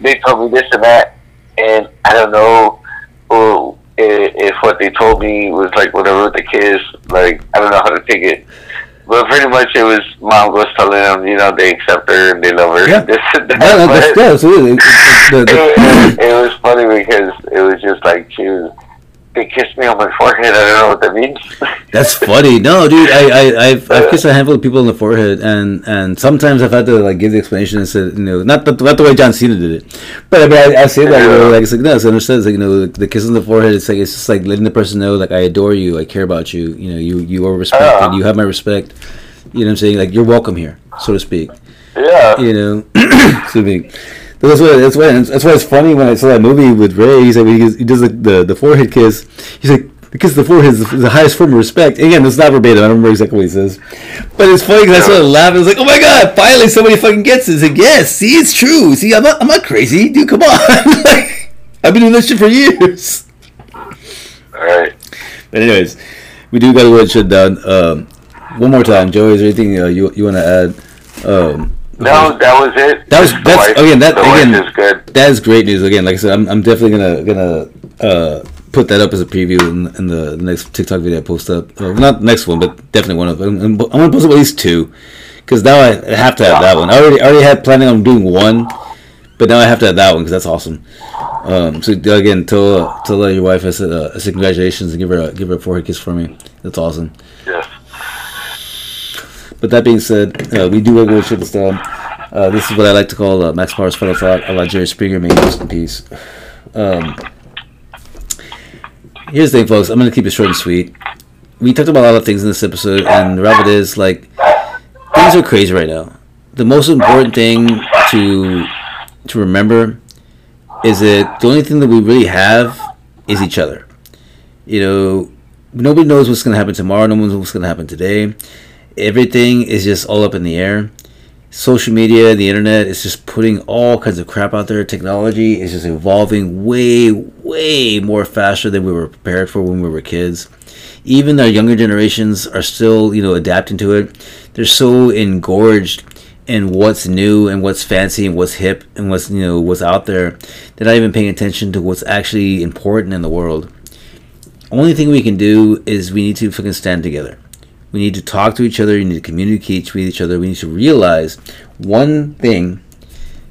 they told me this and that, and I don't know if, eh, if what they told me was like whatever with the kiss. Like I don't know how to take it. But pretty much it was mom was telling them, you know, they accept her and they love her. Yeah. This and that. Yeah, that's, yeah, absolutely. It- it, it, was funny because it was just like she was. They kissed me on my forehead. I don't know what that means. That's funny. No, dude, I, I, I've, I've kissed a handful of people on the forehead, and, and sometimes I've had to like give the explanation and said, you know, not the, not the way John Cena did it, but I, mean, I, I say that you know, like it's like no, it's understood. It's like you know, the, the kiss on the forehead. It's like it's just like letting the person know, like I adore you, I care about you. You know, you you are respected. Ah. You have my respect. You know what I'm saying? Like you're welcome here, so to speak. yeah. You know, excuse me. That's why. That's why. That's why it's funny when I saw that movie with Ray. He, does- he does like the the forehead kiss. He's like, the of the forehead is the, the highest form of respect. Again, it's not verbatim. I don't remember exactly what he says, but it's funny because I started laughing. I was like, oh my god, finally somebody fucking gets it. It's like, yes, see, it's true. See, I'm not, I'm not crazy, dude. Come on, like, I've been doing this shit for years. All right. But anyways, we do gotta go and shut down. Um, one more time, Joey. Is there anything uh, you you want to add? Um, No, that was it. That was The that's again that again is good. that is great news. Again, like I said, I'm, I'm definitely gonna gonna uh, put that up as a preview in, in the, the next TikTok video I post up. Uh, not next one, but definitely one of them. I'm, I'm gonna post up at least two because now I have to have that one. I already I already had planning on doing one, but now I have to have that one because that's awesome. Um, so again, tell uh, tell uh, your wife I said uh, I said congratulations and give her a, give her a forehead kiss for me. That's awesome. Yes. But that being said, uh, we do regular shit style. Uh, this is what I like to call uh, Max Power's final thought. I like Jerry Springer, may rest in peace. Um, here's the thing, folks. I'm gonna keep it short and sweet. We talked about a lot of things in this episode, and the wrap it is like things are crazy right now. The most important thing to to remember is that the only thing that we really have is each other. You know, nobody knows what's gonna happen tomorrow. No one knows what's gonna happen today everything is just all up in the air. Social media, the internet is just putting all kinds of crap out there. Technology is just evolving way, way more faster than we were prepared for when we were kids. Even our younger generations are still, you know, adapting to it. They're so engorged in what's new and what's fancy and what's hip and what's you know what's out there. They're not even paying attention to what's actually important in the world. Only thing we can do is we need to fucking stand together. We need to talk to each other. We need to communicate with each other. We need to realize one thing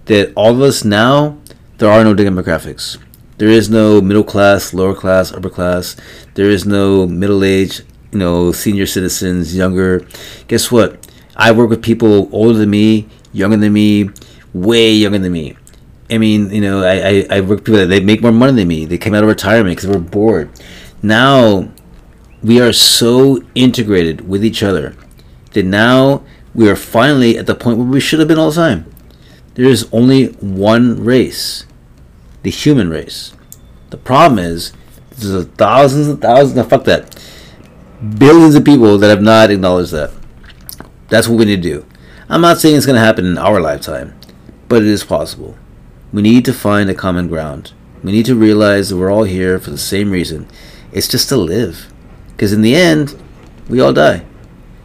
that all of us now, there are no demographics. There is no middle class, lower class, upper class. There is no middle age, you know, senior citizens, younger. Guess what? I work with people older than me, younger than me, way younger than me. I mean, you know, I, I, I work with people that they make more money than me. They came out of retirement because they were bored. Now, we are so integrated with each other that now we are finally at the point where we should have been all the time. There is only one race, the human race. The problem is there's thousands and thousands. of fuck that. Billions of people that have not acknowledged that. That's what we need to do. I'm not saying it's going to happen in our lifetime, but it is possible. We need to find a common ground. We need to realize that we're all here for the same reason. It's just to live. Because in the end, we all die.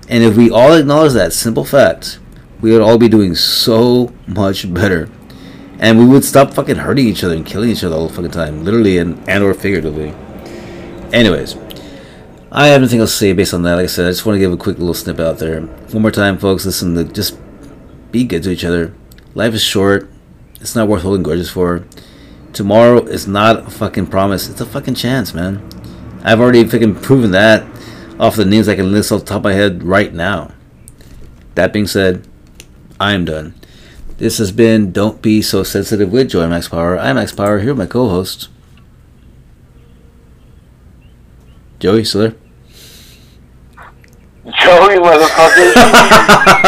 And if we all acknowledge that simple fact, we would all be doing so much better. And we would stop fucking hurting each other and killing each other all the fucking time, literally and, and or figuratively. Anyways, I have nothing else to say based on that. Like I said, I just want to give a quick little snip out there. One more time, folks, listen to just be good to each other. Life is short. It's not worth holding grudges for. Tomorrow is not a fucking promise. It's a fucking chance, man. I've already fucking proven that off the names I can list off the top of my head right now. That being said, I am done. This has been Don't Be So Sensitive with Joy Max Power. I'm Max Power, here with my co host. Joey, still there? Joey, motherfucker.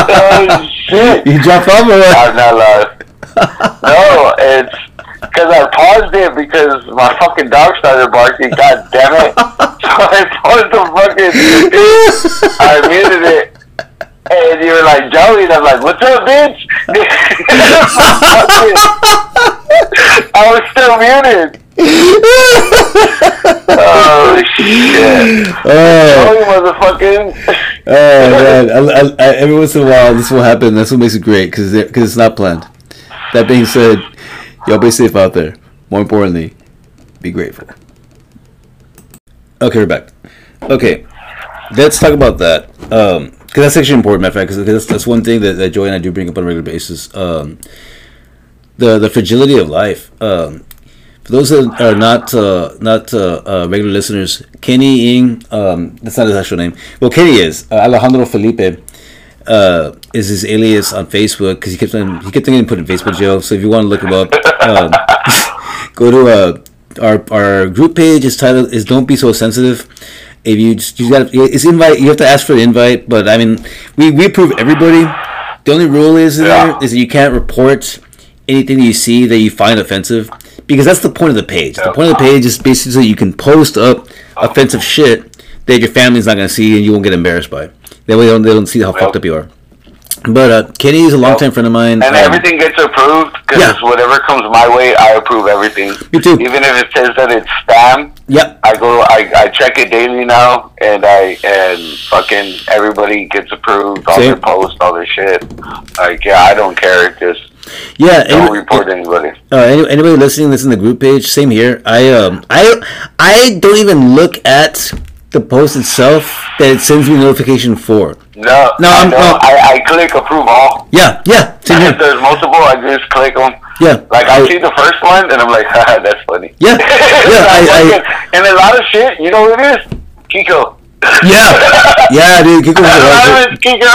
oh, shit. You dropped off or what? I'm not live. no, it's because I paused it because my fucking dog started barking. God damn it! So I paused the fucking. I muted it, and you were like Joey, and I'm like, "What's up, bitch?" I was still muted. oh shit! Oh, Joey, motherfucking. oh man. I, I, I, every once in a while, this will happen. That's what makes it great because it's not planned. That being said, y'all be safe out there. More importantly, be grateful. Okay, we're back. Okay, let's talk about that. Um, because that's actually important, matter of fact, because that's, that's one thing that, that Joey and I do bring up on a regular basis. Um, the the fragility of life. Um, for those that are not uh, not uh, uh, regular listeners, Kenny Ing, um, that's not his actual name. Well, Kenny is uh, Alejandro Felipe. Uh, is his alias on Facebook because he kept on he kept getting put in Facebook jail. So if you want to look him up, um, go to uh, our our group page. Is titled is "Don't Be So Sensitive." If you just you got it's invite, you have to ask for the invite. But I mean, we we approve everybody. The only rule is Yeah. there is that you can't report anything that you see that you find offensive because that's the point of the page. The point of the page is basically so you can post up offensive shit that your family's not gonna see and you won't get embarrassed by. That way they don't, they don't see how fucked up you are. But uh, Kenny is a longtime friend of mine. And um, everything gets approved because Yeah. whatever comes my way, I approve everything. Me too. Even if it says that it's spam, Yep. I go, I, I check it daily now, and I and fucking everybody gets approved, all Same. their posts, all their shit. Like, yeah, I don't care. Just Yeah. don't any- report anybody. Uh, any, anybody listening that's in the group page, same here. I um I I don't even look at the post itself that it sends me a notification for. No, No, I, I'm- no. I, I click approve all. Yeah, yeah, If there's multiple, I just click them. Yeah, Like I I- see the first one, and I'm like, haha, that's funny. Yeah, yeah, I- I- and a lot of shit, you know what it is? Kiko. Yeah, yeah, dude. Kiko A was lot right of it's Kiko.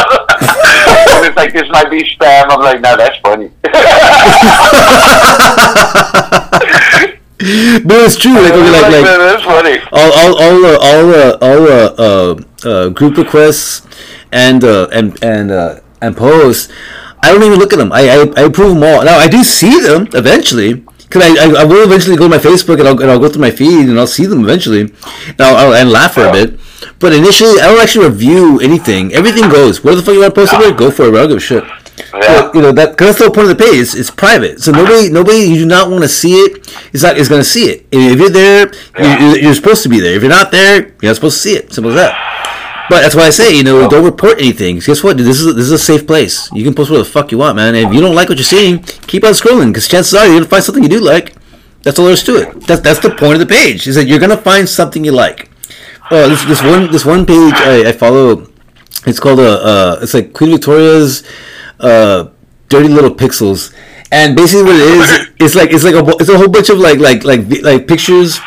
and it's like this might be spam. I'm like, no, that's funny. But it's true. Like, okay, like, like, that's funny. all, all, all, uh, all, uh, all, uh, uh, uh, group requests and uh, and and uh, and posts. I don't even look at them. I, I, I approve them all. Now I do see them eventually because I, I, I will eventually go to my Facebook and I'll, and I'll go through my feed and I'll see them eventually. Now I'll and laugh for a bit. But initially, I don't actually review anything. Everything goes. What the fuck you want to post it? Go for it. I don't give a shit. Yeah. You know that cause that's the whole point of the page. It's, it's private, so nobody, nobody, you do not want to see it. Is not is going to see it. If you're there, Yeah. you, you're supposed to be there. If you're not there, you're not supposed to see it. Simple as that. But that's why I say, you know, don't report anything. Guess what? This is this is a safe place. You can post whatever the fuck you want, man. And if you don't like what you're seeing, keep on scrolling because chances are you're gonna find something you do like. That's all there is to it. That's that's the point of the page. Is that you're gonna find something you like. Oh, this this one this one page I, I follow. It's called a uh, it's like Queen Victoria's uh, dirty little pixels, and basically what it is, it's like it's like a it's a whole bunch of like like like like pictures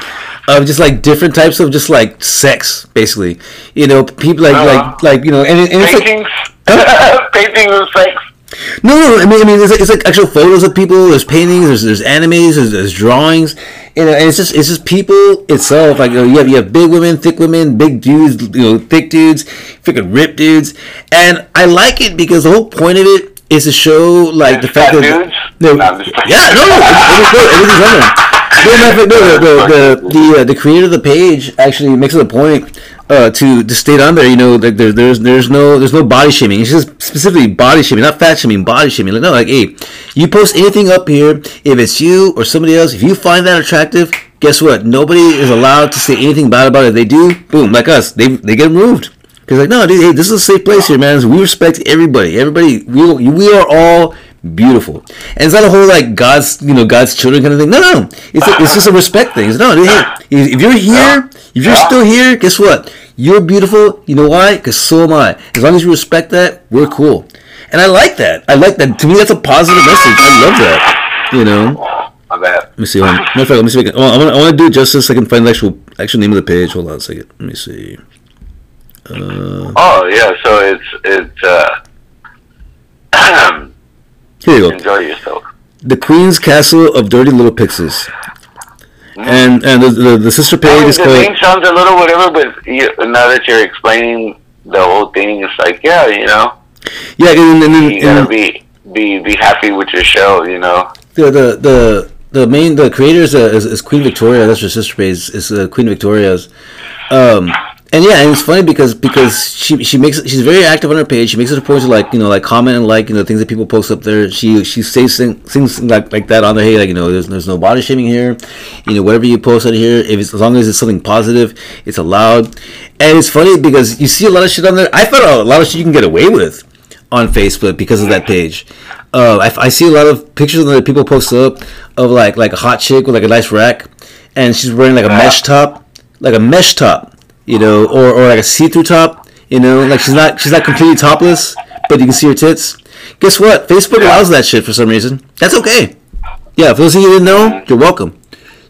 of just like different types of just like sex, basically. You know, people like like like you know, and, and it's like Paintings. Paintings of sex. No, no, I mean, I mean, it's like, it's like actual photos of people. There's paintings. There's there's animes. There's, there's drawings. You know, and it's just it's just people itself. Like you, know, you have you have big women, thick women, big dudes, you know, thick dudes, freaking ripped dudes, and I like it because the whole point of it is to show like the fact Fat that dudes? no, No, I'm just kidding. yeah, no, no, it- no, everything's on there. No, fact, no, the the the, the, uh, the creator of the page actually makes it a point uh, to to state on there. You know, like there, there's there's no there's no body shaming. It's just specifically body shaming, not fat shaming, body shaming. Like no, like hey, you post anything up here, if it's you or somebody else, if you find that attractive, guess what? Nobody is allowed to say anything bad about it. They do, boom, like us, they they get removed. Because like no, dude, hey, this is a safe place here, man. We respect everybody. Everybody, we we are all beautiful, and it's not a whole like God's you know God's children kind of thing. No, no, it's a, it's just a respect thing. It's, no, hey, if you're here, if you're still here, guess what? You're beautiful. You know why? Because so am I. As long as you respect that, we're cool. And I like that. I like that. To me, that's a positive message. I love that. You know. My bad. Let me see. Hold on. Matter of fact, let me see. I, oh, I want. I want to do it justice. So I can find the actual actual name of the page. Hold on a second. Let me see. Uh, Oh yeah, so it's it's uh, here you go. enjoy yourself. The Queen's Castle of Dirty Little Pixels. And and the, the, the sister I page mean, is the called name sounds a little whatever, but you, now that you're explaining the whole thing, it's like yeah, you know, yeah and, and, and, you gotta and be be be happy with your show, you know. the, the the the main the creator is, uh, is, is Queen Victoria. That's her sister page. Is, is uh, Queen Victoria's. Um, and yeah, and it's funny because because she she makes she's very active on her page. She makes it a point to like you know like comment and like you know things that people post up there. She she says thing- things like like that on there. Hey, like you know there's there's no body shaming here. You know whatever you post out here, if it's as long as it's something positive, it's allowed. And it's funny because you see a lot of shit on there. I thought a lot of shit you can get away with on Facebook because of that page. Uh, I, I see a lot of pictures that people post up of like like a hot chick with like a nice rack, and she's wearing like a mesh top, like a mesh top, you know, or, or like a see through top, you know, like she's not she's not completely topless, but you can see her tits. Guess what? Facebook allows that shit for some reason. That's okay. Yeah, for those of you didn't know, you're welcome.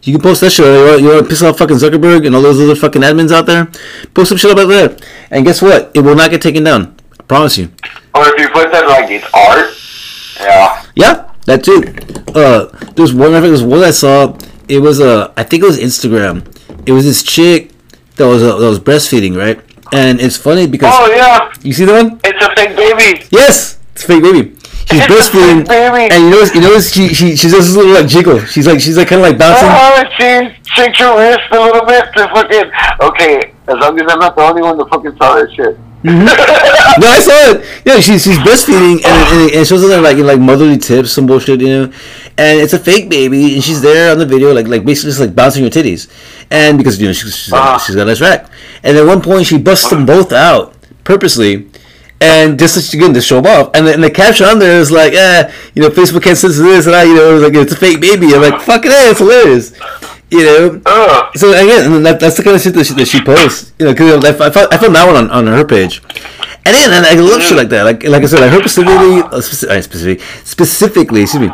You can post that shit. You want, you want to piss off fucking Zuckerberg and all those other fucking admins out there? Post some shit up that. And guess what? It will not get taken down. I promise you. Or if you put that like it's art, yeah. Yeah, that too. Uh, there's one. I think there's one I saw. It was uh, I think it was Instagram. It was this chick that was uh, that was breastfeeding, right? And it's funny because Oh yeah, you see the one? it's a fake baby. Yes, it's a fake baby. She's breastfeeding, and you know, you know, she she she does this little like jiggle. She's like she's like kind of like bouncing. Oh, she shakes your wrist a little bit to fucking. Okay, as long as I'm not the only one that fucking saw that shit. No, I saw it. Yeah, she's she's breastfeeding and, and, and it shows her like like motherly tips, some bullshit, you know. And it's a fake baby, and she's there on the video, like like basically just like bouncing her titties, and because you know she's she's, got, she's got a nice rack. And at one point, she busts them both out purposely, and just again to show them off. And the, and the caption on there is like, eh, you know, Facebook can't censor this, and I, you know, it's like it's a fake baby. I'm like, fucking, hey, it's hilarious. You know, Ugh. so again, and that, that's the kind of shit that she, that she posts. You know, because I, found- I found that one on, on her page, and then and I love shit like that. Like like I said, like her specifically, uh, speci- uh, specifically, specifically, excuse me.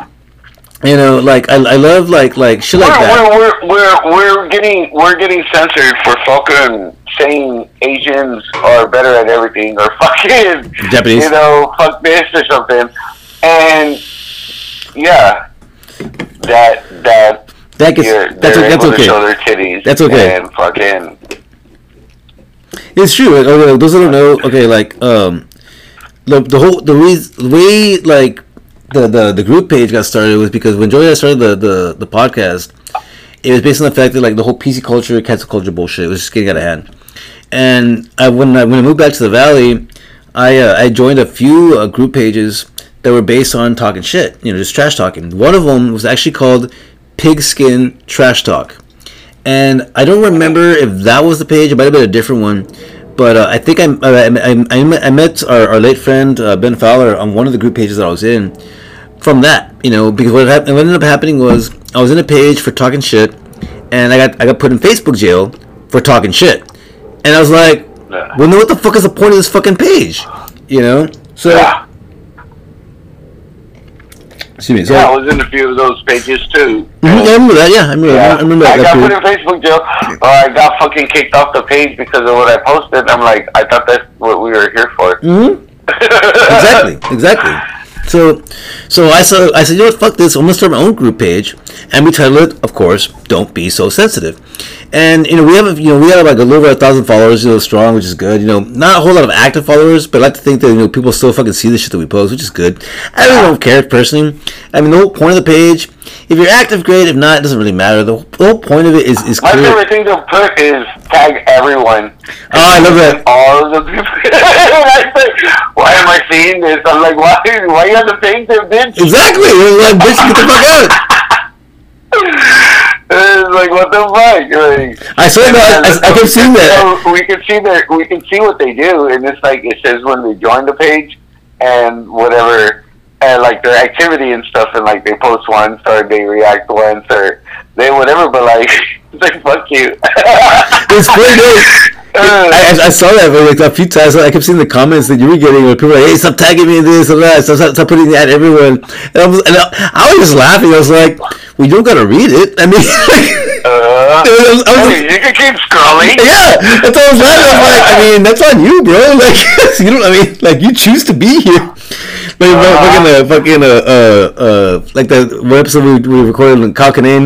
You know, like I, I love like like shit like that. we're, we're, we're, we're getting we're getting censored for fucking saying Asians are better at everything or fucking Japanese. you know fuck this or something and yeah that that That gets that's that's able to show their titties That's okay. and fucking It's true. Like, okay, those that don't know, okay, like um, the the whole the reason the way like the, the the group page got started was because when Joey and I started the, the the podcast, it was based on the fact that like the whole PC culture, cancel culture bullshit was just getting out of hand. And I when I when I moved back to the valley, I uh, I joined a few uh, group pages that were based on talking shit, you know, just trash talking. One of them was actually called Pigskin Trash Talk and I don't remember if that was the page. It might have been a different one, but uh, I think I, I, I, I met our, our late friend uh, Ben Fowler on one of the group pages that I was in. From that, you know, because what, hap- what ended up happening was I was in a page for talking shit, and I got I got put in Facebook jail for talking shit, and I was like, Yeah. well, then what the fuck is the point of this fucking page, you know? So, yeah, excuse me. So, yeah I was in a few of those pages too Mhm, I remember that. Yeah, I remember. Yeah. I remember that. I got put in Facebook jail, or I got fucking kicked off the page because of what I posted. I'm like, I thought that's what we were here for. Mhm. exactly, exactly. So, so I saw. I said, you know what? Fuck this. I'm gonna start my own group page, and we title it, of course, "Don't Be So Sensitive." And you know, we have, you know, we have like a little over a thousand followers, you know, strong, which is good. You know, not a whole lot of active followers, but I like to think that you know people still fucking see the shit that we post, which is good. I really don't care personally. I mean, the whole point of the page, if you're active, great. If not, it doesn't really matter. The, whole point of it is is My clear. favorite thing to put is tag everyone. Oh, I love that. All of the people. I why am I seeing this? I'm like, why? Why you have to paint them, bitch? Exactly. Like, bitch, get the fuck out. It's like what the fuck? Like, I saw that. I, I kept seeing that. So we can see their, we can see what they do, and it's like it says when they join the page and whatever, and like their activity and stuff, and like they post once or they react once or they whatever. But like, it's like fuck you. It's pretty good. Uh, I, I- saw that like a few times. I kept seeing the comments that you were getting where people were like, "Hey, stop tagging me in this and that." Stop, stop, stop putting that everyone. And I was, and I, I was just laughing. I was like, "We don't gotta read it." I mean, uh, I was, I was you can keep scrolling. yeah, that's all I was laughing. I'm like, I mean, that's on you, bro. Like, you don't. I mean, like, you choose to be here. Like, Uh-huh. fucking, uh, fucking, uh, uh, uh, like that one episode we, we recorded in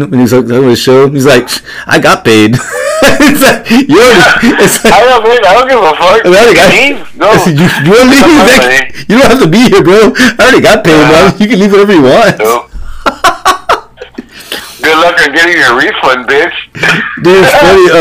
when he was on the show. He's like, I got paid. it's like, you already, it's like, I don't, mean, I don't give a fuck. I already got, Leave. I said, you, you, leave? Come on, He's like, you don't have to be here, bro. I already got paid, Uh, bro. You can leave whenever you want. Nope. Good luck on getting your refund, bitch. Dude, it's funny. Uh,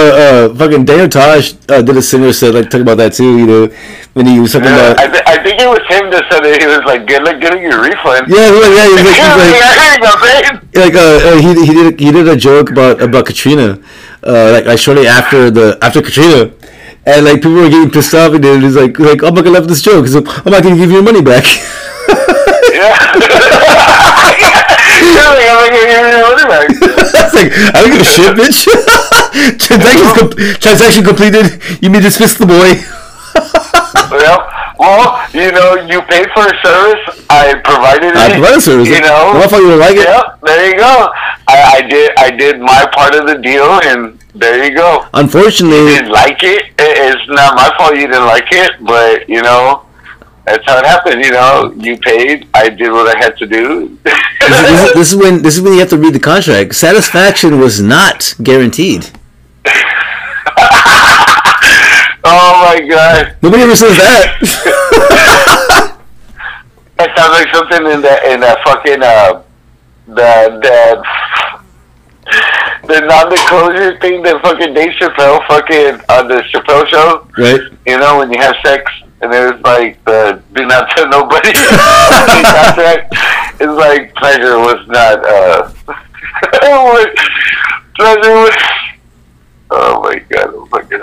uh, fucking Daniel Tosh uh, did a similar set, like talking about that too. You know, when he was talking Yeah, about. I, th- I think it was him that said it. He was like, "Good luck getting your refund." Yeah, yeah, he was like, he was like, I ain't gonna pay. like uh, uh, he he did he did a joke about about Katrina, uh, like, like shortly after the after Katrina, and like people were getting pissed off, and he's like like I'm not gonna laugh at this joke. He's like, I'm not gonna give you your money back. Yeah. He's like, I'm gonna give you your money back. It's like I don't give a shit, bitch. Transaction com- transaction completed. You may dismiss the boy. Well, well, you know, you paid for a service. I provided it. I provided a service. You know. I thought you would like it. Yep. There you go. I, I did. I did my part of the deal, and there you go. Unfortunately, you didn't like it. It- It's not my fault you didn't like it, but you know, that's how it happened. You know, you paid. I did what I had to do. this, is, this, is, when this is when you have to read the contract. Satisfaction was not guaranteed. oh my god, Nobody ever says that. that sounds like something in that in that fucking uh, the the the non-disclosure thing that fucking Dave Chappelle fucking on the Chappelle show. right? You know, when you have sex and it was like the do not tell nobody contract. It's like pleasure was not. uh Pleasure was. Oh my god! I'm fucking.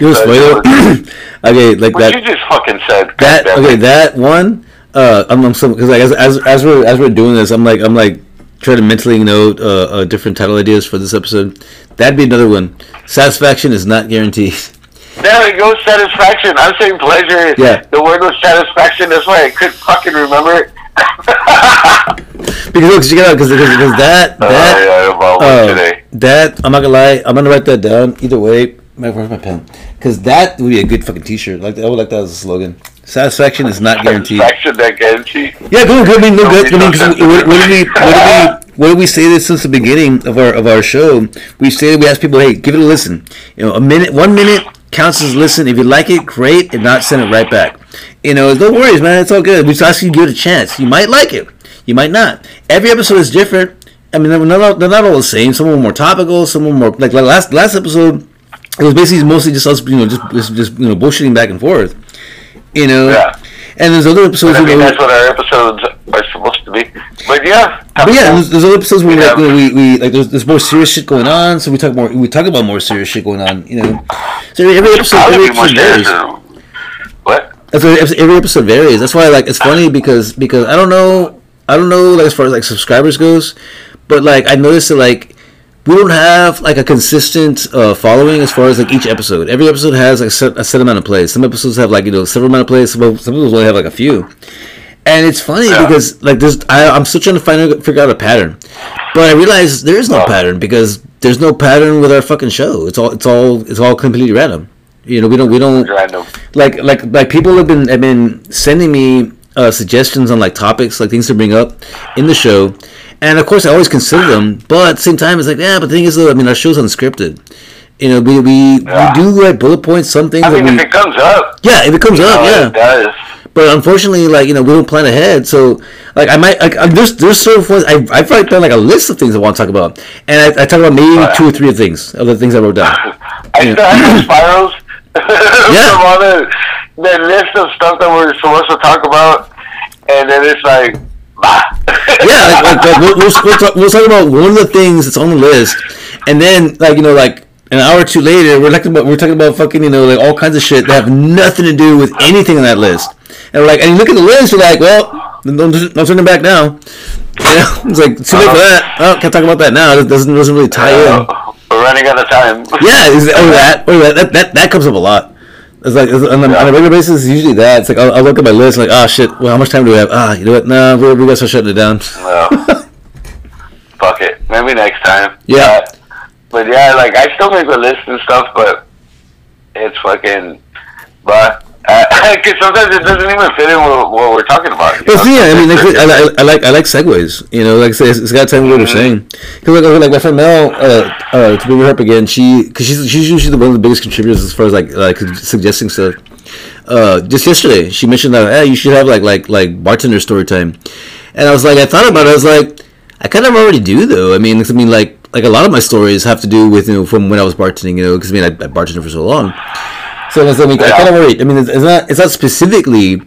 You know what's okay, like What that. you just fucking said. that goddammit. okay that one uh i'm, I'm so because like as, as as we're as we're doing this i'm like i'm like trying to mentally note uh, uh different title ideas for this episode that'd be another one satisfaction is not guaranteed There it goes, satisfaction. I'm saying pleasure. Yeah. The word was satisfaction. That's why I couldn't fucking remember it. because look check it out because because that Oh, that yeah, uh, today. that i'm not gonna lie i'm gonna write that down either way where's my pen because that would be a good fucking t-shirt like i would like that as a slogan satisfaction is not guaranteed Satisfaction, that guarantee. Yeah, good, good. I mean, no, good. I mean, what, what did we, what did we, what did we say this since the beginning of our of our show? We stated we asked people, hey, give it a listen. You know, a minute, one minute a listen. If you like it, great. If not, send it right back. You know, no worries, man. It's all good. We just ask you to give it a chance. You might like it. You might not. Every episode is different. I mean, they're not all, they're not all the same. Some are more topical. Some are more like, like last last episode. It was basically mostly just us, you know, just just, just you know, bullshitting back and forth. You know. Yeah. And there's other episodes. I mean, that's what our episodes are supposed to be. But yeah. But yeah, there's, there's other episodes where we, like, Yeah. you know, we, we like there's, there's more serious shit going on, so we talk more we talk about more serious shit going on, you know. So every episode, every episode varies. What? That's why every every episode varies. That's why like it's funny because because I don't know I don't know like as far as like subscribers goes, but like I noticed that like we don't have like a consistent uh, following as far as like each episode. Every episode has like a set, a set amount of plays. Some episodes have like you know several amount of plays. Some some episodes only have like a few. And it's funny Yeah. because like there's I, I'm still trying to find figure out a pattern, but I realize there is no Oh. pattern because there's no pattern with our fucking show. It's all it's all it's all completely random. You know we don't we don't Random. like like like people have been have been sending me uh, suggestions on like topics like things to bring up in the show and of course i always consider them but at the same time it's like yeah but the thing is though i mean our show's unscripted you know we we, Yeah. we do like bullet points some things I mean, we if it comes up, yeah if it comes up know, yeah it does. But unfortunately like you know we don't plan ahead so like i might like I'm- there's there's sort of ones I, i've probably done like a list of things i want to talk about and i, I talk about maybe Right. two or three things of the things i wrote down I still have spirals Yeah. from all the, the list of stuff that we're supposed to talk about, and then it's like, bah. yeah, like, like, like we'll, we'll, we'll, talk, we'll talk about one of the things that's on the list, and then like you know like an hour or two later we're talking about we're talking about fucking you know like all kinds of shit that have nothing to do with anything on that list, and we're like and you look at the list you're like well don't don't turn it back now, you know it's like too late for that oh can't talk about that now it doesn't doesn't really tie in Uh, we're running out of time. yeah is or that or that, that that that comes up a lot. It's like it's, on, a, on a regular basis, it's usually that. It's like I'll, I'll look at my list, like, oh shit, well, how much time do we have? Ah, you know what? Nah, we, we gotta start shutting it down. No. Fuck it. Maybe next time. Yeah. But, but yeah, like I still make a list and stuff, but it's fucking. But because sometimes it doesn't even fit in with what we're talking about. know? see, I mean, like, I, like- I like I like segues. You know, like I say, it's, it's got to tell me what we're saying. Because like, like my friend Mel, uh, uh, to bring her up again, she because she's she's usually the one of the biggest contributors as far as like like suggesting stuff. Uh, just yesterday, she mentioned that hey, you should have like like like bartender story time, and I was like, I thought about it. I was like, I kind of already do though. I mean, I mean, like like a lot of my stories have to do with you know from when I was bartending. You know, because I mean, I, I bartended for so long. So I mean, I kind of already. I mean, it's, it's not it's not specifically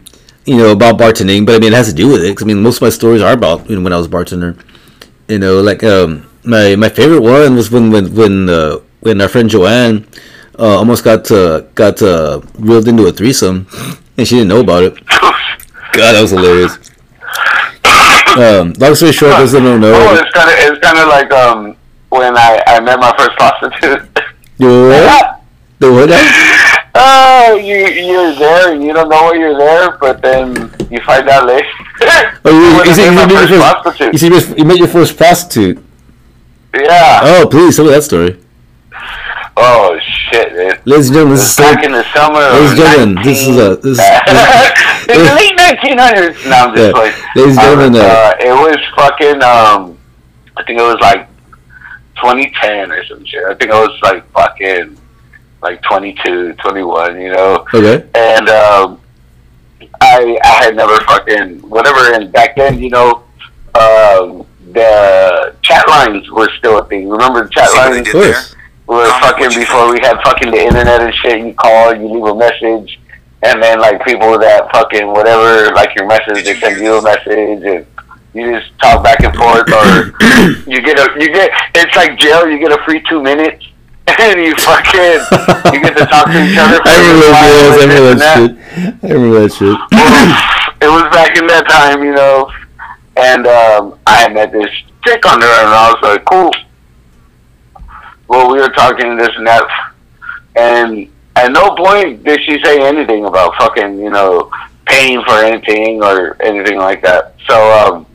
you know about bartending, but I mean, it has to do with it. 'cause, I mean, most of my stories are about you know when I was bartender. You know, like um, my my favorite one was when when when uh, when our friend Joanne uh, almost got uh, got uh, reeled into a threesome, and she didn't know about it. God, that was hilarious. Um, long story short, those that don't Oh, know, it's kind of it's kind of like um when I I met my first prostitute. The what? Oh, you you're there and you don't know why you're there, but then you find out later. Oh, you, When you, I you, met first prostitute. you, said you met- you met your first prostitute. Yeah. Oh, please tell me that story. Oh shit, man. Ladies and gentlemen, this is Back so, in the summer. Ladies and gentlemen, this is a- this is- in the late 1900s. No, I'm just Yeah. like. Ladies and gentlemen, uh, uh, it was fucking. Um, I think it was like 2010 or some shit. I think it was like fucking like 22, 21. You know. okay. and um, I I had never fucking whatever. And back then, you know, um, the chat lines were still a thing. Remember the chat See lines Of course. were Comment fucking before we had fucking the internet and shit. You call, you leave a message, and then like people that fucking whatever, like your message, they send you a message, and you just talk back and forth, or you get a you get it's like jail. You get a free two minutes. And you fucking you get to talk to each other. For I remember those. I remember that shit. I remember that shit. it was back in that time, you know. And um, I had met this chick on there, and I was like, cool. Well, we were talking this and that, and at no point did she say anything about fucking, you know, paying for anything or anything like that. So um,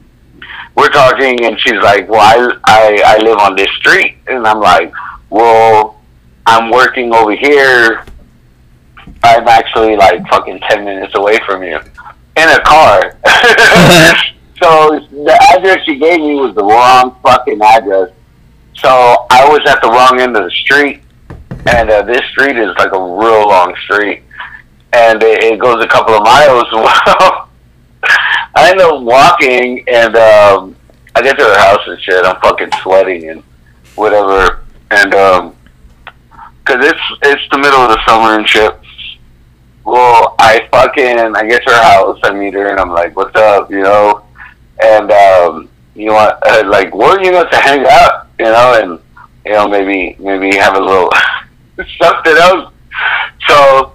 we're talking, and she's like, "Well, I, I I live on this street," and I'm like, "Well, I'm working over here. I'm actually like fucking ten minutes away from you in a car." so the address she gave me was the wrong fucking address. So I was at the wrong end of the street, and uh, this street is like a real long street, and it, it goes a couple of miles. Well, I end up walking, and um, I get to her house and shit. I'm fucking sweating and whatever, and um, cause it's it's the middle of the summer and shit. Well, I fucking I get to her house, I meet her, and I'm like, "What's up?" You know, and um, you want uh, like where you know to hang out, you know, and you know maybe maybe have a little something else. So,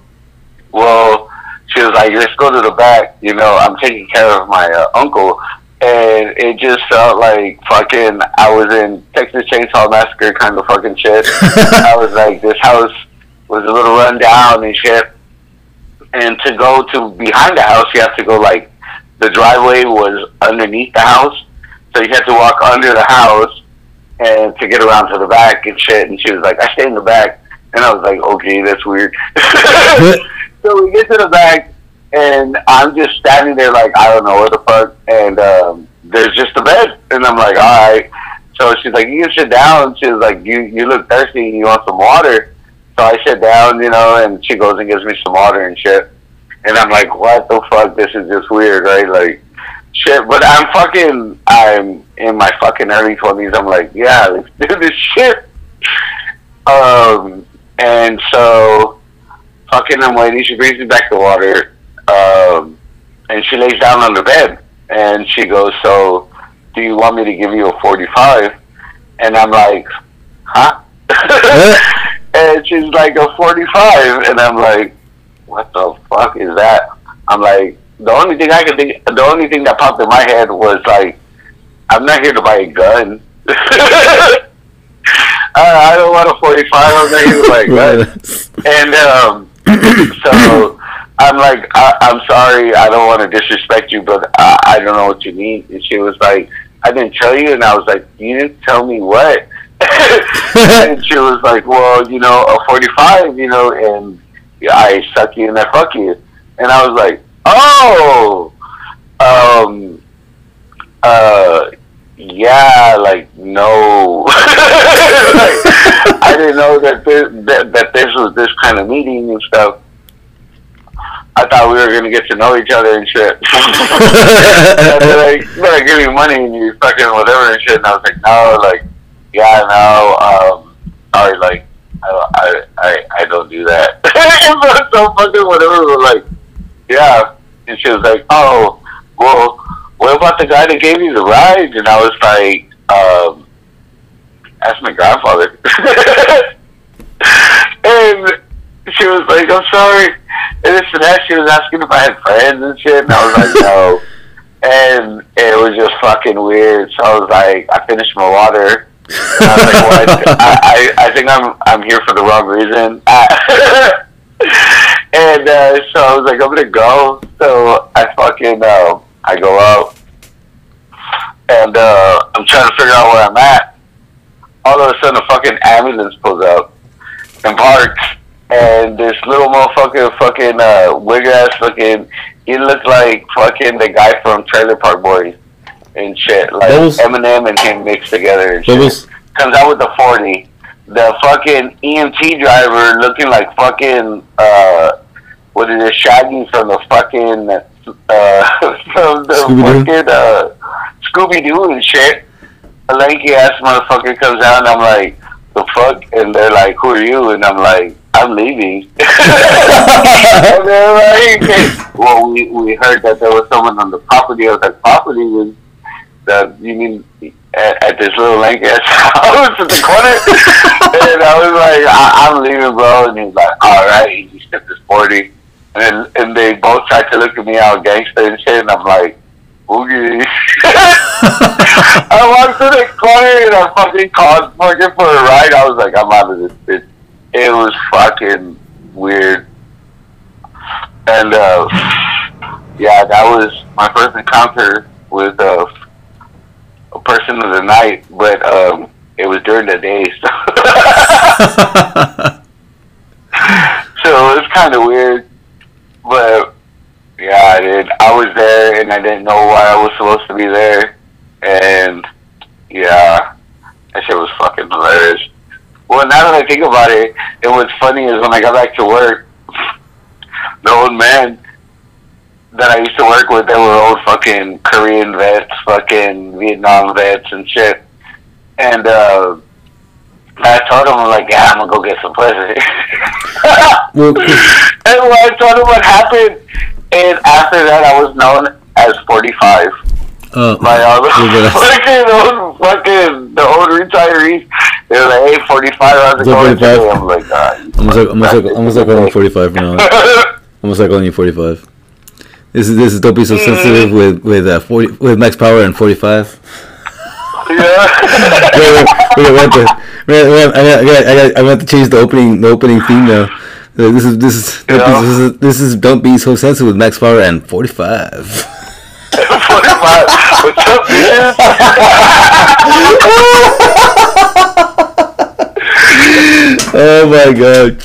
well, she was like, "Let's go to the back." You know, I'm taking care of my uh, uncle, and it just felt like fucking I was in Texas Chainsaw Massacre kind of fucking shit. I was like, this house was a little run down and shit. And to go to behind the house, you have to go like the driveway was underneath the house, so you had to walk under the house and to get around to the back and shit. And she was like, "I stay in the back," and I was like, "Okay, that's weird." so we get to the back, and I'm just standing there like I don't know what the fuck, and um, there's just a bed, and I'm like, "All right." So she's like, "You can sit down." She's like, "You you look thirsty. You want some water?" So I sit down, you know, and she goes and gives me some water and shit. And I'm like, what the fuck? This is just weird, right? Like, shit. But I'm fucking, I'm in my fucking early 20s. I'm like, yeah, let's do this shit. Um, and so, fucking, I'm waiting. She brings me back the water. Um, and she lays down on the bed. And she goes, so, do you want me to give you a 45? And I'm like, huh? and she's like a 45 and i'm like what the fuck is that i'm like the only thing i could think the only thing that popped in my head was like i'm not here to buy a gun I, I don't want a 45 i'm not here to buy a gun and um so i'm like I, i'm sorry i don't want to disrespect you but I, I don't know what you need and she was like i didn't tell you and i was like you didn't tell me what and she was like, "Well, you know, a forty-five, you know, and I suck you and I fuck you." And I was like, "Oh, um, uh, yeah, like no." like, I didn't know that this, that that this was this kind of meeting and stuff. I thought we were gonna get to know each other and shit. they're like, "Better give me money and you fucking whatever and shit." And I was like, "No, like." yeah, no, um, sorry, like, I, I, I, I don't do that. it was so fucking whatever. We're like, yeah. And she was like, oh, well, what about the guy that gave you the ride? And I was like, um, that's my grandfather. and she was like, I'm sorry. And this and that, she was asking if I had friends and shit. And I was like, no. And it was just fucking weird. So I was like, I finished my water. And I was like, well, I, I, I think I'm I'm here for the wrong reason. and uh, so I was like, I'm gonna go. So I fucking uh, I go out, and uh, I'm trying to figure out where I'm at. All of a sudden, a fucking ambulance pulls up and parks, and this little motherfucker, fucking uh, wig ass, fucking, he looked like fucking the guy from Trailer Park Boys and shit. Like was- Eminem and him mixed together and shit. was- Comes out with the 40. The fucking EMT driver looking like fucking, uh, what is it, Shaggy from the fucking, uh, from the Scooby-Doo? fucking, uh, Scooby-Doo and shit. A lanky ass motherfucker comes out and I'm like, the fuck? And they're like, who are you? And I'm like, I'm leaving. and they're like, well, we, we heard that there was someone on the property. I was like, property was, the, you mean at, at this little lank ass house at the corner? and I was like, I, I'm leaving, bro. And he's like, all right. He stepped his 40. And, and they both tried to look at me all gangster and shit. And I'm like, Boogie. I walked to the corner and I fucking called fucking for a ride. I was like, I'm out of this bitch. It was fucking weird. And, uh, yeah, that was my first encounter with uh, a person of the night, but um, it was during the day. So, so it was kind of weird. But yeah, I did. I was there, and I didn't know why I was supposed to be there, and yeah, that shit was fucking hilarious. Well, now that I think about it, it was funny is when I got back to work, the old man that I used to work with, they were old fucking Korean vets, fucking Vietnam vets and shit, and uh, I told him, I'm like, yeah, I'm gonna go get some pussy. Well, And when I told him what happened, and after that, I was known as 45 uh, all the Yeah, but- fucking the old retirees. They were like, hey, 45, how's it So going 45? today? I'm like, ah, I'm gonna I'm gonna start, I'm gonna start calling you 45 from now. I'm gonna start calling you 45. This is this is don't be so sensitive with with uh, 40 with Max Power and 45. yeah. wait, wait, wait, wait, wait, wait, I got, I got, I got, I to change the opening, the opening theme now. Uh, This is this is don't Yeah. be, this is this is don't be so sensitive with Max Power and 45. 45. What's up, bitches? oh my god.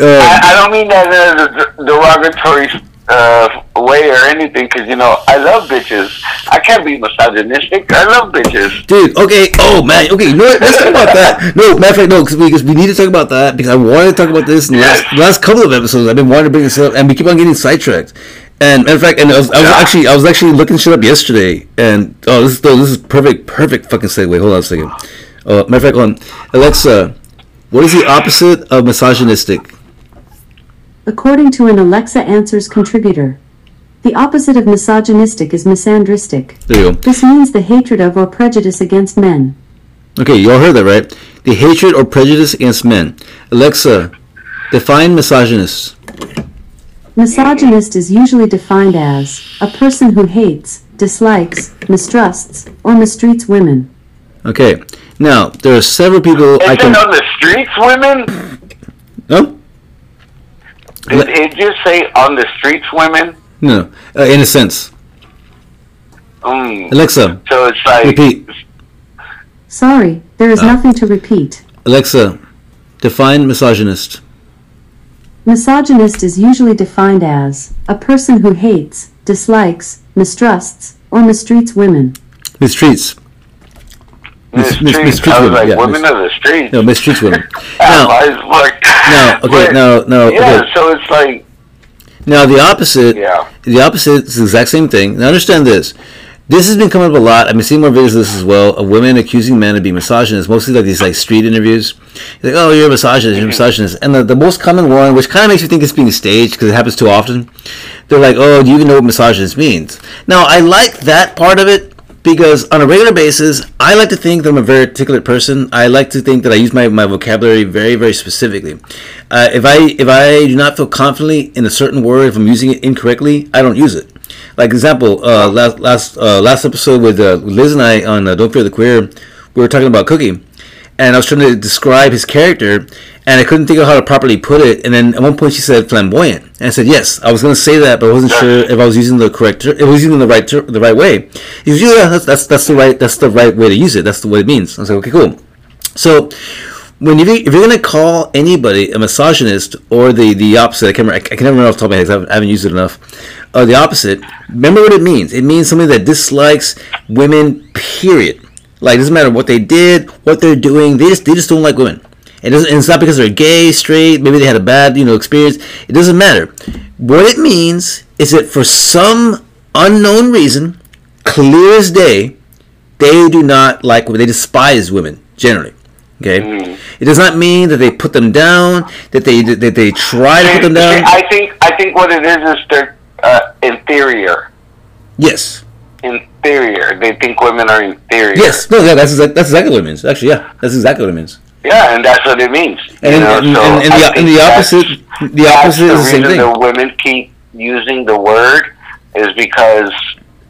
Uh, I, I don't mean that in a derogatory uh, way or anything, because, you know, I love bitches. I can't be misogynistic. I love bitches. Dude, okay. Oh man, okay. You know what? Let's talk about that. No, matter of fact, no, because we, we need to talk about that because I wanted to talk about this in the last, last couple of episodes. I've been wanting to bring this up, and we keep on getting sidetracked. And in fact, and I was, I was Yeah. actually I was actually looking shit up yesterday, and oh, this is oh, this is perfect, perfect fucking segue. Hold on a second. Uh, matter of fact, on, Alexa, what is the opposite of misogynistic? According to an Alexa Answers contributor, the opposite of misogynistic is misandristic. There you go. This means the hatred of or prejudice against men. Okay, you all heard that right? The hatred or prejudice against men. Alexa, define misogynist. Misogynist is usually defined as a person who hates, dislikes, mistrusts, or mistreats women. Okay, now there are several people I Is can. on the streets, women? No, Did it just say on the streets, women? no, uh, in a sense. Mm. Alexa, So it's like, repeat. Sorry, there is Oh. nothing to repeat. Alexa, define misogynist. Misogynist is usually defined as a person who hates, dislikes, mistrusts, or mistreats women. Mistreats. the mis- mis- mistreats I was women, like, yeah, women mis- of the streets. No, mistreats women. Yeah, Now, as fuck. no, okay, But, no, no, Yeah, okay. so it's like, Now the opposite. yeah. The opposite is the exact same thing. Now understand this. This has been coming up a lot. I've been seeing more videos of this as well of women accusing men of being misogynist, mostly like these like street interviews. Like, oh, you're a misogynist, you're a misogynist. And the, the most common one, which kind of makes me think it's being staged because it happens too often, they're like, oh, do you even know what misogynist means? Now, I like that part of it because on a regular basis, I like to think that I'm a very articulate person. I like to think that I use my, my vocabulary very, very specifically. Uh, if I if I do not feel confidently in a certain word, if I'm using it incorrectly, I don't use it. Like example, uh, last last uh, last episode with uh, Liz and I on uh, Don't Fear the Queer, we were talking about Cookie, and I was trying to describe his character, and I couldn't think of how to properly put it. And then at one point she said flamboyant, and I said yes, I was going to say that, but I wasn't sure if I was using the correct, ter- if I was using the right ter- the right way. He was yeah, that's, that's that's the right that's the right way to use it. That's the what it means. I was like, okay, cool. So when you if you're gonna call anybody a misogynist or the the opposite, I can remember, I can never remember off the top of my head I haven't, I haven't used it enough. Uh, the opposite. Remember what it means. It means somebody that dislikes women. Period. Like it doesn't matter what they did, what they're doing. They just they just don't like women. It doesn't. It's not because they're gay, straight. Maybe they had a bad you know experience. It doesn't matter. What it means is that for some unknown reason, clear as day, they do not like women. They despise women generally. Okay, Mm. it does not mean that they put them down, that they that they try to put them down. I think I think what it is is they're uh, inferior. Yes, Inferior. They think women are inferior. yes, no, yeah, that's that's exactly what it means. Actually, yeah, that's exactly what it means. Yeah, and that's what it means. And, and, so and, and, the, and the opposite, the opposite is the same reason thing. The women keep using the word is because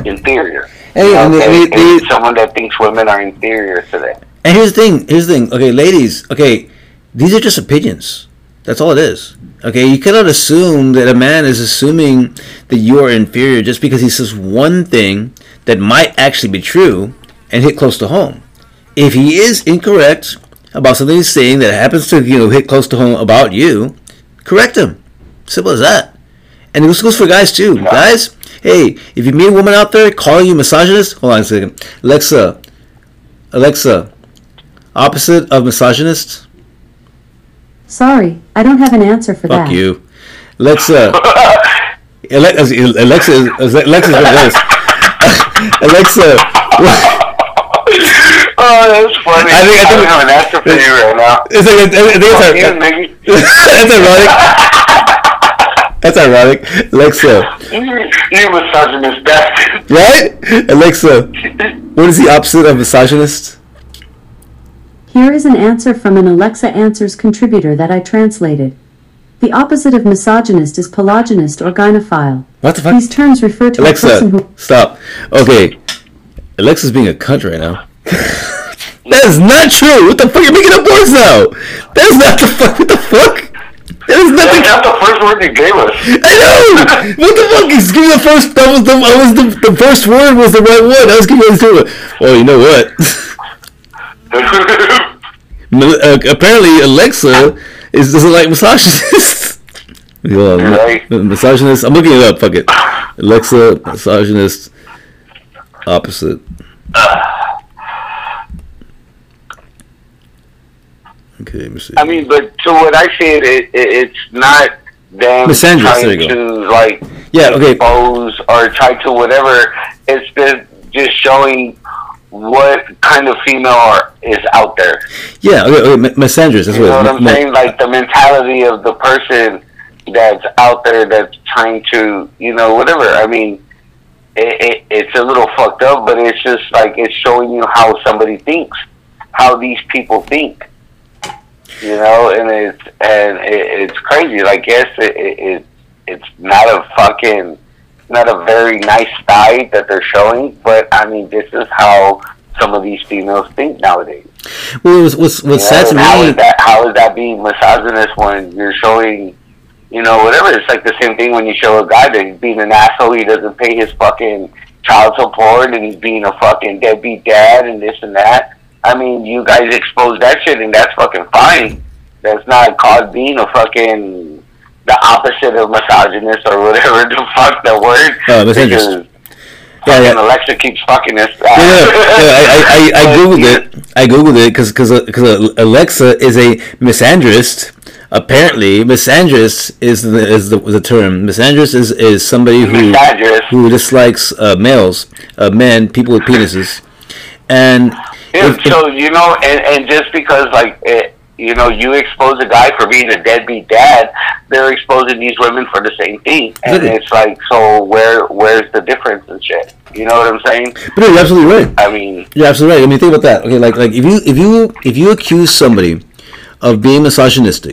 inferior. Hey, You know, and the- they- and the- someone that thinks women are inferior to them. And here's the thing. Here's the thing. Okay, ladies. Okay, these are just opinions. That's all it is. Okay, you cannot assume that a man is assuming that you are inferior just because he says one thing that might actually be true and hit close to home. If he is incorrect about something he's saying that happens to you know hit close to home about you, correct him. Simple as that. And this goes for guys too. Guys, hey, if you meet a woman out there calling you misogynist, hold on a second. Alexa, Alexa, opposite of misogynist? Sorry, I don't have an answer for Fuck that. Fuck you. let's Alexa, Alexa, Alexa, is- Alexa's one. Alexa, Oh, that's funny. I think- I think- don't have an answer for you right now. it's like, I think Fuck you, it's, nigga. that's ironic. That's ironic. Alexa, You misogynist bastard. right? Alexa, what is the opposite of misogynist? Here is an answer from an Alexa Answers contributor that I translated. The opposite of misogynist is polygynist or gynophile. What the fuck? These terms refer to a person Alexa, who stop. Okay, Alexa's being a cunt right now. that is not true. What the fuck? You're making up words now. That is not the fuck. What the fuck? That is nothing. That's the first word you gave us. I know. What the fuck? He's giving me the first. That was the. I was the. The first word was the right one. I was giving it to it. Well, you know what? Uh, apparently, Alexa is doesn't like misogynists. On, Right. Misogynist. I'm looking it up. Fuck it. Alexa, misogynist, opposite. Okay, let me see. I mean, but to what I see, it, it it's not them Misandrist, trying to like Yeah, okay. expose or try to whatever. It's been just showing what kind of female are, is out there. Yeah, okay, okay. mi- Misandrist. That's You know what what I'm saying? Like the mentality of the person that's out there that's trying to, you know, whatever. I mean, it, it, it's a little fucked up, but it's just like it's showing you how somebody thinks, how these people think. You know, and it's and it, it's crazy. Like, yes, it, it it's not a fucking not a very nice side that they're showing, but I mean, this is how some of these females think nowadays. Well, what's what's, what's You know, sad to and how me? is that? How is that being misogynist when you're showing, you know, whatever? It's like the same thing when you show a guy that he's being an asshole. He doesn't pay his fucking child support, and he's being a fucking deadbeat dad, and this and that. I mean, you guys expose that shit, and that's fucking fine. That's not called being a fucking the opposite of misogynist or whatever the fuck the word. Oh, misandrist. Because Yeah, yeah. Alexa keeps fucking us. Yeah, yeah, I, I, I, googled it. I googled it because because Alexa is a misandrist. Apparently, misandrist is the is the, the term. Misandrist is, is somebody who Misandrist. who dislikes uh, males, uh, men, people with penises, and Yeah, if- so you know, and, and just because like it, you know, you expose a guy for being a deadbeat dad, they're exposing these women for the same thing, and Really? it's like, so where where's the difference and shit? You know what I'm saying? but you're absolutely right. I mean, You're absolutely right. I mean, think about that. Okay, like like if you if you if you accuse somebody of being misogynistic,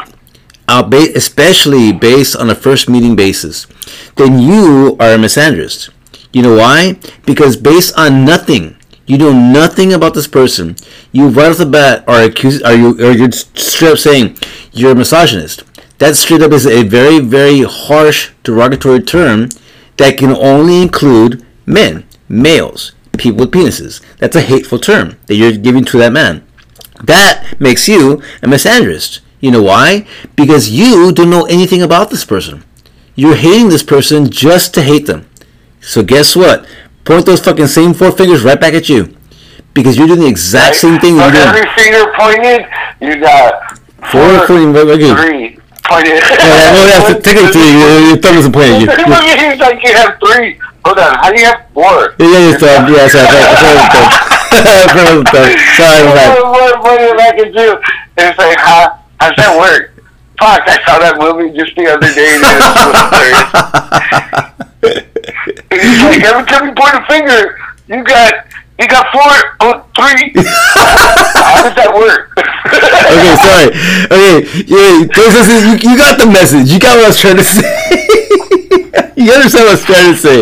uh, ba- especially based on a first meeting basis, then you are a misandrist. You know why? Because based on nothing, you know nothing about this person. You right off the bat are accused, are you, or you're straight up saying you're a misogynist. That straight up is a very, very harsh derogatory term that can only include men, males, people with penises. That's a hateful term that you're giving to that man. That makes you a misandrist. You know why? Because you don't know anything about this person. You're hating this person just to hate them. So guess what? Point those fucking same four fingers right back at you. Because you're doing the exact same thing With you're doing. every finger pointed, you got Four pointing right back at you. three pointed. Yeah, well, that's technically your, your thumb isn't pointing at you. At you, like you have three. Hold on, how do you have four? Yeah, yeah, your thumb. Yeah, sorry, sorry, sorry. Sorry, bad. What what did I can do? It's like, huh? How's that work? Fuck, I saw that movie just the other day. And it was hilarious. It's like every time you point a finger, you got you got four, oh, three. How does that work? okay, sorry. Okay, yeah, those listen, you, you got the message. You got what I was trying to say. you understand what I was trying to say.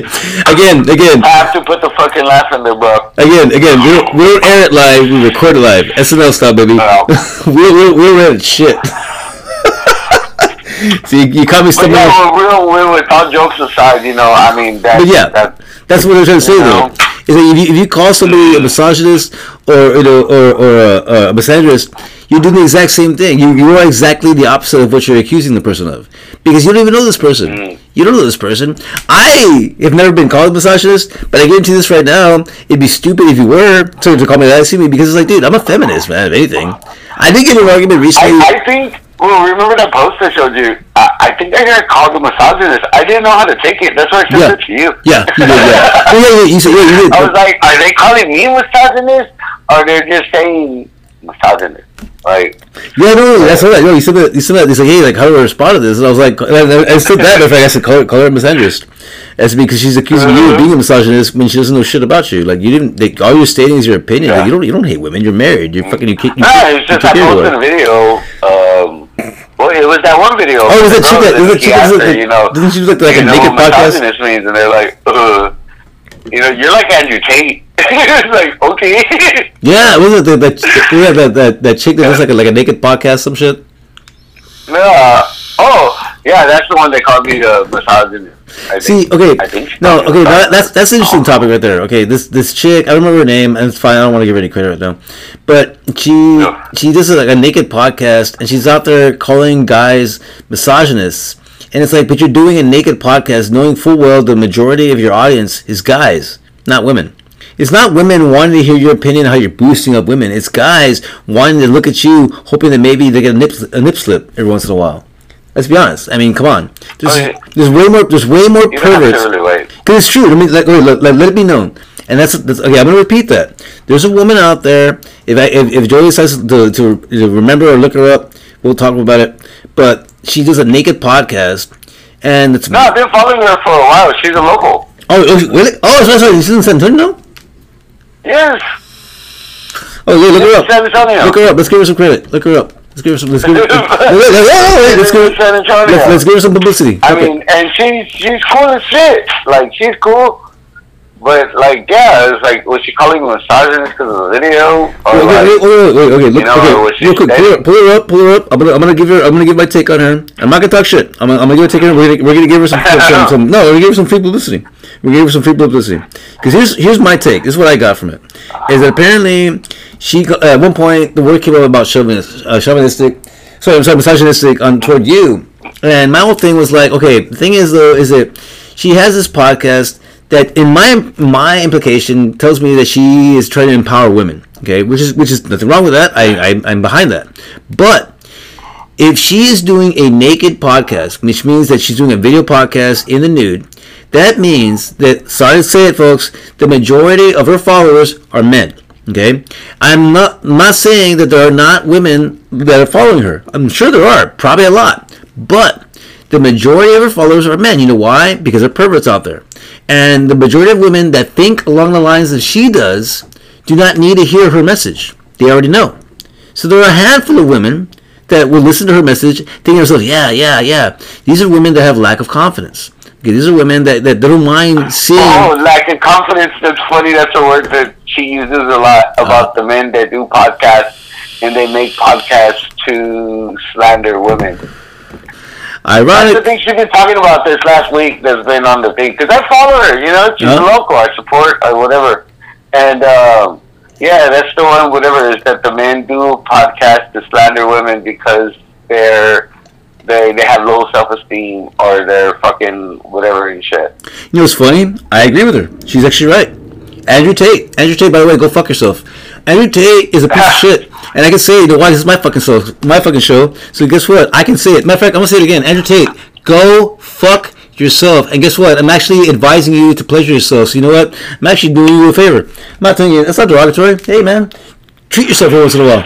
Again, again, I have to put the fucking laugh in there, bro. again, again. We don't, we don't air it live. We record it live. SNL style, baby. We're we're at shit. See, you, you caught me But stumbling. yeah, real, real, with all jokes aside, you know, I mean, that, But yeah, that, that's what I'm trying to say You though. know? Is that if you, if you call somebody a misogynist or you know or, or a, a misandrist, you're doing the exact same thing. You you are exactly the opposite of what you're accusing the person of because you don't even know this person. Mm. You don't know this person. I have never been called a misogynist, but I guarantee this right now, it'd be stupid if you were to, to call me that. See me because it's like, dude, I'm a feminist, man. If anything, I did get an argument recently. I, I think, well, remember that post I showed you? I, I think I got called a misogynist. I didn't know how to take it. That's why I sent Yeah. it to you. yeah, you did. Yeah, Oh, yeah, yeah. You said, yeah, you did. I was like, are they calling me a misogynist? Or they're just saying misogynist? Like, Yeah, no, no, that's what I know. You said that. You said that. He's like, hey, like, how do I respond to this? And I was like, I, I, said that. In fact, I said, call her, call her a misandrist. That's because she's accusing you of being a misogynist when she doesn't know shit about you. Like, you didn't. They, all you're stating is your opinion. Like, you don't. You don't hate women. You're married. You're fucking. You, no, kick- it's you just I posted a video. Um, well, it was that one video. Oh, was that chick that- was that chick that was like- you know, didn't she do like- like a know naked what podcast? means, and they're like, uh, you know, you're like Andrew Tate. it's like, okay. Yeah, wasn't it that that, yeah, that that that chick that does like a, like a naked podcast, some shit? no, uh, oh, yeah, that's the one they called me the misogynist. I See, think. okay, I think no, okay, that, that's that's an interesting oh. topic right there. Okay, this this chick, I don't remember her name, and it's fine. I don't want to give her any credit right now, but she Yeah. she does like a naked podcast, and she's out there calling guys misogynists, and it's like, but you're doing a naked podcast, knowing full well the majority of your audience is guys, not women. It's not women wanting to hear your opinion how you're boosting up women. It's guys wanting to look at you, hoping that maybe they get a nip a nip slip every once in a while. Let's be honest. I mean, come on. There's, there's way more. There's way more perverts. to really wait. Because it's true. Let me let, let, let, let it be known. And that's, that's okay. I'm gonna repeat that. There's a woman out there. If I, if, if Joey decides to, to, to remember or look her up, we'll talk about it. But she does a naked podcast, and it's No, I've been following her for a while. She's a local. oh, oh really oh sorry sorry she's in San Antonio. Yes. Oh yeah, look her up. Look her up. Let's give her some credit. Look her up. Let's give her some. Let's give her. let's give her. Let's, let's give her some publicity. I Okay. mean, and she's she's cool as shit. Like she's cool, but like yeah, it's like was she calling misogynist because of the video? Or Wait, like, wait, wait, wait, wait, okay, look, you know, okay, what real quick, pull her, pull her up, pull her up. I'm gonna, I'm gonna give her, I'm gonna give my take on her. I'm not gonna talk shit. I'm gonna, I'm gonna give her take on her. We're gonna, we're gonna give her some, some, some, no, we're gonna give her some free publicity. Gonna give her some free publicity. Because here's, here's my take. This is what I got from it. Is that apparently she, at one point, the word came up about chauvinist, uh, chauvinistic, sorry, I'm sorry, misogynistic on toward you. And my whole thing was like, okay, the thing is though, is that she has this podcast that in my my implication tells me that she is trying to empower women. Okay, which is which is nothing wrong with that. I, I I'm behind that. But if she is doing a naked podcast, which means that she's doing a video podcast in the nude, that means that sorry to say it, folks, the majority of her followers are men. Okay, I'm not not saying that there are not women that are following her. I'm sure there are, probably a lot, but the majority of her followers are men. You know why? Because there are perverts out there. And the majority of women that think along the lines that she does do not need to hear her message. They already know. So there are a handful of women that will listen to her message, thinking to themselves, yeah, yeah, yeah. These are women that have lack of confidence. Okay, these are women that, that don't mind seeing. Oh, lack of confidence. That's funny. That's a word that she uses a lot uh-huh. about the men that do podcasts and they make podcasts to slander women. That's the thing she's been talking about this last week. That's been on the thing because I follow her. You know, she's Huh? local. I support or whatever. And um, yeah, that's the one. Whatever is that the men do podcast to slander women because they're they they have low self esteem or they're fucking whatever and shit. You know what's funny? I agree with her. She's actually right. Andrew Tate. Andrew Tate, by the way, go fuck yourself. Andrew Tate is a piece of shit. And I can say, you know why? This is my fucking show. My fucking show. So guess what? I can say it. Matter of fact, I'm going to say it again. Andrew Tate, go fuck yourself. And guess what? I'm actually advising you to pleasure yourself. So you know what? I'm actually doing you a favor. I'm not telling you. It's not derogatory. Hey, man, treat yourself every once in a while.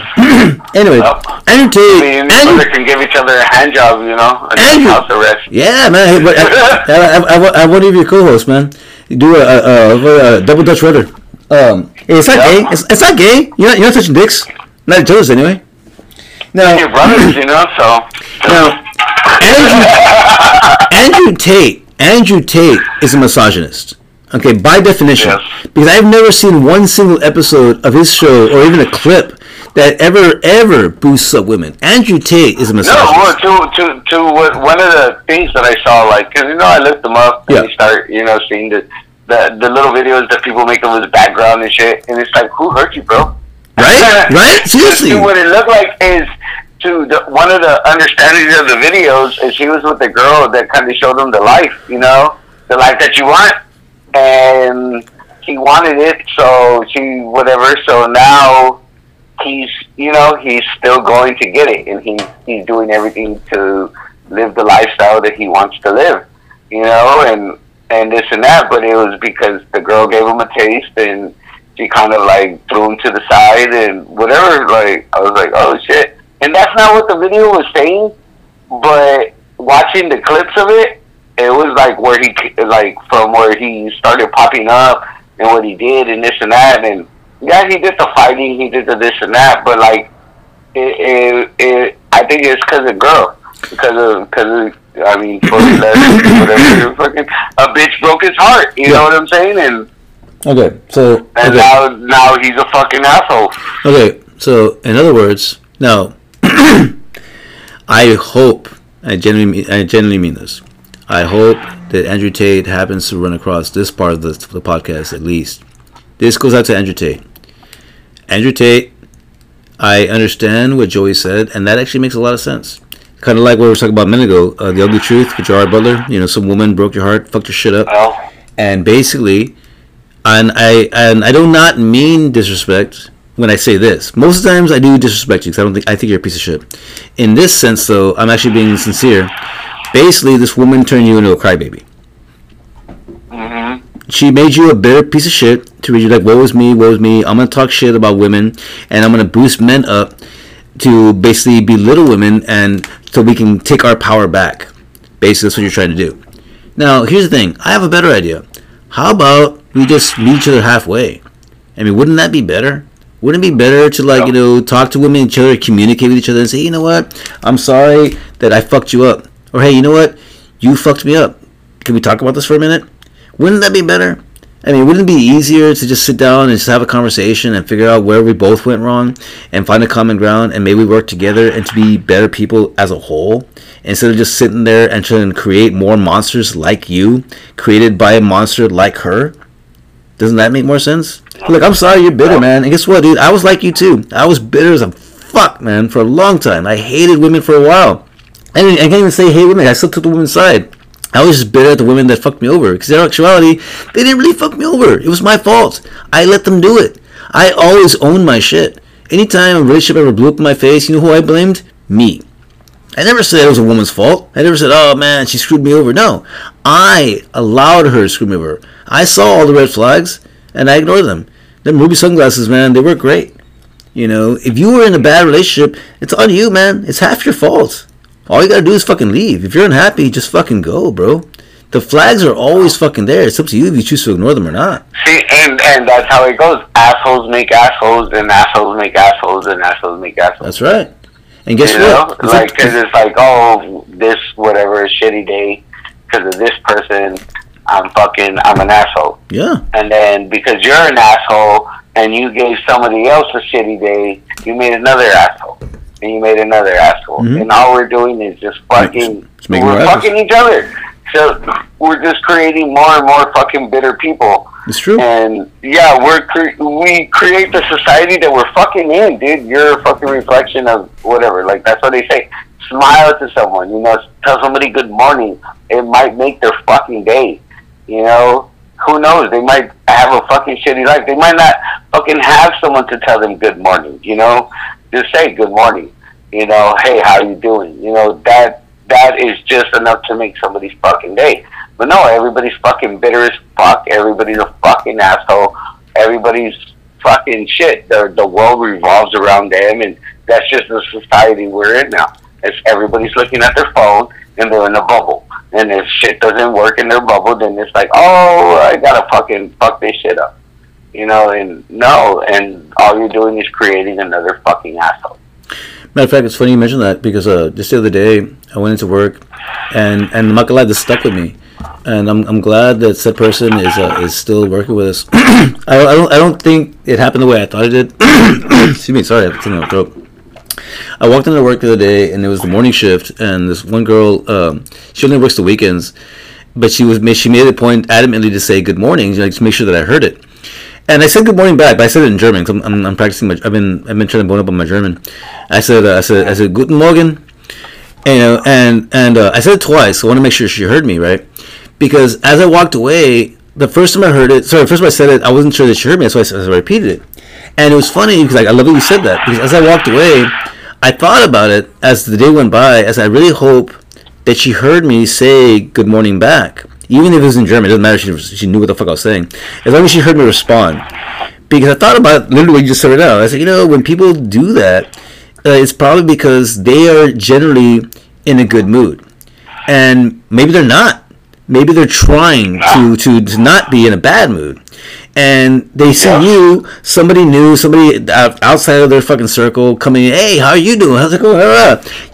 anyway, Yep. Andrew I Tate. mean, Andrew, can give each other a hand job, you know, and Andrew. house arrest. yeah, man. Hey, but I, I, I, I, I want to be your co-host, man. You do a, a, a, a double Dutch rudder. Um, hey, it's not Yeah. gay. It's, it's not gay. You're not, you're not touching dicks. Not each other's anyway. Now, Your brothers, you know, so. Now, Andrew, Andrew Tate, Andrew Tate is a misogynist. Okay, by definition, Yes. because I've never seen one single episode of his show or even a clip that ever ever boosts up women. Andrew Tate is a No, well, misogynist. to to to what one of the things that I saw, like, cause you know, I looked them up Yeah. and you start, you know, seeing the, the the little videos that people make of his background and shit, and it's like, who hurt you, bro? Right? Right? Seriously. What it looked like is to the, one of the understandings of the videos is he was with the girl that kind of showed him the life, you know, the life that you want, and he wanted it, so she whatever. So now he's you know he's still going to get it, and he's he's doing everything to live the lifestyle that he wants to live, you know, and and this and that. But it was because the girl gave him a taste, and she kind of like threw him to the side and whatever. Like I was like, oh shit, and that's not what the video was saying, but watching the clips of it, it was like where he like from where he started popping up and what he did and this and that and yeah he did the fighting he did the this and that but like it it, it I think it's because of girl because of because of I mean whatever fucking a bitch broke his heart you know what I'm saying and Okay, so and okay. now now he's a fucking asshole Okay, so in other words, now I hope I genuinely I genuinely mean this. I hope that Andrew Tate happens to run across this part of the, the podcast at least. This goes out to Andrew Tate. Andrew Tate, I understand what Joey said, and that actually makes a lot of sense. Kind of like what we were talking about a minute ago, uh, the ugly truth with Gerard Butler. You know, some woman broke your heart, fucked your shit up. Well. And basically and i and i do not mean disrespect when i say this. Most of the times i do disrespect you because i don't think i think you're a piece of shit. In this sense though i'm actually being sincere. Basically this woman turned you into a crybaby. She made you a bitter piece of shit to read you like woe is me woe is me. I'm gonna talk shit about women and i'm gonna boost men up to basically belittle women and so we can take our power back basically that's what you're trying to do now, here's the thing. I have a better idea. How about we just meet each other halfway? I mean, wouldn't that be better? Wouldn't it be better to like you know talk to women, each other, communicate with each other, and say, you know what, I'm sorry that I fucked you up, or hey, you know what, you fucked me up. Can we talk about this for a minute? Wouldn't that be better? I mean, wouldn't it be easier to just sit down and just have a conversation and figure out where we both went wrong and find a common ground and maybe work together and to be better people as a whole instead of just sitting there and trying to create more monsters like you created by a monster like her? Doesn't that make more sense? Look, I'm sorry you're bitter, man. And guess what, dude? I was like you too. I was bitter as a fuck, man, for a long time. I hated women for a while. I, I can't even say hate women. I still took the women's side. I was just bitter at the women that fucked me over. Because in actuality, they didn't really fuck me over. It was my fault. I let them do it. I always own my shit. Anytime a relationship ever blew up in my face, you know who I blamed? Me. I never said it was a woman's fault. I never said, oh man, she screwed me over. No. I allowed her to screw me over. I saw all the red flags and I ignored them. Them ruby sunglasses, man, they work great. You know, if you were in a bad relationship, it's on you, man. It's half your fault. All you gotta do is fucking leave. If you're unhappy, just fucking go, bro. The flags are always fucking there. It's up to you if you choose to ignore them or not. See, and and that's how it goes. Assholes make assholes, and assholes make assholes, and assholes make assholes. That's right. And guess you know, what? It's like because it's like, oh, this whatever is shitty day because of this person, I'm fucking, I'm an asshole. yeah. And then because you're an asshole and you gave somebody else a shitty day, you made another asshole. And you made another asshole. Mhm. And all we're doing is just fucking, Just we're fucking each other. So we're just creating more and more fucking bitter people. It's true. And yeah, we're cre- we create the society that we're fucking in, dude. You're a fucking reflection of whatever. Like that's what they say. Smile to someone, you know. Tell somebody good morning. It might make their fucking day. You know, who knows? They might have a fucking shitty life. They might not fucking have someone to tell them good morning. You know, just say good morning. You know, hey, how you doing? You know that that is just enough to make somebody's fucking day. But no, everybody's fucking bitter as fuck. Everybody's a fucking asshole. Everybody's fucking shit. The the world revolves around them, and that's just the society we're in now. It's everybody's looking at their phone and they're in a bubble. And if shit doesn't work in their bubble, then it's like, oh, I gotta fucking fuck this shit up. You know, and no, and all you're doing is creating another fucking asshole. Matter of fact, it's funny you mentioned that because uh, just the other day I went into work, and and the Makalai this stuck with me, and I'm, I'm glad that said person is uh, is still working with us. I, I don't I don't think it happened the way I thought it did. Excuse me, sorry, I have something in throat. I walked into work the other day, and it was the morning shift, and this one girl, um, she only works the weekends, but she was she made a point adamantly to say good morning, like to make sure that I heard it. And I said good morning back, but I said it in German. i I'm, I'm, I'm, practicing my. I've been I've been trying to bone up on my German. I said uh, I said I said guten morgen, and, you know, and and uh, I said it twice. So I want to make sure she heard me right, because as I walked away, the first time I heard it, sorry, the first time I said it, I wasn't sure that she heard me, so I, so I repeated it. And it was funny because like, I love that you said that because as I walked away, I thought about it as the day went by, as I really hope that she heard me say good morning back. Even if it was in German, it doesn't matter. She, she knew what the fuck I was saying. As long as she heard me respond. Because I thought about it, literally what you just said it out. I said, you know, when people do that, uh, it's probably because they are generally in a good mood. And maybe they're not. Maybe they're trying to, to, to not be in a bad mood and they see yeah. you, somebody new, somebody outside of their fucking circle, coming in, hey, how are you doing? How's it going?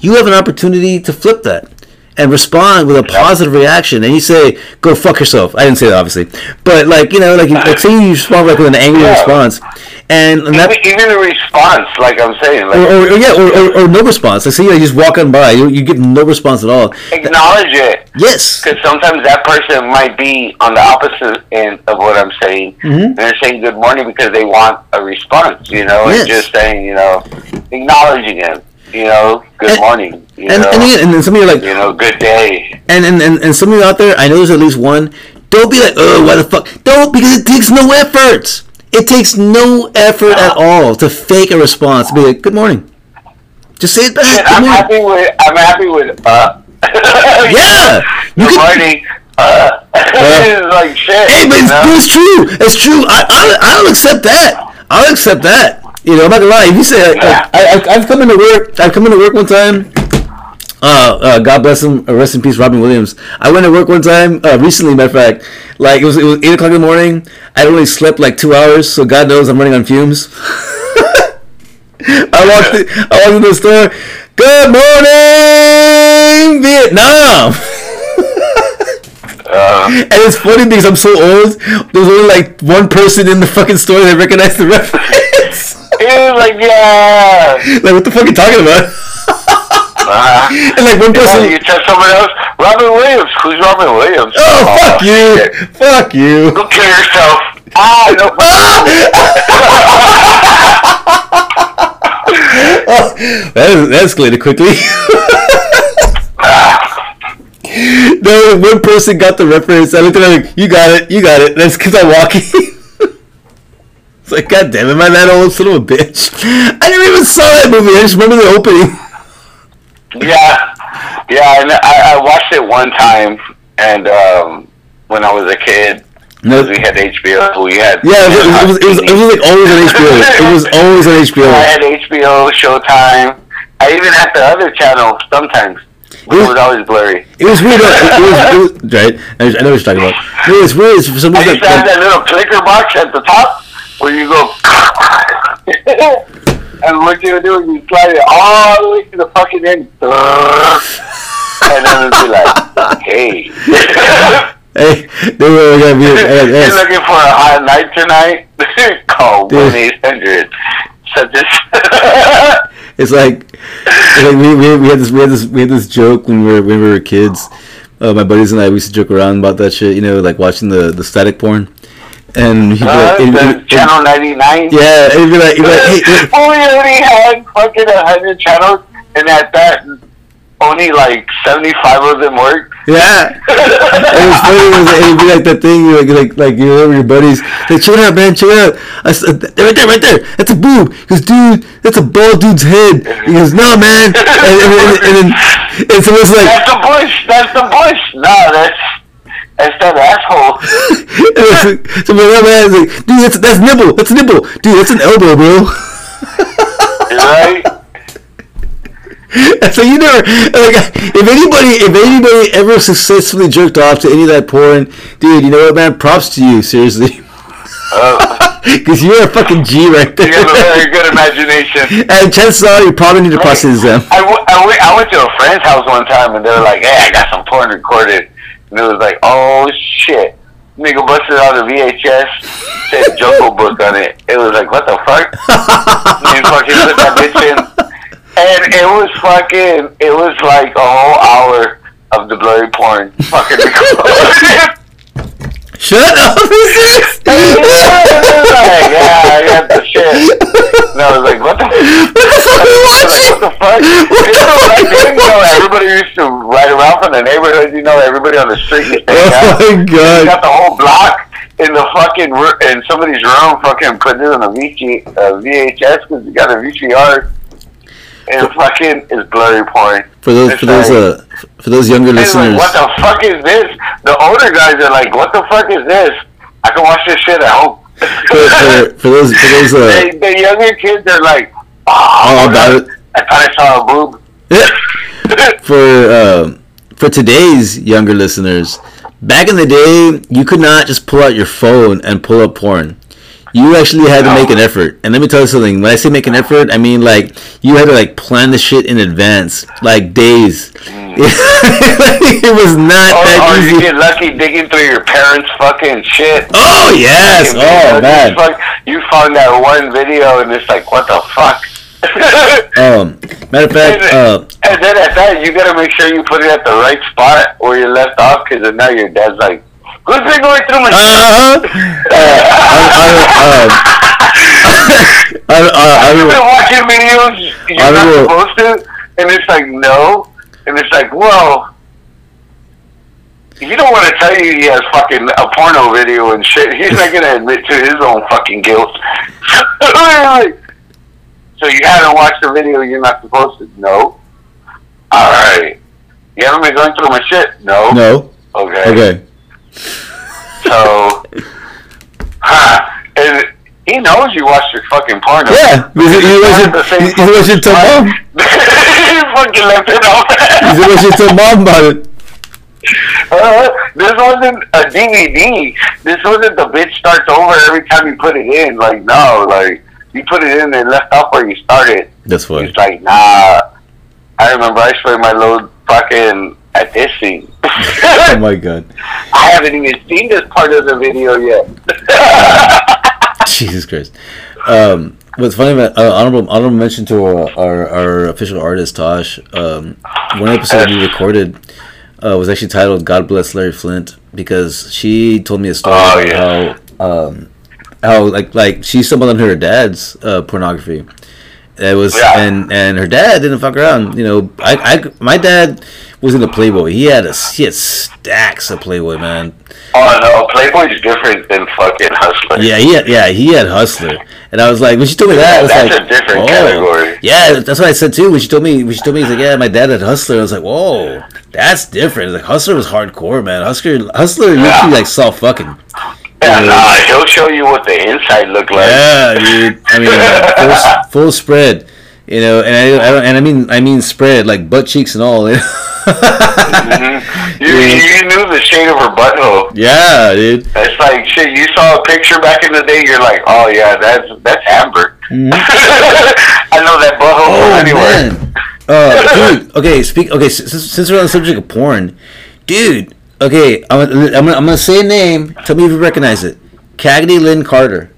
You have an opportunity to flip that and respond with a positive reaction, and you say, "Go fuck yourself." I didn't say that, obviously, but like you know, like, like say you respond like with an angry yeah. response, and, and that, even, a response, like I'm saying, like, or, or, or yeah, or, or, or, no response. Like say you just walking by, you you get no response at all. Acknowledge it. Yes, because sometimes that person might be on the opposite end of what I'm saying. Mm-hmm. They're saying good morning because they want a response, you know, yes. and just saying, you know, acknowledging it you know, good and, morning. You and, know, and, and then some of you are like, you know, good day. And, and, and, and some of you out there, I know there's at least one. Don't be like, oh, why the fuck? Don't, because it takes no effort. It takes no effort no. at all to fake a response. Be like, good morning. Just say it back. Shit, I'm morning. happy with. I'm happy with. Uh, yeah. good can, morning. Uh, uh, like shit. Hey, but it's, it's, true. It's true. I, I, I'll accept that. I'll accept that. You know, I'm not gonna lie. If you say like, I, I, have come into work, I've come into work one time. Uh, uh, God bless him. Uh, rest in peace, Robin Williams. I went to work one time uh, recently. Matter of fact, like it was it was eight o'clock in the morning. I only slept like two hours, so God knows I'm running on fumes. I walked in, I walked into the store. Good morning, Vietnam. Uh, and it's funny because I'm so old. There's only like one person in the fucking store that recognized the reference. Was like, yeah. Like, what the fuck are you talking about? Uh, and like one person, you tell someone else, Robin Williams. Who's Robin Williams? Oh, oh fuck you! Shit. Fuck you! Go kill yourself. Ah, no. oh, that, that escalated quickly. no, one person got the reference. I looked at him like, "You got it, you got it." That's because I'm walking. It's like, God damn, am I that old son of a bitch? I never even saw that movie. I just remember the opening. Yeah, yeah, and I, I watched it one time, and um, when I was a kid, no, we had HBO. We had yeah, it was, it was, it was, it was like always on HBO. it was always on HBO. I had HBO, Showtime. I even had the other channel sometimes. It was, it was always blurry. It was weird. it, was, it was right. I, know what you're talking about. It was weird. For some reason. I used to have that little clicker box at the top where you go and what you do is you slide it all the way to the fucking end and then it'll be like hey Hey, they were gonna be. Hey, You're looking for a hot night tonight? Call one eight hundred. This. it's like, it's like we, we, we had this we had this we had this joke when we were when we were kids. Uh, my buddies and I we used to joke around about that shit. You know, like watching the the static porn and he'd be uh, like, it, channel ninety nine. Yeah, he'd be like, he'd be like hey, hey. we already had fucking hundred channels, and at that, only like seventy five of them worked. Yeah, it was funny. It was it'd be like that thing, like like like you know, your buddies, like check it out, man, check it out. I said, right there, right there. That's a boob. Because dude, that's a bald dude's head. He goes, no, man. And, and, and, and, and, and so it's like that's the bush. That's the bush. No, that's It's that asshole. so my other man is like, dude, that's that's nibble, that's nibble, dude, that's an elbow, bro. right? so you never like if anybody if anybody ever successfully jerked off to any of that porn, dude, you know what, man? Props to you, seriously. Uh, Because you're a fucking G right there. you have a very good imagination. and chances are you probably need to process them. I, w- I, w- I went to a friend's house one time and they were like, hey, I got some porn recorded. And it was like, oh shit. Nigga busted out a VHS, said Jungle Book on it. It was like, what the fuck? you fucking put that bitch in. And it was fucking, it was like a whole hour of the blurry porn fucking. Shut up! like, yeah, I got the shit. And I was like, what the, what the fuck? What the fuck? You know, like, then, you know, everybody used to ride around from the neighborhood, you know, everybody on the street used to Oh out. my You god. got the whole block in the fucking, in somebody's room, fucking put it on a VG, uh, VHS, because you got a VCR. And fucking is blurry porn. For those It's for those like- uh for those younger and like, listeners, what the fuck is this? The older guys are like, what the fuck is this? I can watch this shit at home. For, for, for those for those uh the, the younger kids are like, oh, all about it. I thought I saw a boob. for uh, for today's younger listeners, back in the day, you could not just pull out your phone and pull up porn. You actually had to make an effort. And let me tell you something. When I say make an effort, I mean like you had to like plan the shit in advance, like days. it was not or, that or you get lucky digging through your parents' fucking shit. Oh yes! Oh man! Like, you found that one video and it's like, what the fuck? Um, matter of fact, uh, and then at that, you gotta make sure you put it at the right spot where you left off, because now your dad's like, "Who's been going through my?" uh, uh, I, I, uh, I, You've been watching videos you're I not supposed to, and it's like no, and it's like well, you don't want to tell you he has fucking a porno video and shit. He's not gonna admit to his own fucking guilt. so you haven't watched the video you're not supposed to? No. All right. You haven't been going through my shit? No. no. Okay. Okay. So, huh, and he knows you watched your fucking porno. Yeah, because he- he wasn't- he- he wasn't to fucking mom. he fucking left it off. He said, "What you tell mom about it?" Uh, this wasn't a DVD. This wasn't the bitch starts over every time you put it in. Like, no, like, you put it in and left off where you started. That's funny. He's like, nah. I remember I sprayed my little fucking at this scene. Oh my god. I haven't even seen this part of the video yet. Jesus Christ. Um, what's funny about uh, honorable honorable mention to our, our, our official artist Tosh. Um, one episode we recorded uh, was actually titled "God Bless Larry Flynt" because she told me a story Oh, about yeah. how um, how like like she stumbled on her dad's uh, pornography. It was Yeah. and and her dad didn't fuck around. You know, I, I my dad was in the Playboy. He had a he had stacks of Playboy, man. Oh no, Playboy's different than fucking Hustler. Yeah, he had, yeah, he had Hustler, and I was like, when she told me that, I was That's like, a different "Whoa." category. Yeah, that's what I said too. When she told me, when she told me, he's like, yeah, my dad had Hustler. I was like, whoa, that's different. Like Hustler was hardcore, man. Hustler, Hustler, Yeah. usually like saw fucking. Yeah, nah, he'll show you what the inside look like. Yeah, dude. I mean, full, full spread. You know, and I, I don't, and I mean, I mean spread like butt cheeks and all. You, you knew the shade of her butthole. yeah, dude. It's like shit. You saw a picture back in the day. You're like, oh yeah, that's that's Amber. I know that butthole Oh anywhere. man, uh, dude. Okay, speak. Okay, since, since we're on the subject of porn, dude. Okay, I'm, I'm, gonna, I'm gonna say a name. Tell me if you recognize it. Kagney Lynn Carter.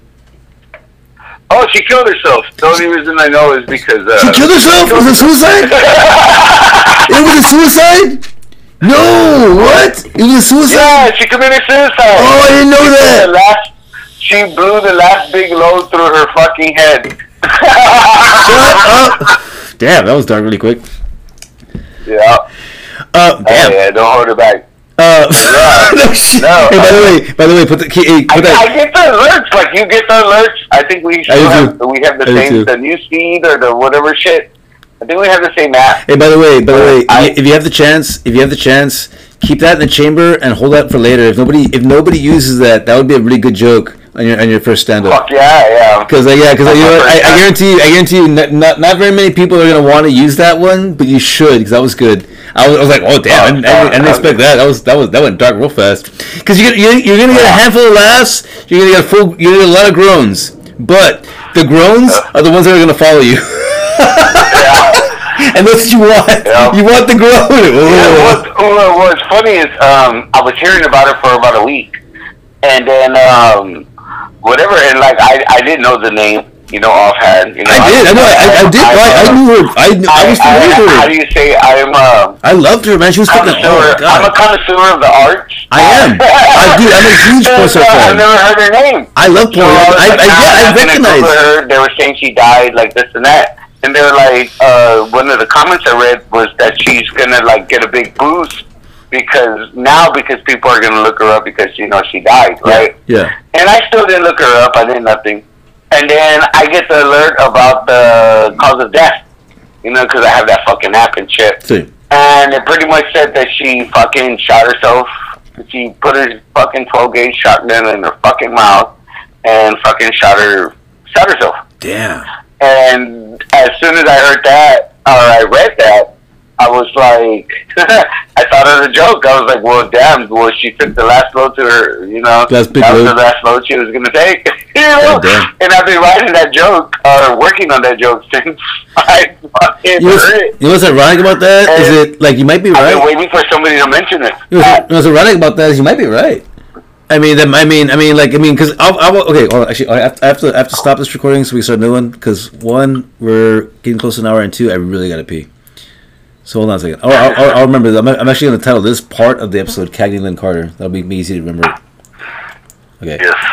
Oh, she killed herself. The only reason I know is because uh, She killed herself. Was it suicide? it was a suicide. No, what? It was a suicide. Yeah, she committed suicide. Oh, I didn't know She that. Last, she blew the last big load through her fucking head. Shut up. Damn, that was done really quick. yeah. Uh, Oh, damn. yeah, don't hold it back. Uh, no. No. Hey, by the way, by the way, put the key. Hey, I, put that. I get the alerts, like you get the alerts. I think we do have we have the I same the news feed or the whatever shit. I think we have the same app. Hey, by the way, by the way, I- if you have the chance, if you have the chance, keep that in the chamber and hold that for later. If nobody if nobody uses that, that would be a really good joke on your on your first stand up. Fuck yeah, yeah. Because uh, yeah, because you know, I, I guarantee you, I guarantee you, not, not not very many people are gonna want to use that one, but you should because that was good. I was, I was like, oh damn, I, didn't- I, didn't- I didn't expect that. That was that was that went dark real fast. Because you you're, you're gonna get a handful of laughs, you're gonna get a full, you're gonna get a lot of groans, but the groans are the ones that are gonna follow you. and that's what you want. Yeah. You want the groan. Yeah, Oh. what, what, what's funny is um, I was hearing about it for about a week, and then um, whatever, and like I, I didn't know the name, you know, offhand. You know, I did. I know. I, I did. I, I knew her. I, knew- I was familiar with How do you say I'm a I loved her, man. She was fucking. Oh connoisseur? I'm a connoisseur of the arts. I am. I do. I'm a huge uh, fan. I've never heard her name. I love So. I, I, like, I, yeah, I recognize. Her. They were saying she died, like this and that. And they were like, uh, one of the comments I read was that she's gonna like get a big boost because now because people are gonna look her up because you know she died, right? Yeah. And I still didn't look her up. I did nothing. And then I get the alert about the cause of death, you know, because I have that fucking app and shit. See. And it pretty much said that she fucking shot herself. She put her fucking 12 gauge shotgun in her fucking mouth and fucking shot her, shot herself. Damn. And as soon as I heard that, or I read that, I was like, I thought it was a joke. I was like, well, damn, well, she took the last load to her, you know, That's big that was load. the last load she was going to take. you know? God damn. And I've been writing that joke, or working on that joke since I fucking You know, what's, heard it. you know what's ironic about that? Is Uh, it like you might be right? I've been waiting for somebody to mention it. You was, you know, ironic about that is you might be right. I mean, that, I mean, I mean, like, I mean, because I'll, I'll, okay, on, actually, I have, I have to, I have to stop this recording so we start a new one. Because one, we're getting close to an hour, and two, I really gotta pee. So hold on a second. Oh, I'll, I'll, remember. I'm, I'm actually gonna title this part of the episode "Kagney Lynn Carter." That'll be easy to remember. Okay. Yes.